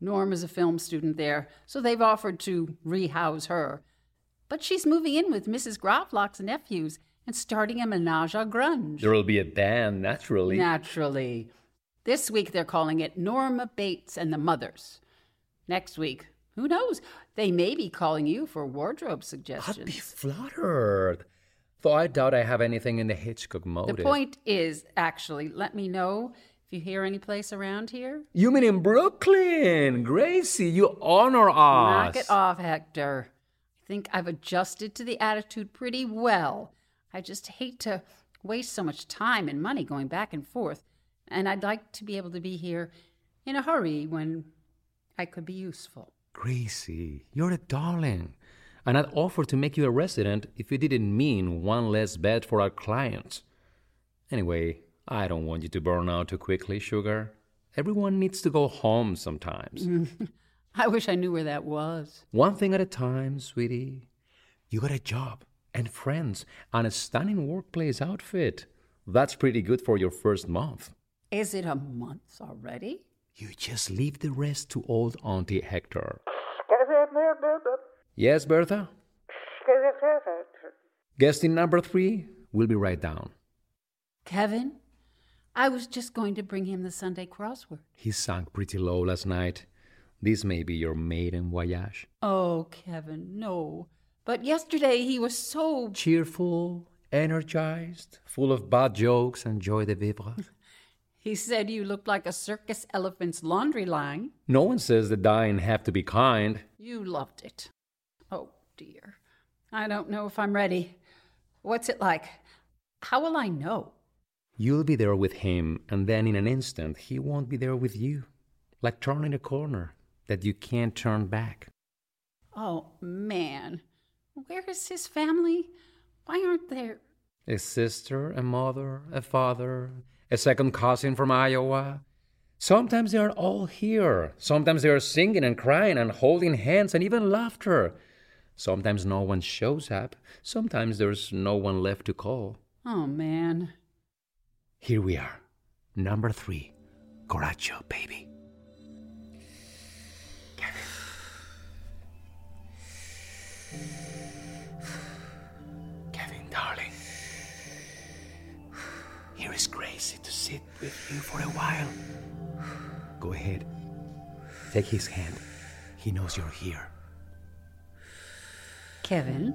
Norm is a film student there, so they've offered to rehouse her. But she's moving in with Mrs. Gravlax's nephews and starting a menage a grunge. There'll be a band, naturally. Naturally. This week they're calling it Norma Bates and the Mothers. Next week, who knows? They may be calling you for wardrobe suggestions. I'd be flattered. Though I doubt I have anything in the Hitchcock motive. The point is, actually, let me know if you hear any place around here. You mean in Brooklyn? Gracie, you honor us. Knock it off, Hector. I think I've adjusted to the attitude pretty well. I just hate to waste so much time and money going back and forth, and I'd like to be able to be here in a hurry when I could be useful. Gracie, you're a darling. And I'd offer to make you a resident if it didn't mean one less bed for our clients. Anyway, I don't want you to burn out too quickly, sugar. Everyone needs to go home sometimes. I wish I knew where that was. One thing at a time, sweetie. You got a job and friends and a stunning workplace outfit. That's pretty good for your first month. Is it a month already? You just leave the rest to old Auntie Hector. Yes, Bertha? Guesting number three will be right down. Kevin? I was just going to bring him the Sunday crossword. He sank pretty low last night. This may be your maiden voyage. Oh, Kevin, no. But yesterday he was so cheerful, energized, full of bad jokes and joy de vivre. he said you looked like a circus elephant's laundry line. No one says the dying have to be kind. You loved it. Oh, dear. I don't know if I'm ready. What's it like? How will I know? You'll be there with him, and then in an instant, he won't be there with you. Like turning a corner that you can't turn back. Oh, man. Where is his family? Why aren't there? A sister, a mother, a father, a second cousin from Iowa. Sometimes they are all here. Sometimes they are singing and crying and holding hands and even laughter. Sometimes no one shows up. Sometimes there's no one left to call. Oh, man. Here we are. Number three. Coraggio, baby. Kevin, darling. Here is Gracie to sit with you for a while. Go ahead. Take his hand. He knows you're here. Kevin,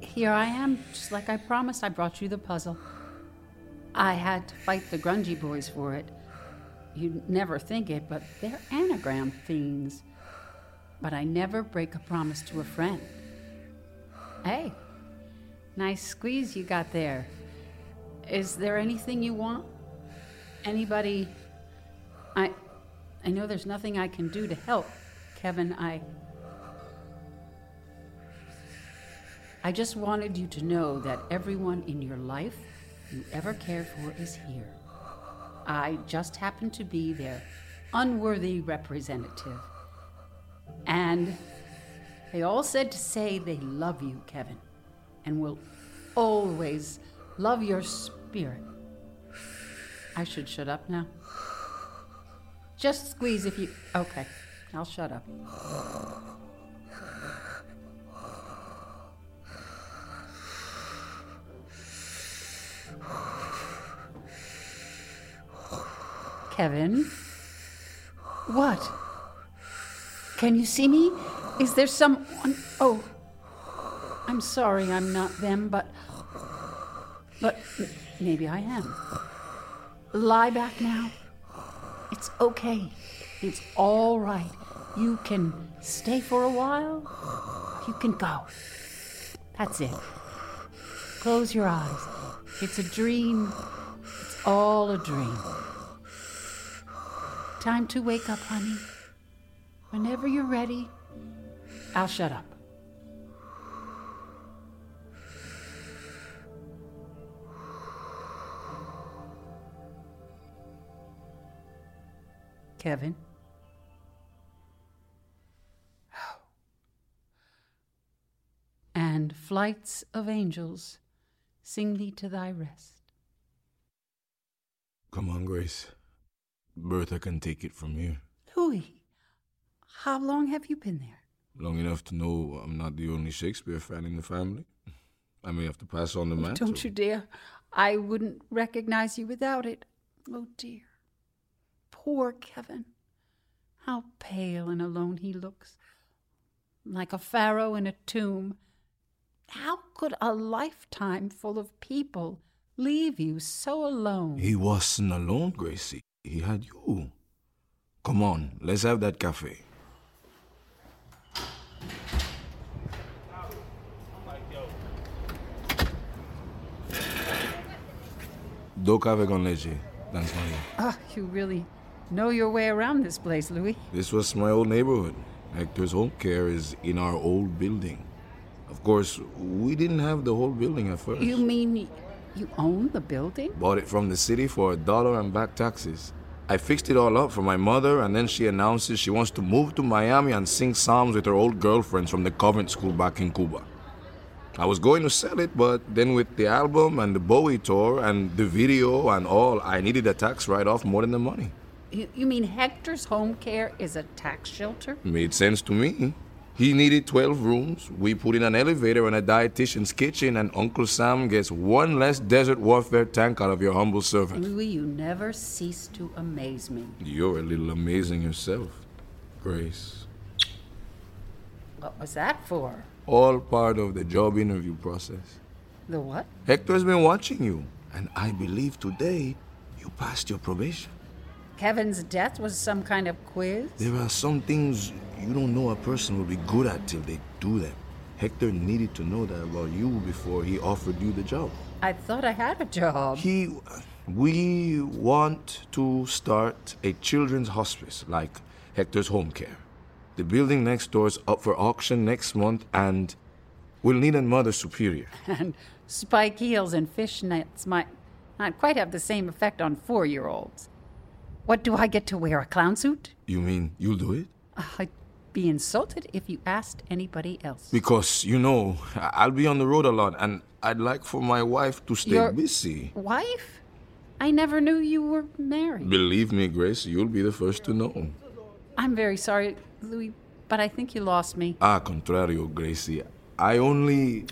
here I am, just like I promised. I brought you the puzzle. I had to fight the grungy boys for it. You'd never think it, but they're anagram fiends. But I never break a promise to a friend. Hey, nice squeeze you got there. Is there anything you want? Anybody? I I know there's nothing I can do to help. Kevin, I I just wanted you to know that everyone in your life you ever cared for is here. I just happen to be their unworthy representative. And they all said to say they love you, Kevin, and will always love your spirit. I should shut up now. Just squeeze if you. Okay, I'll shut up. Kevin? What? Can you see me? Is there someone? Oh, I'm sorry I'm not them, but. But maybe I am. Lie back now. It's okay. It's all right. You can stay for a while. You can go. That's it. Close your eyes. It's a dream. It's all a dream. Time to wake up, honey. Whenever you're ready, I'll shut up. Kevin? And flights of angels sing thee to thy rest. Come on, Grace. Bertha can take it from here. Louie, how long have you been there? Long enough to know I'm not the only Shakespeare fan in the family. I may have to pass on the mantle. Don't you dare. I wouldn't recognize you without it. Oh, dear. Poor Kevin. How pale and alone he looks. Like a pharaoh in a tomb. How could a lifetime full of people leave you so alone? He wasn't alone, Gracie. He had you. Come on, let's have that cafe. Do café con leche. Thanks, Maria. Ah, you really know your way around this place, Louie. This was my old neighborhood. Hector's home care is in our old building. Of course, we didn't have the whole building at first. You mean you own the building? Bought it from the city for a dollar and back taxes. I fixed it all up for my mother, and then she announces she wants to move to Miami and sing psalms with her old girlfriends from the convent school back in Cuba. I was going to sell it, but then with the album and the Bowie tour and the video and all, I needed a tax write off more than the money. You, you mean Hector's home care is a tax shelter? Made sense to me. He needed 12 rooms. We put in an elevator and a dietitian's kitchen, and Uncle Sam gets one less desert warfare tank out of your humble servant. Louie, you never cease to amaze me. You're a little amazing yourself, Grace. What was that for? All part of the job interview process. The what? Hector's been watching you, and I believe today you passed your probation. Kevin's death was some kind of quiz? There are some things you don't know a person will be good at till they do them. Hector needed to know that about you before he offered you the job. I thought I had a job. He. We want to start a children's hospice like Hector's home care. The building next door is up for auction next month, and we'll need a mother superior. And spike heels and fishnets might not quite have the same effect on four year olds. What do I get to wear? A clown suit? You mean you'll do it? I'd be insulted if you asked anybody else. Because, you know, I'll be on the road a lot, and I'd like for my wife to stay Your- busy. Wife? I never knew you were married. Believe me, Grace, you'll be the first to know. I'm very sorry, Louie, but I think you lost me. Ah, contrario, Gracie. I only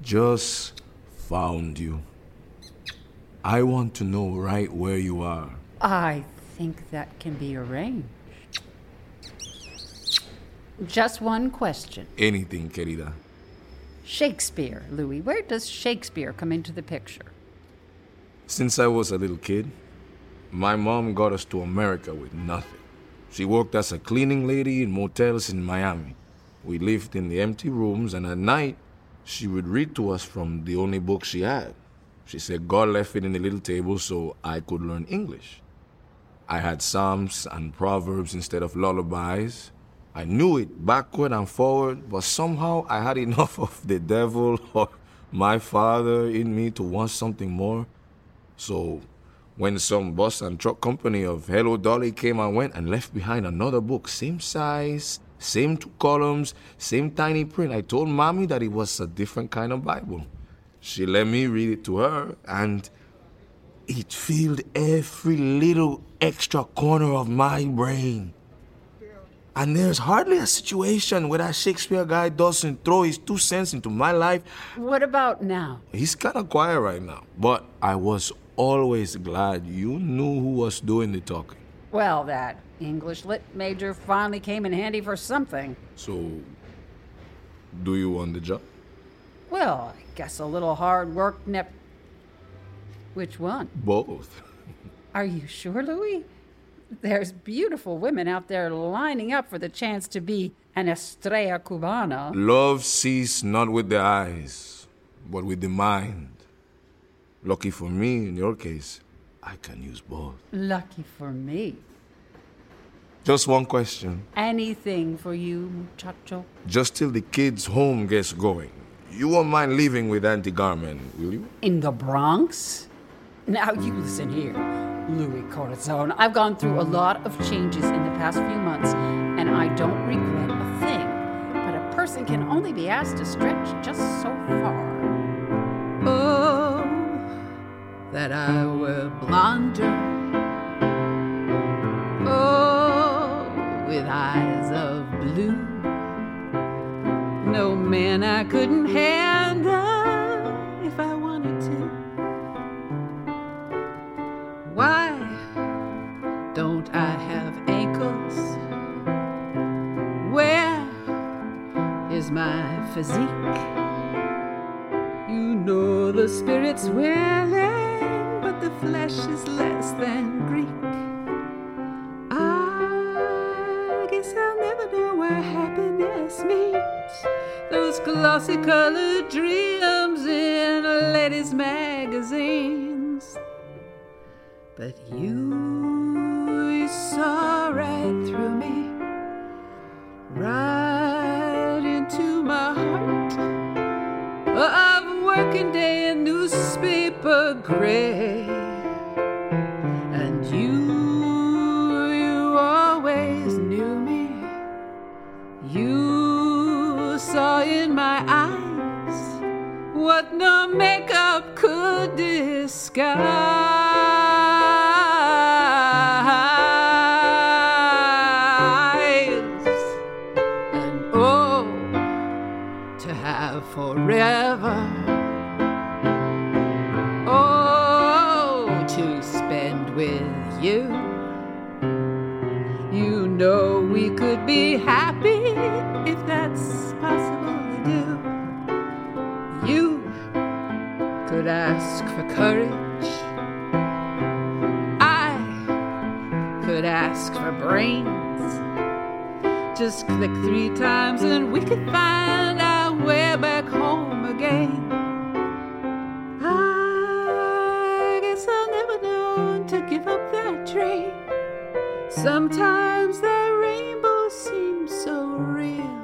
just found you. I want to know right where you are. I think that can be arranged. Just one question. Anything, querida. Shakespeare, Louie. Where does Shakespeare come into the picture? Since I was a little kid, my mom got us to America with nothing. She worked as a cleaning lady in motels in Miami. We lived in the empty rooms, and at night, she would read to us from the only book she had. She said God left it in the little table so I could learn English. I had Psalms and Proverbs instead of lullabies. I knew it backward and forward, but somehow I had enough of the devil or my father in me to want something more. So when some bus and truck company of Hello Dolly came and went and left behind another book, same size, same two columns, same tiny print, I told mommy that it was a different kind of Bible. She let me read it to her, and it filled every little extra corner of my brain. And there's hardly a situation where that Shakespeare guy doesn't throw his two cents into my life. What about now? He's kind of quiet right now, but I was always glad you knew who was doing the talking. Well, that English lit major finally came in handy for something. So, do you want the job? Well, I guess a little hard work nep. Which one? Both. Are you sure, Louie? There's beautiful women out there lining up for the chance to be an estrella cubana. Love sees not with the eyes, but with the mind. Lucky for me, in your case, I can use both. Lucky for me. Just one question. Anything for you, muchacho? Just till the kids' home gets going. You won't mind living with Auntie Carmen, will you? In the Bronx? Now you listen here, Louie Corazon. I've gone through a lot of changes in the past few months, and I don't regret a thing. But a person can only be asked to stretch just so far. Oh, that I were blonder. Oh, with eyes of blue. No man I couldn't handle is my physique? You know the spirit's willing, but the flesh is less than Greek. I guess I'll never know where happiness meets those glossy colored dreams in ladies' magazines. But you, saw right through me, right into my heart of working day and newspaper gray. And you, you always knew me. You saw in my eyes what no makeup could disguise. Courage. I could ask for brains. Just click three times and we could find our way back home again. I guess I'll never know to give up that dream. Sometimes that rainbow seems so real.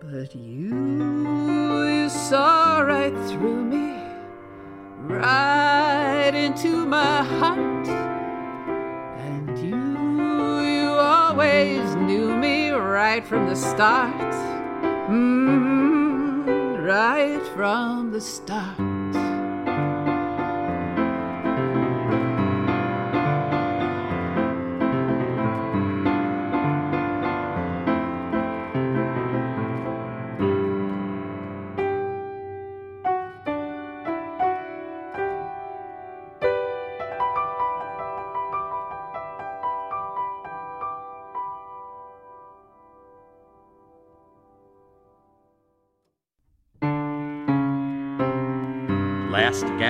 But you, you saw right through me, right into my heart. And you, you always knew me right from the start. Mm, right from the start.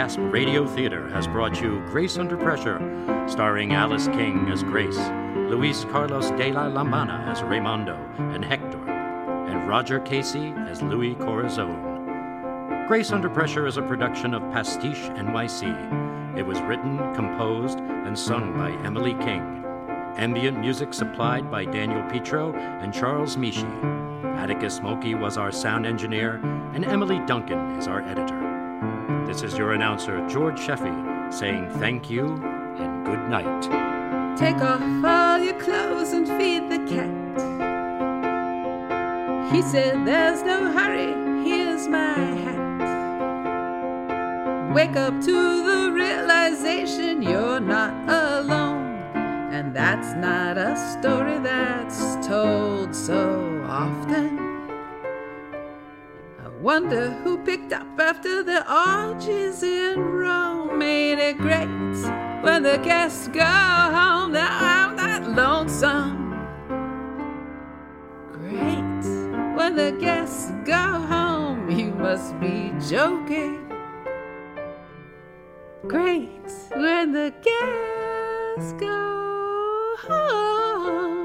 Gasp Radio Theater has brought you Grace Under Pressure, starring Alice King as Grace, Luis Carlos de la Lombana as Raimondo and Hector, and Roger Casey as Louie Corazon. Grace Under Pressure is a production of Pastiche NYC. It was written, composed, and sung by Emily King. Ambient music supplied by Daniel Petro and Charles Mishi. Atticus Smokey was our sound engineer, and Emily Duncan is our editor. This is your announcer, George Sheffey, saying thank you and good night. Take off all your clothes and feed the cat. He said, There's no hurry, here's my hat. Wake up to the realization you're not alone. And that's not a story that's told so often. I wonder who picked up after the orgies in Rome. Ain't it great when the guests go home? Now I'm not lonesome. Great when the guests go home. You must be joking. Great when the guests go home.